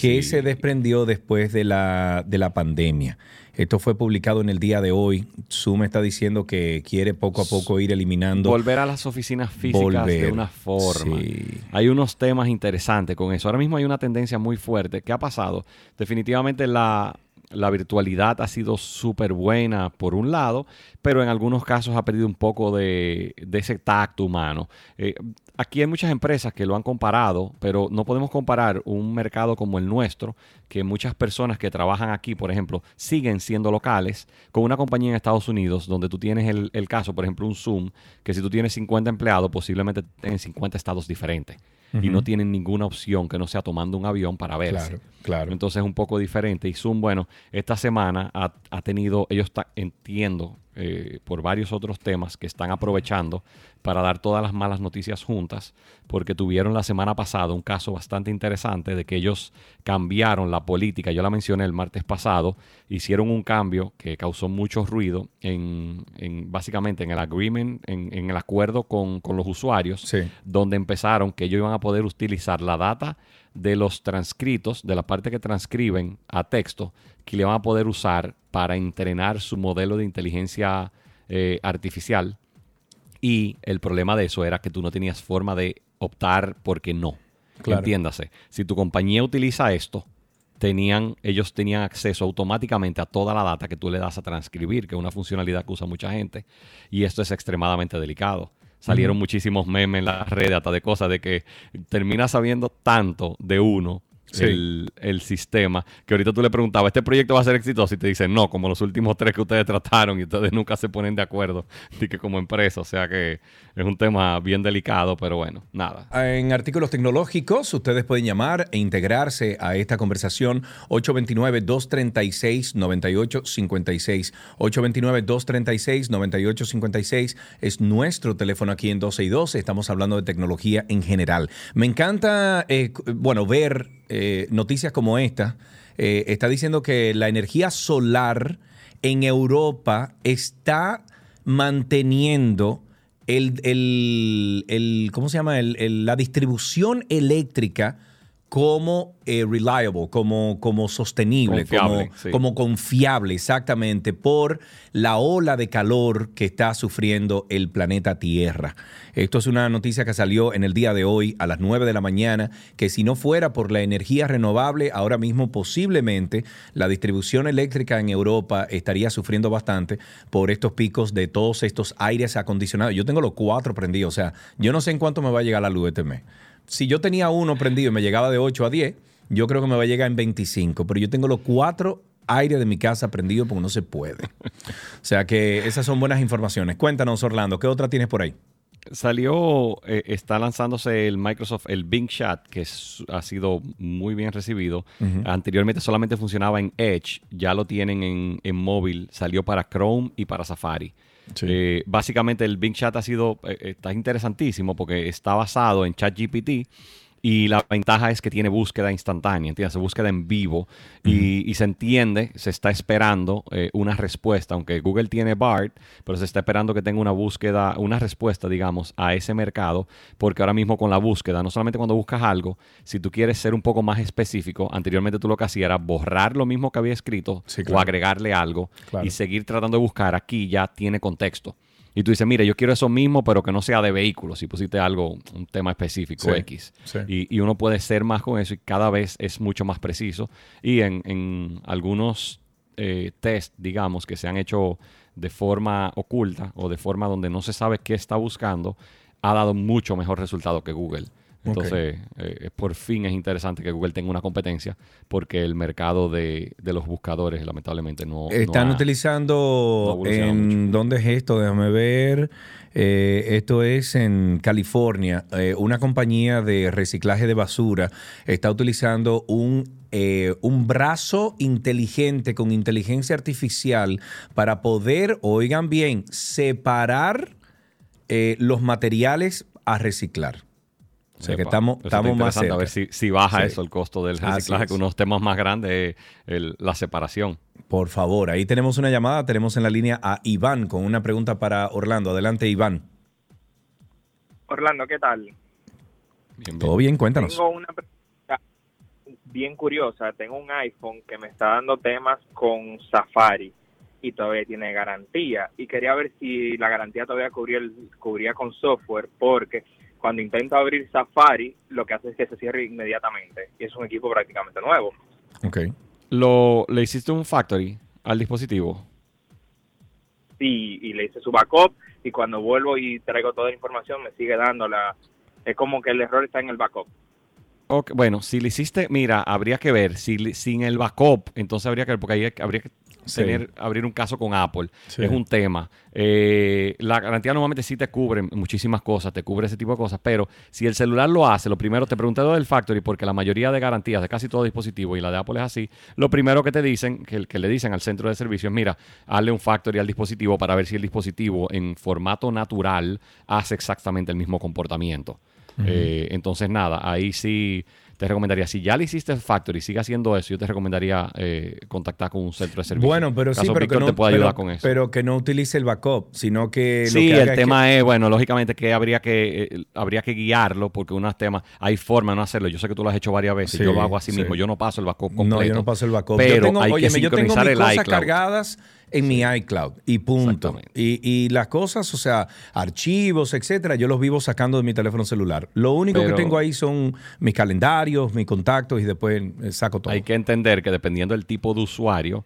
que se desprendió después de la, de la pandemia. Esto fue publicado en el día de hoy. Zoom está diciendo que quiere poco a poco ir eliminando. Volver a las oficinas físicas de una forma. sí. Hay unos temas interesantes con eso. Ahora mismo hay una tendencia muy fuerte. ¿Qué ha pasado? Definitivamente la, la virtualidad ha sido súper buena por un lado, pero en algunos casos ha perdido un poco de, de ese tacto humano. Eh, aquí hay muchas empresas que lo han comparado, pero no podemos comparar un mercado como el nuestro, que muchas personas que trabajan aquí, por ejemplo, siguen siendo locales, con una compañía en Estados Unidos, donde tú tienes el, caso, por ejemplo, un Zoom, que si tú tienes 50 empleados, posiblemente en 50 estados diferentes. Y no tienen ninguna opción que no sea tomando un avión para verse. Claro, claro. Entonces es un poco diferente. Y Zoom, bueno, esta semana ha, ha tenido, ellos ta- entiendo, eh, por varios otros temas que están aprovechando para dar todas las malas noticias juntas, porque tuvieron la semana pasada un caso bastante interesante de que ellos cambiaron la política, yo la mencioné el martes pasado, hicieron un cambio que causó mucho ruido en, en básicamente en el agreement, en, en el acuerdo con, con los usuarios, donde empezaron que ellos iban a poder utilizar la data de los transcritos, de la parte que transcriben a texto, que le van a poder usar para entrenar su modelo de inteligencia eh, artificial. Y el problema de eso era que tú no tenías forma de optar porque no. Claro. Entiéndase, si tu compañía utiliza esto, tenían, ellos tenían acceso automáticamente a toda la data que tú le das a transcribir, que es una funcionalidad que usa mucha gente. Y esto es extremadamente delicado. Salieron muchísimos memes en las redes, hasta de cosas de que terminas sabiendo tanto de uno. Sí. El, el sistema que ahorita tú le preguntabas, ¿este proyecto va a ser exitoso? Y te dicen, no, como los últimos tres que ustedes trataron y ustedes nunca se ponen de acuerdo, y que como empresa, o sea que es un tema bien delicado, pero bueno, nada. En artículos tecnológicos, ustedes pueden llamar e integrarse a esta conversación 829-236-9856. 829-236-9856 es nuestro teléfono aquí en 12 y 12. Estamos hablando de tecnología en general. Me encanta, eh, bueno, ver eh, noticias como esta. Eh, está diciendo que la energía solar en Europa está manteniendo el, el- el- ¿cómo se llama? El- la distribución eléctrica como eh, reliable, como, como sostenible, Confiable, como, sí. como confiable, exactamente, por la ola de calor que está sufriendo el planeta Tierra. Esto es una noticia que salió en el día de hoy a las 9 de la mañana, que si no fuera por la energía renovable, ahora mismo posiblemente la distribución eléctrica en Europa estaría sufriendo bastante por estos picos de todos estos aires acondicionados. Yo tengo los cuatro prendidos, o sea, yo no sé en cuánto me va a llegar la luz este mes. Si yo tenía uno prendido y me llegaba de 8 a 10, yo creo que me va a llegar en 25, pero yo tengo los cuatro aires de mi casa prendidos porque no se puede. O sea que esas son buenas informaciones. Cuéntanos, Orlando, ¿qué otra tienes por ahí? Salió, eh, está lanzándose el Microsoft, el Bing Chat, que es- ha sido muy bien recibido. Anteriormente solamente funcionaba en Edge, ya lo tienen en, en móvil, salió para Chrome y para Safari. Eh, básicamente el Bing Chat ha sido, eh, está interesantísimo porque está basado en ChatGPT Y la ventaja es que tiene búsqueda instantánea, ¿entiendes? Búsqueda en vivo y, y se entiende, se está esperando eh, una respuesta, aunque Google tiene BART, pero se está esperando que tenga una búsqueda, una respuesta, digamos, a ese mercado, porque ahora mismo con la búsqueda, no solamente cuando buscas algo, si tú quieres ser un poco más específico, anteriormente tú lo que hacías era borrar lo mismo que había escrito claro. o agregarle algo Claro. y seguir tratando de buscar. Aquí ya tiene contexto. Y tú dices, mira, yo quiero eso mismo, pero que no sea de vehículos. Si pusiste algo, un tema específico Sí, X. sí. Y, y uno puede ser más con eso y cada vez es mucho más preciso. Y en, en algunos eh, test, digamos, que se han hecho de forma oculta o de forma donde no se sabe qué está buscando, ha dado mucho mejor resultado que Google. Entonces, eh, por fin es interesante que Google tenga una competencia porque el mercado de, de los buscadores, lamentablemente, no. no Están ha- utilizando no dónde es esto, déjame ver. Eh, esto es en California. Eh, una compañía de reciclaje de basura está utilizando un eh, un brazo inteligente con inteligencia artificial para poder, oigan bien, separar eh, los materiales a reciclar. O sea que estamos, estamos más cerca. A ver si, si baja Sí. eso el costo del reciclaje, es. que unos temas más grandes es la separación. Por favor, ahí tenemos una llamada. Tenemos en la línea a Iván con una pregunta para Orlando. Adelante, Iván. Orlando, ¿qué tal? ¿Todo bien? Cuéntanos. Tengo una pregunta bien curiosa. Tengo un iPhone que me está dando temas con Safari y todavía tiene garantía. Y quería ver si la garantía todavía cubría, el- cubría con software, porque cuando intento abrir Safari, lo que hace es que se cierre inmediatamente. Y es un equipo prácticamente nuevo. Ok. Lo, ¿Le hiciste un factory al dispositivo? Sí, y le hice su backup y cuando vuelvo y traigo toda la información me sigue dando la... Es como que el error está en el backup. Ok, bueno, si le hiciste, mira, habría que ver, si le- sin el backup, entonces habría que ver, porque ahí habría que Sí. tener, abrir un caso con Apple. Sí. Es un tema. Eh, la garantía normalmente sí te cubre muchísimas cosas, te cubre ese tipo de cosas, pero si el celular lo hace, lo primero, te pregunté lo del factory, porque la mayoría de garantías de casi todo dispositivo, y la de Apple es así, lo primero que te dicen, que, que le dicen al centro de servicio es, mira, hazle un factory al dispositivo para ver si el dispositivo en formato natural hace exactamente el mismo comportamiento. Eh, entonces, nada, ahí sí te recomendaría, si ya le hiciste el factory y sigue haciendo eso, yo te recomendaría eh, contactar con un centro de servicio. Bueno, pero sí, Caso pero Víctor que, no, te puede pero- ayudar con eso. pero que no utilice el backup, sino que lo Sí, que el es tema que- es, bueno, lógicamente que habría que eh, habría que guiarlo porque unos temas, hay forma de no hacerlo. Yo sé que tú lo has hecho varias veces, Sí, yo lo hago así sí. mismo, yo no paso el backup completo. No, yo no paso el backup. Pero yo tengo, hay que óyeme, yo tengo mis sincronizar el cosas iCloud. cargadas en mi iCloud y punto. Y, y las cosas, o sea, archivos, etcétera, yo los vivo sacando de mi teléfono celular. Lo único Pero- que tengo ahí son mis calendarios, mis contactos y después eh, saco todo. Hay que entender que dependiendo del tipo de usuario,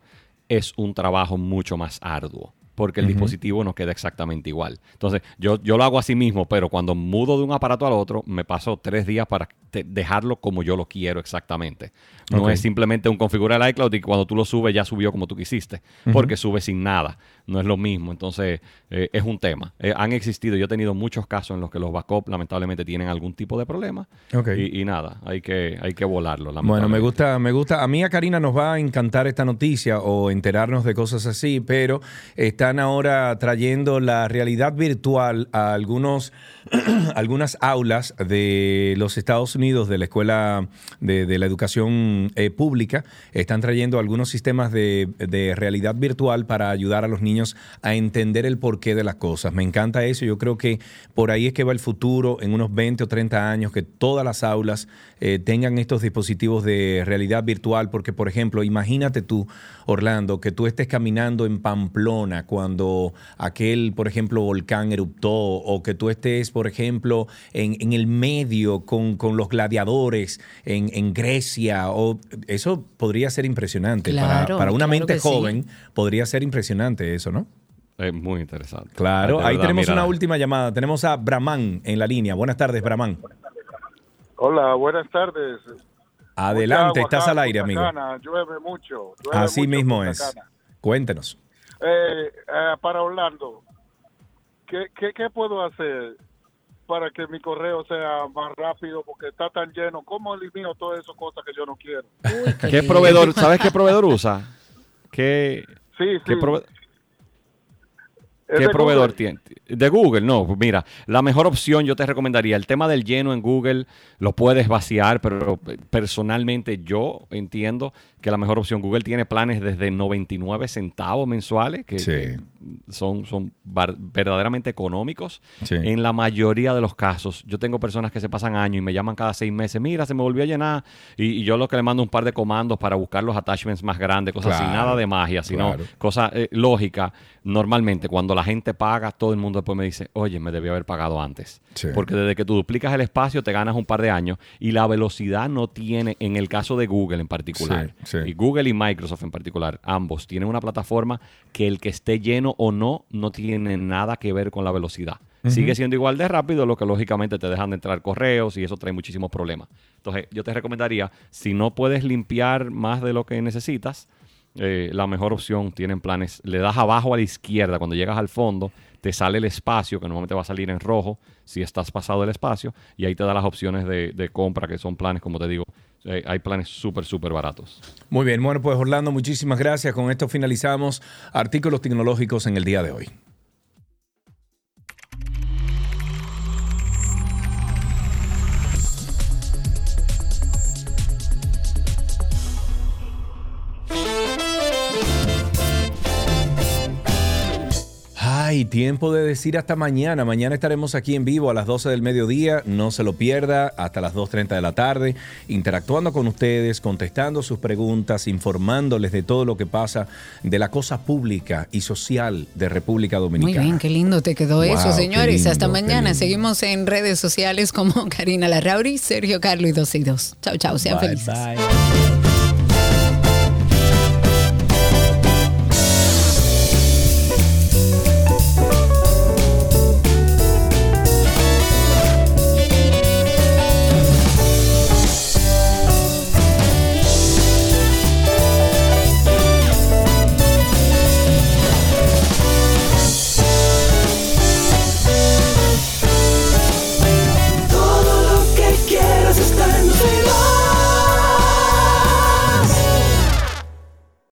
es un trabajo mucho más arduo. Porque el dispositivo no queda exactamente igual. Entonces, yo, yo lo hago así mismo, pero cuando mudo de un aparato al otro, me paso tres días para te- dejarlo como yo lo quiero exactamente. No es simplemente un configura el iCloud y cuando tú lo subes ya subió como tú quisiste. Porque sube sin nada. No es lo mismo. Entonces, eh, es un tema. Eh, han existido, yo he tenido muchos casos en los que los backups lamentablemente tienen algún tipo de problema. Y, y nada, hay que, hay que volarlo. Bueno, me gusta, me gusta. A mí a Karina nos va a encantar esta noticia o enterarnos de cosas así, pero están ahora trayendo la realidad virtual a algunos, algunas aulas de los Estados Unidos, de la escuela de, la educación eh, pública. Están trayendo algunos sistemas de, de realidad virtual para ayudar a los niños a entender el porqué de las cosas. Me encanta eso. Yo creo que por ahí es que va el futuro en unos 20 o 30 años, que todas las aulas eh, tengan estos dispositivos de realidad virtual, porque por ejemplo, imagínate tú, Orlando, que tú estés caminando en Pamplona cuando aquel, por ejemplo, volcán eruptó, o que tú estés, por ejemplo, en, en el medio con, con los gladiadores en, en Grecia, o eso podría ser impresionante. para, Claro, para una claro mente sí. joven podría ser impresionante eso, ¿no? Es muy interesante. Claro, ahí tenemos mira, una última llamada. Tenemos a Brahman en la línea. Buenas tardes, Brahman. Hola, buenas tardes. Adelante, agua estás acá al aire, amigo. Cana, llueve mucho. llueve Así mucho mismo es. Cana. Cuéntenos. Eh, eh, para Orlando, ¿qué, qué, qué puedo hacer para que mi correo sea más rápido? Porque está tan lleno. ¿Cómo elimino todas esas cosas que yo no quiero? ¿Qué proveedor, sabes qué proveedor usa? ¿Qué, Sí, qué sí. prove- ¿Es ¿Qué de proveedor Google? tiene? De Google, no. pues Mira, la mejor opción yo te recomendaría, el tema del lleno en Google lo puedes vaciar, pero personalmente yo entiendo que la mejor opción, Google tiene planes desde 99 centavos mensuales, que, que son, son verdaderamente económicos. Sí. En la mayoría de los casos, yo tengo personas que se pasan años y me llaman cada seis meses, mira, se me volvió a llenar, y, y yo lo que le mando un par de comandos para buscar los attachments más grandes, cosas así, Claro, nada de magia, sino claro. cosa eh, lógica. Normalmente, cuando la gente paga, todo el mundo después me dice, oye, me debió haber pagado antes. Sí. Porque desde que tú duplicas el espacio, te ganas un par de años y la velocidad no tiene, en el caso de Google en particular, sí. y Google y Microsoft en particular, ambos tienen una plataforma que el que esté lleno o no, no tiene nada que ver con la velocidad. Sigue siendo igual de rápido, lo que lógicamente te dejan de entrar correos y eso trae muchísimos problemas. Entonces, yo te recomendaría, si no puedes limpiar más de lo que necesitas, eh, la mejor opción tienen planes. Le das abajo a la izquierda, cuando llegas al fondo, te sale el espacio, que normalmente va a salir en rojo si estás pasado el espacio, y ahí te da las opciones de, de compra, que son planes, como te digo, hay planes súper, súper baratos. Muy bien, bueno, pues Orlando, muchísimas gracias. Con esto finalizamos artículos tecnológicos en el día de hoy. Ay, tiempo de decir hasta mañana. Mañana estaremos aquí en vivo a las 12 del mediodía. No se lo pierda hasta las 2.30 de la tarde, interactuando con ustedes, contestando sus preguntas, informándoles de todo lo que pasa de la cosa pública y social de República Muy Dominicana. bien, qué lindo te quedó Wow, eso, señores. Hasta lindo, mañana. Seguimos en redes sociales como Karina Larrauri, Sergio Carlos y 2 y 2. Chao, chao. Sean Bye, felices. bye.